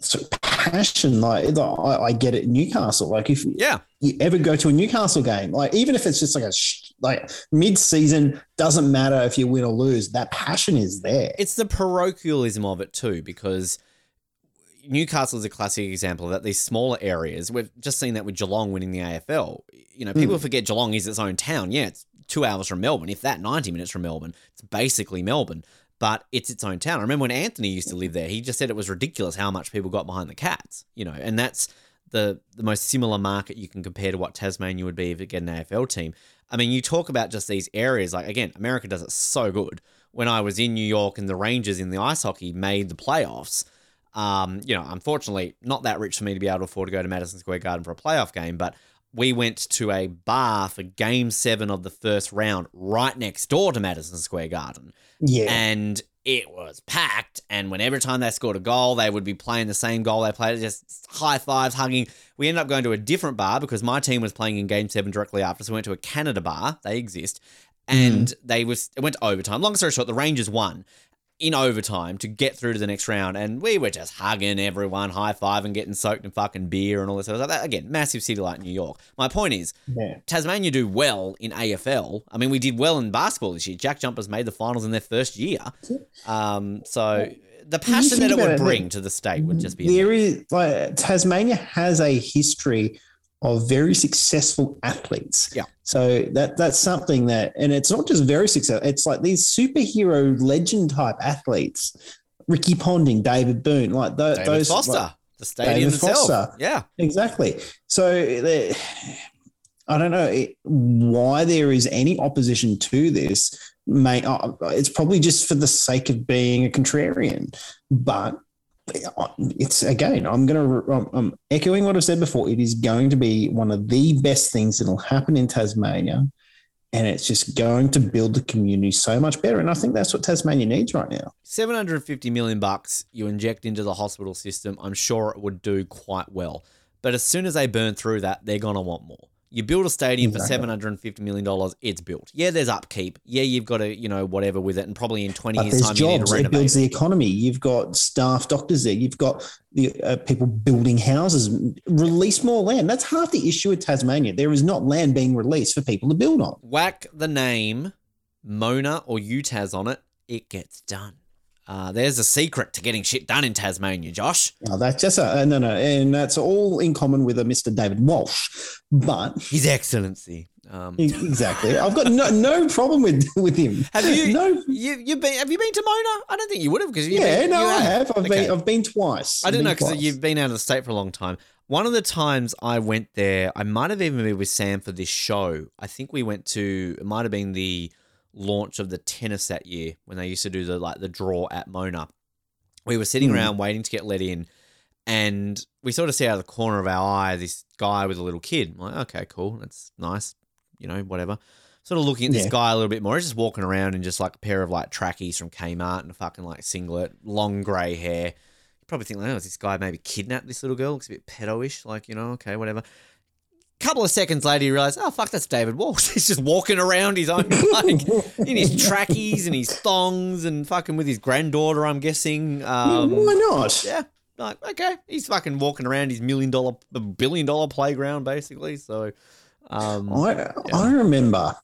sort of passion. Like, like, I, I get it Newcastle. Like if yeah, you ever go to a Newcastle game, like even if it's just like a sh- like mid season, doesn't matter if you win or lose. That passion is there. it's the parochialism of it too, because Newcastle is a classic example of that. These smaller areas, we've just seen that with Geelong winning the AFL. You know, people hmm. forget Geelong is its own town. Yeah, it's two hours from Melbourne, if that, 90 minutes from Melbourne. It's basically Melbourne, but it's its own town. I remember when Anthony used to live there, he just said it was ridiculous how much people got behind the Cats, you know, and that's the, the most similar market you can compare to what Tasmania would be if it get an AFL team. I mean, you talk about just these areas, like, again, America does it so good. When I was in New York and the Rangers in the ice hockey made the playoffs, um, you know, unfortunately, not that rich for me to be able to afford to go to Madison Square Garden for a playoff game, but we went to a bar for game seven of the first round right next door to Madison Square Garden. yeah, And it was packed. And when every time they scored a goal, they would be playing the same goal they played, just high fives, hugging. We ended up going to a different bar because my team was playing in game seven directly after. So we went to a Canada bar. They exist. And mm. they was it went to overtime. Long story short, the Rangers won in overtime to get through to the next round. And we were just hugging everyone, high five, and getting soaked in fucking beer and all this stuff. Again, massive city like New York. My point is, yeah. Tasmania do well in AFL. I mean, we did well in basketball this year. Jack Jumpers made the finals in their first year. Um, so the passion that it would it, bring to the state would just be there is like Tasmania has a history of very successful athletes. Yeah. So that that's something that, and it's not just very successful. It's like these superhero legend type athletes, Ricky Ponting, David Boon, like tho- David those. Foster, like- the stadium David itself. Foster. Yeah, exactly. So I don't know why there is any opposition to this. May uh, it's probably just for the sake of being a contrarian, but it's again. I'm going to. I'm echoing what I've said before. It is going to be one of the best things that'll happen in Tasmania, and it's just going to build the community so much better. And I think that's what Tasmania needs right now. 750 million bucks you inject into the hospital system, I'm sure it would do quite well. But as soon as they burn through that, they're going to want more. You build a stadium Exactly. for $750 million, it's built. Yeah, there's upkeep. Yeah, you've got to, you know, whatever with it. And probably in 20 But years' time, jobs. It builds the economy. You've got staff doctors there. You've got the uh, people building houses. Release more land. That's half the issue with Tasmania. There is not land being released for people to build on. Whack the name Mona or UTAS on it, it gets done. Uh, there's a secret to getting shit done in Tasmania, Josh. Oh, that's just a, no, no, and that's all in common with a Mr. David Walsh. But His Excellency. Um, exactly, I've got no, no problem with with him. have you, No, you you been have you been to Mona? I don't think you would have because yeah, been, no, I have. I've Okay. been, I've been twice. I don't know because you've been out of the state for a long time. One of the times I went there, I might have even been with Sam for this show. I think we went to it might have been the launch of the tennis that year when they used to do the like the draw at Mona. We were sitting Hmm. around waiting to get let in, and we sort of see out of the corner of our eye this guy with a little kid. I'm like, okay, cool, that's nice, you know, whatever. Sort of looking at this Yeah. guy a little bit more. He's just walking around in just like a pair of like trackies from Kmart and a fucking like singlet, long grey hair. You probably think, like, oh, is this guy maybe kidnapped this little girl? Looks a bit pedo-ish, like, you know, okay, whatever. Couple of seconds later, you realize, oh fuck, that's David Walsh. He's just walking around his own like in his trackies and his thongs and fucking with his granddaughter. I'm guessing. Um, Why not? yeah, like okay, he's fucking walking around his million dollar, billion dollar playground basically. So, um, I I remember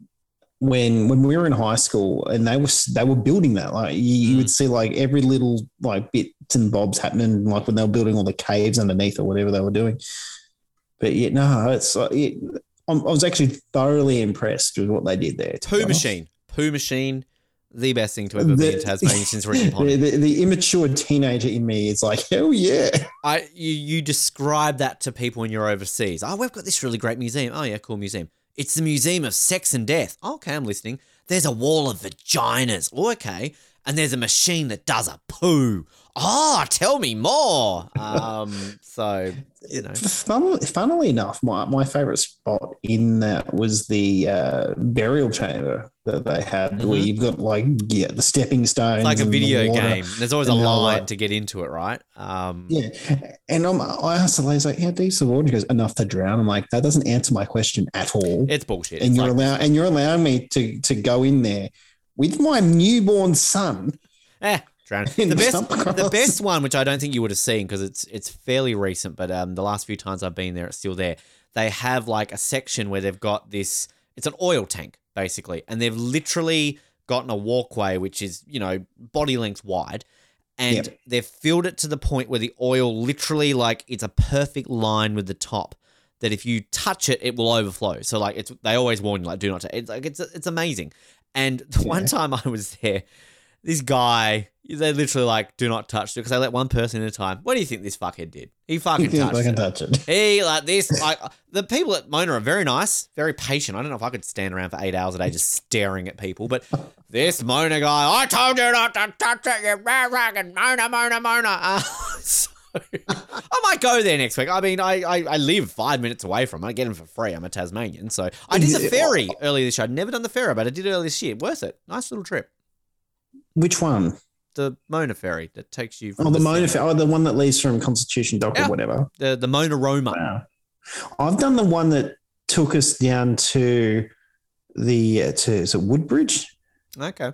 when when we were in high school and they were they were building that like you, you Mm. would see like every little like bits and bobs happening like when they were building all the caves underneath or whatever they were doing. But yeah, no, it's uh, I'm- I was actually thoroughly impressed with what they did there. poo machine, poo machine, the best thing to ever be in The- Tasmania since Ricky Pond. The, the, the immature teenager in me is like, hell yeah. I you you describe that to people when you're overseas. Oh, we've got this really great museum. Oh yeah, cool museum. It's the Museum of Sex and Death. Oh, okay, I'm listening. There's a wall of vaginas. Oh, okay. And there's a machine that does a poo. Oh, tell me more. Um, so you know, Funnily, funnily enough, my, my favorite spot in that was the uh, burial chamber that they had, where Mhm. you've got like yeah the stepping stones, it's like a and the video game. There's always a line to get into it, right? Um, Yeah, and I'm, I asked the lady, like, "How deep's the water?" She goes, "Enough to drown." I'm like, "That doesn't answer my question at all." it's bullshit. and It's you're like- allow- and you're allowing me to to go in there with my newborn son. Eh, drown. The best, the best one, which I don't think you would have seen because it's it's fairly recent, but um, the last few times I've been there, it's still there. They have like a section where they've got this. It's an oil tank basically, and they've literally gotten a walkway which is you know body length wide, and Yep. they've filled it to the point where the oil literally like it's a perfect line with the top. That if you touch it, it will overflow. So like it's they always warn you like do not. touch It's like it's it's amazing. And the one time I was there, this guy, they literally like, do not touch it because they let one person at a time. What do you think this fuckhead did? He fucking If touched it. touch it. He like this, like the people at Mona are very nice, very patient. I don't know if I could stand around for eight hours a day just staring at people, but this Mona guy, I told you not to touch it, you fucking Mona, Mona, Mona. Uh, so I might go there next week. I mean, I, I, I live five minutes away from it. I get them for free. I'm a Tasmanian, so I did the ferry earlier this year. I'd never done the ferry, but I did it earlier this year. Worth it. Nice little trip. Which one? The Mona ferry that takes you. From Oh, the Mona, center. oh, the one that leaves from Constitution Dock Yeah. or whatever. the the Mona Roma. Wow. I've done the one that took us down to the uh, to is it Woodbridge? Okay.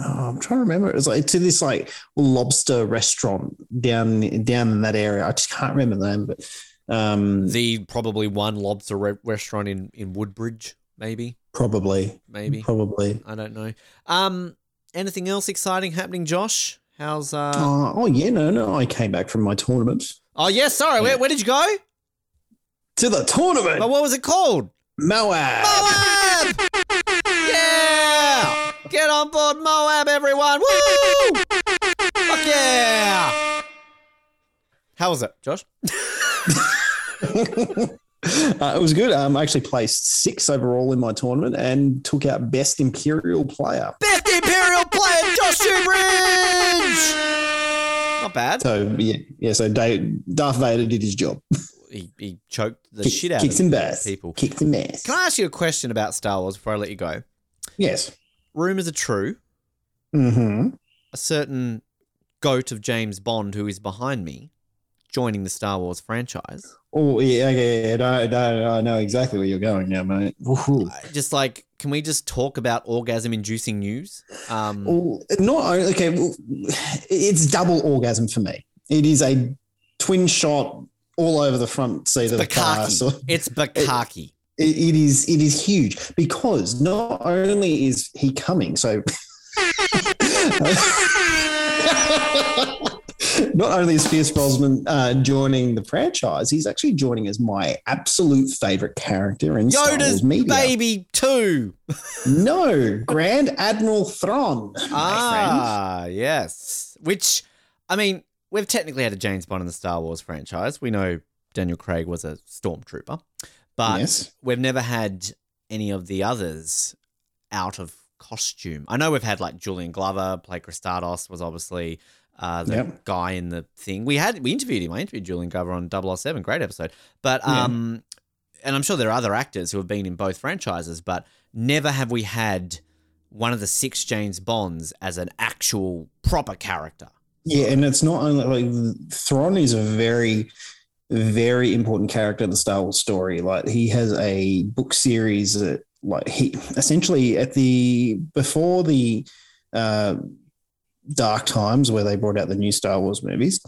Oh, I'm trying to remember. It was like to this like lobster restaurant down down in that area. I just can't remember the name, but um, The probably one lobster re- restaurant in in Woodbridge, maybe, probably, maybe. probably. I don't know. Um, anything else exciting happening, Josh? How's uh? Uh, oh yeah, no, no. I came back from my tournament Oh yes, sorry. Where, where did you go? to the tournament. But what was it called? Moab. Moab. Yeah. Get on board Moab, everyone. Woo! Fuck yeah. How was it, Josh? Uh, it was good. Um, I actually placed six overall in my tournament and took out best Imperial player. Best Imperial player, Josh Shoobridge. Not bad. So yeah, yeah. So Dave, Darth Vader did his job. He, he choked the Kick- shit out of some ass. people. Kicked some ass. Can I ask you a question about Star Wars before I let you go? Yes. Rumors are true. Mm-hmm. A certain goat of James Bond who is behind me joining the Star Wars franchise. Oh yeah, yeah, yeah. No, no, no, I know exactly where you're going now, mate. Woohoo. I- Just like, can we just talk about orgasm-inducing news? Um, Well, not only okay. Well, it's double orgasm for me. It is a twin shot all over the front seat of the car. So It's Bakaki. it, it is it is huge because not only is he coming, so Not only is Pierce Brosnan uh, joining the franchise, he's actually joining as my absolute favorite character in Star Yoda's Wars media. baby too. No, Grand Admiral Thrawn. Ah, yes. Which, I mean, we've technically had a James Bond in the Star Wars franchise. We know Daniel Craig was a stormtrooper, but Yes. we've never had any of the others out of costume. I know we've had like Julian Glover play Kristatos was obviously uh, the Yep. guy in the thing. We had we interviewed him. I interviewed Julian Glover on 007, great episode. But Yeah. um, and I'm sure there are other actors who have been in both franchises, but never have we had one of the six James Bonds as an actual proper character. Yeah, and it's not only like Thrawn is a very, very important character in the Star Wars story. Like he has a book series that, like he essentially at the before the uh, Dark Times where they brought out the new Star Wars movies.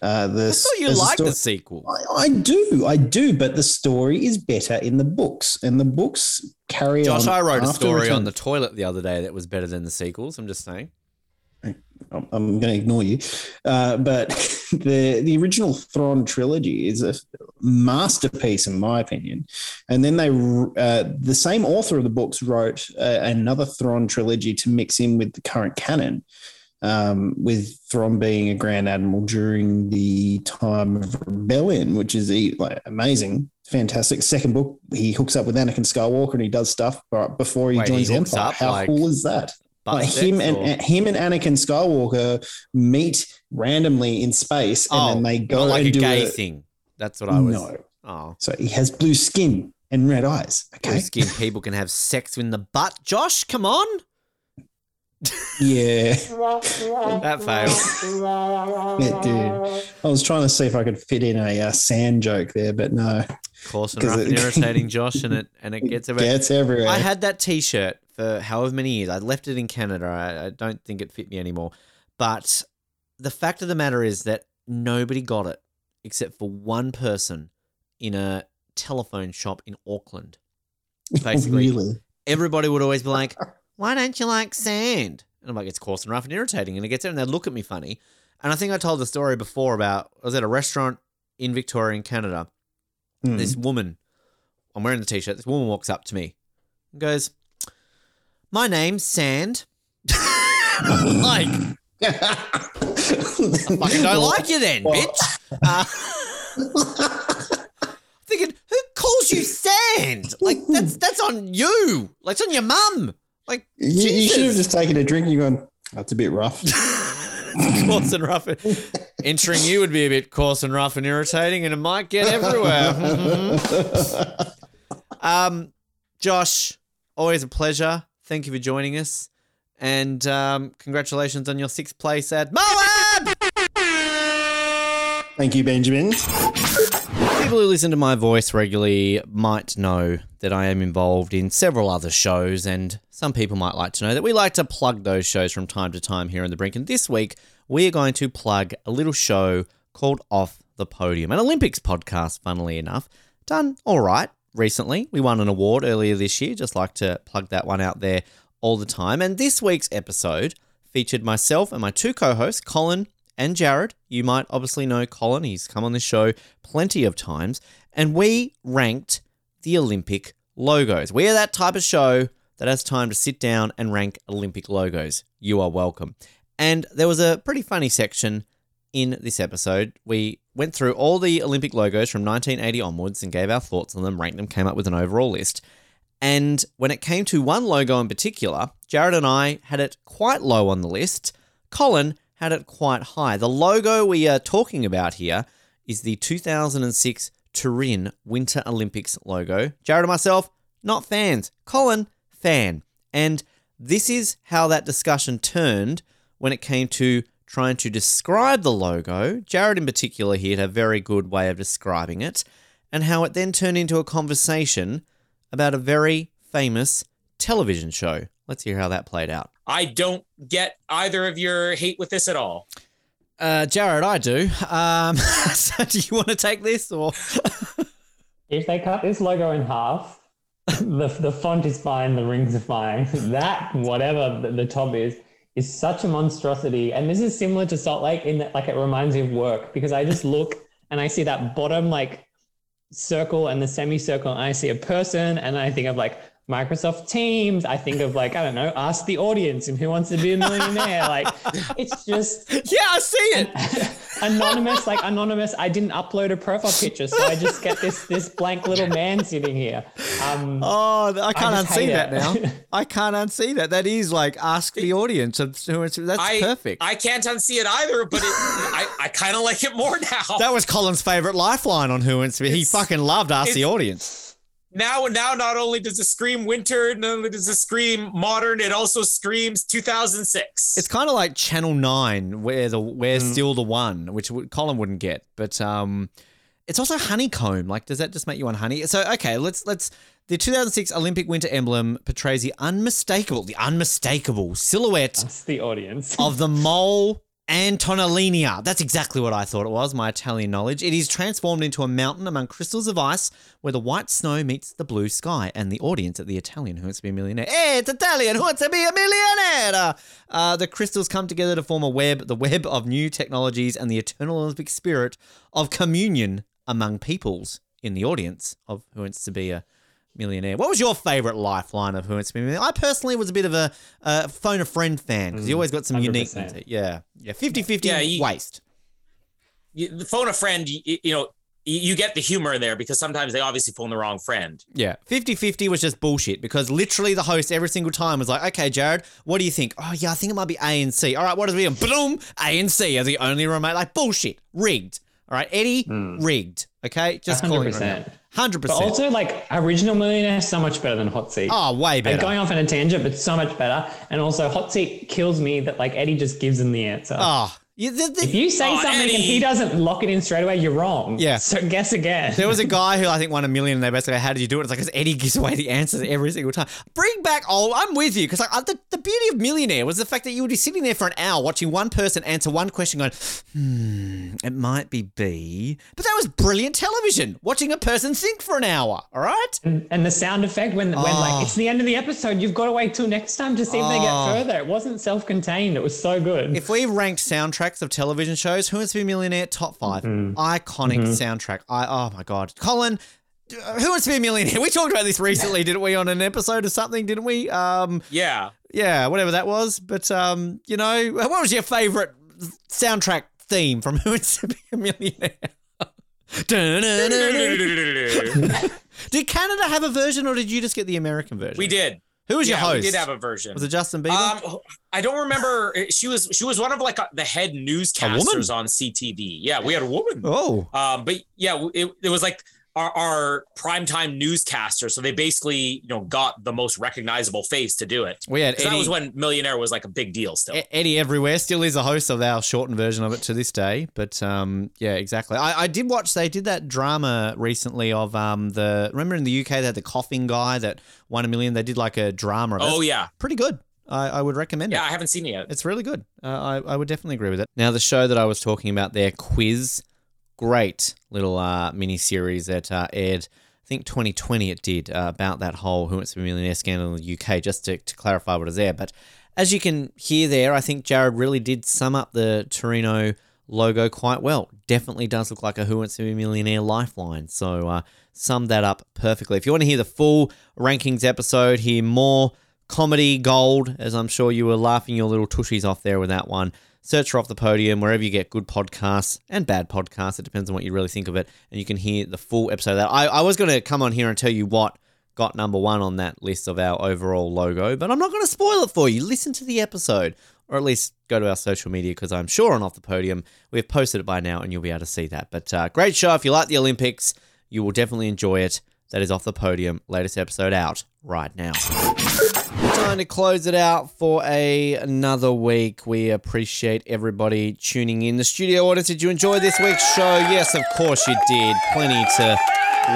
Uh, I thought you liked the sequel. I, I do, I do, but the story is better in the books, and the books carry Josh, on. I wrote a story Return- on the toilet the other day that was better than the sequels. I'm just saying. I'm, I'm going to ignore you. Uh, but the the original Thrawn trilogy is a masterpiece, in my opinion. And then they, uh, the same author of the books wrote uh, another Thrawn trilogy to mix in with the current canon, um, with Thrawn being a Grand Admiral during the time of rebellion, which is like amazing. Fantastic. Second book, he hooks up with Anakin Skywalker and he does stuff before he Wait, joins the Empire. up, How like- cool is that? Like him and or- him and Anakin Skywalker meet randomly in space, and oh, then they go like and a do gay a, thing. That's what I was. no. Oh, So he has blue skin and red eyes. blue skin people can have sex in the butt. Josh, come on. Yeah, That failed. it did. I was trying to see if I could fit in a uh, sand joke there, but no, Coarse and rough it- and irritating, Josh, and it and it gets it gets everywhere. I had that T-shirt for however many years. I left it in Canada. I, I don't think it fit me anymore. But the fact of the matter is that nobody got it except for one person in a telephone shop in Auckland. Basically, really. everybody would always be like, "Why don't you like sand?" And I'm like, "It's coarse and rough and irritating." And it gets there, and they look at me funny. And I think I told the story before about I was at a restaurant in Victoria, in Canada. Hmm. This woman, I'm wearing the t-shirt. This woman walks up to me and goes, "My name's Sand." like, fucking don't like you then, bitch. Uh, thinking, who calls you Sand? Like, that's that's on you. Like, it's on your mum. Like, You, you should have just taken a drink and you gone. That's a bit rough. coarse and rough. Entering you would be a bit coarse and rough and irritating, and it might get everywhere. um, Josh, always a pleasure. Thank you for joining us, and um, congratulations on your sixth place at Moab. Thank you, Benjamin. People who listen to my voice regularly might know that I am involved in several other shows, and some people might like to know that we like to plug those shows from time to time here on the Brink. And this week, we are going to plug a little show called Off the Podium, an Olympics podcast, funnily enough. Done all right recently. We won an award earlier this year. Just like to plug that one out there all the time. And this week's episode featured myself and my two co hosts, Colin and Jared. You might obviously know Colin, he's come on this show plenty of times. And we ranked the Olympic logos. We are that type of show that has time to sit down and rank Olympic logos. You are welcome. And there was a pretty funny section in this episode. We went through all the Olympic logos from 1980 onwards and gave our thoughts on them, ranked them, came up with an overall list. And when it came to one logo in particular, Jared and I had it quite low on the list. Colin had it quite high. The logo we are talking about here is the 2006 Turin Winter Olympics logo. Jared and myself, not fans. Colin, fan. And this is how that discussion turned when it came to trying to describe the logo. Jared, in particular, here had a very good way of describing it, and how it then turned into a conversation about a very famous television show. Let's hear how that played out. I don't get either of your hate with this at all. Uh, Jared, I do. Um, so do you want to take this or? If they cut this logo in half, the, the font is fine, the rings are fine. That, whatever the, the top is, is such a monstrosity. And this is similar to Salt Lake in that like it reminds me of work because I just look and I see that bottom like circle and the semicircle and I see a person and I think of like Microsoft Teams. I think of like, I don't know, ask the audience and who wants to be a millionaire. like it's just Yeah, I see it. anonymous, like anonymous. I didn't upload a profile picture, so I just get this this blank little man sitting here. Um, Oh, I can't just unsee that now. I can't unsee that. That is like ask the audience. and so it's- That's I, perfect. I can't unsee it either, but it, I, I kind of like it more now. that was Colin's favorite lifeline on Who Wants to Be. He fucking loved ask the audience. Now and now not only does it scream winter, not only does it scream modern, it also screams 2006. It's kind of like Channel Nine, where the where's Mm. still the one, which would- Colin wouldn't get. But um, it's also honeycomb. Like, does that just make you want honey? So okay, let's let's. The 2006 Olympic winter emblem portrays the unmistakable, the unmistakable silhouette ask the audience. of the mole Antonelliana. That's exactly what I thought it was, my Italian knowledge. It is transformed into a mountain among crystals of ice where the white snow meets the blue sky. And the audience at the Italian Who Wants to Be a Millionaire. Hey, it's Italian Who Wants to Be a Millionaire! Uh, the crystals come together to form a web, the web of new technologies and the eternal Olympic spirit of communion among peoples in the audience of Who Wants to Be a Millionaire. What was your favorite lifeline of Who Wants to Be a Millionaire? I personally was a bit of a uh, phone a friend fan because you always got some 100%. uniqueness. Yeah, yeah, 50 50 Yeah, you- waste. you, the phone a friend, you, you know, you, get the humor in there because sometimes they obviously phone the wrong friend. Yeah, 50 50 was just bullshit because literally the host every single time was like, okay, Jared, what do you think? Oh, yeah, I think it might be A and C. All right, what does it? And boom, A and C are the only remote. Like, bullshit. Rigged. All right, Eddie, rigged. Okay, just calling it 100%. But also, like original millionaire, so much better than hot seat. oh, way Like better. going off on a tangent, but so much better. And also, hot seat kills me that like Eddie just gives him the answer. oh, you, the, the- if you say Oh, something and he doesn't lock it in straight away, you're wrong. Yeah. So guess again. There was a guy who I think won a million, and they basically, how did you do it? It's like, because Eddie gives away the answers every single time. Bring back, oh, I'm with you. Because like, the, the beauty of Millionaire was the fact that you would be sitting there for an hour watching one person answer one question, going, hmm, it might be B. But that was brilliant television, watching a person think for an hour, all right? and, and the sound effect when when Oh. like it's the end of the episode, you've got to wait till next time to see if they get Oh. further. It wasn't self-contained. It was so good. If we ranked soundtracks of television shows, Who Wants to Be a Millionaire, top 5 Iconic soundtrack. I Oh my God. Colin, uh, Who Wants to Be a Millionaire? We talked about this recently, didn't we, on an episode or something, didn't we? Um, Yeah. yeah, whatever that was. But um, you know, what was your favorite soundtrack theme from Who Wants to Be a Millionaire? Did Canada have a version, or did you just get the American version? we did. Who was yeah, your host? We did have a version. was it Justin Bieber? Um, I don't remember. She was she was one of like uh, the head newscasters on CTV. Yeah, we had a woman. oh, Um, but yeah, it, it was like our, our primetime newscaster. So they basically, you know, got the most recognizable face to do it. we had Eddie. that was when Millionaire was like a big deal still. Eddie Everywhere still is a host of our shortened version of it to this day. But um, yeah, exactly. I, I did watch. They did that drama recently of um the. Remember in the UK they had the coughing guy that won a million. They did like a drama. of it. oh yeah. pretty good. I, I would recommend Yeah, it. I haven't seen it yet. It's really good. Uh, I I would definitely agree with it. Now the show that I was talking about there, Quiz, great little uh, mini series that uh, aired. I think 2020 it did uh, about that whole Who Wants to Be a Millionaire scandal in the UK. Just to, to clarify what is there, but as you can hear there, I think Jared really did sum up the Torino logo quite well. Definitely does look like a Who Wants to Be a Millionaire lifeline. So uh, summed that up perfectly. If you want to hear the full rankings episode, hear more comedy gold, as I'm sure you were laughing your little tushies off there with that one. Search for Off the Podium wherever you get good podcasts and bad podcasts. It depends on what you really think of it. And you can hear the full episode of that. I, I was going to come on here and tell you what got number one on that list of our overall logo, but I'm not going to spoil it for you. Listen to the episode, or at least go to our social media because I'm sure on Off the Podium we've posted it by now and you'll be able to see that. But uh, great show. If you like the Olympics, you will definitely enjoy it. That is Off the Podium, latest episode out right now. Time to close it out for a another week. We appreciate everybody tuning in. The studio audience, did you enjoy this week's show? Yes, of course you did. Plenty to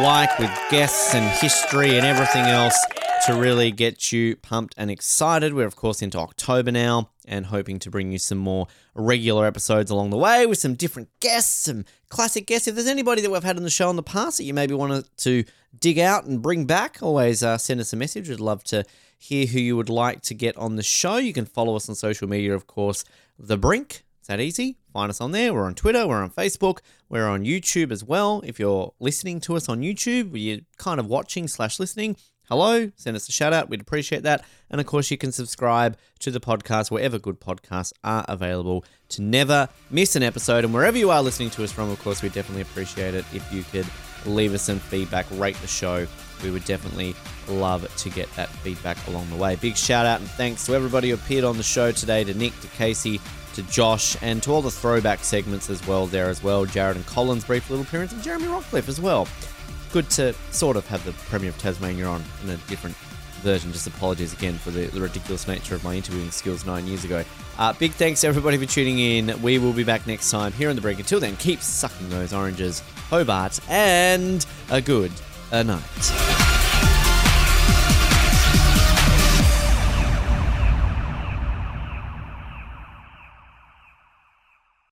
like with guests and history and everything else to really get you pumped and excited. We're of course into October now and hoping to bring you some more regular episodes along the way with some different guests, some classic guests. If there's anybody that we've had on the show in the past that you maybe wanted to dig out and bring back, always uh, send us a message. We'd love to hear who you would like to get on the show. You can follow us on social media, of course, The Brink. It's that easy. Find us on there. We're on Twitter. We're on Facebook. We're on YouTube as well. If you're listening to us on YouTube, you're kind of watching slash listening, hello, send us a shout out. We'd appreciate that. And of course, you can subscribe to the podcast wherever good podcasts are available to never miss an episode. And wherever you are listening to us from, of course, we definitely appreciate it if you could leave us some feedback, rate the show. We would definitely love to get that feedback along the way. Big shout out and thanks to everybody who appeared on the show today to Nick, to Casey, to Josh, and to all the throwback segments as well there as well. Jared and Colin's brief little appearance, and Jeremy Rockliff as well good to sort of have the Premier of Tasmania on in a different version. Just apologies again for the, the ridiculous nature of my interviewing skills nine years ago. Uh, big thanks to everybody for tuning in. We will be back next time here on The Brink. Until then, keep sucking those oranges, Hobart, and a good a night.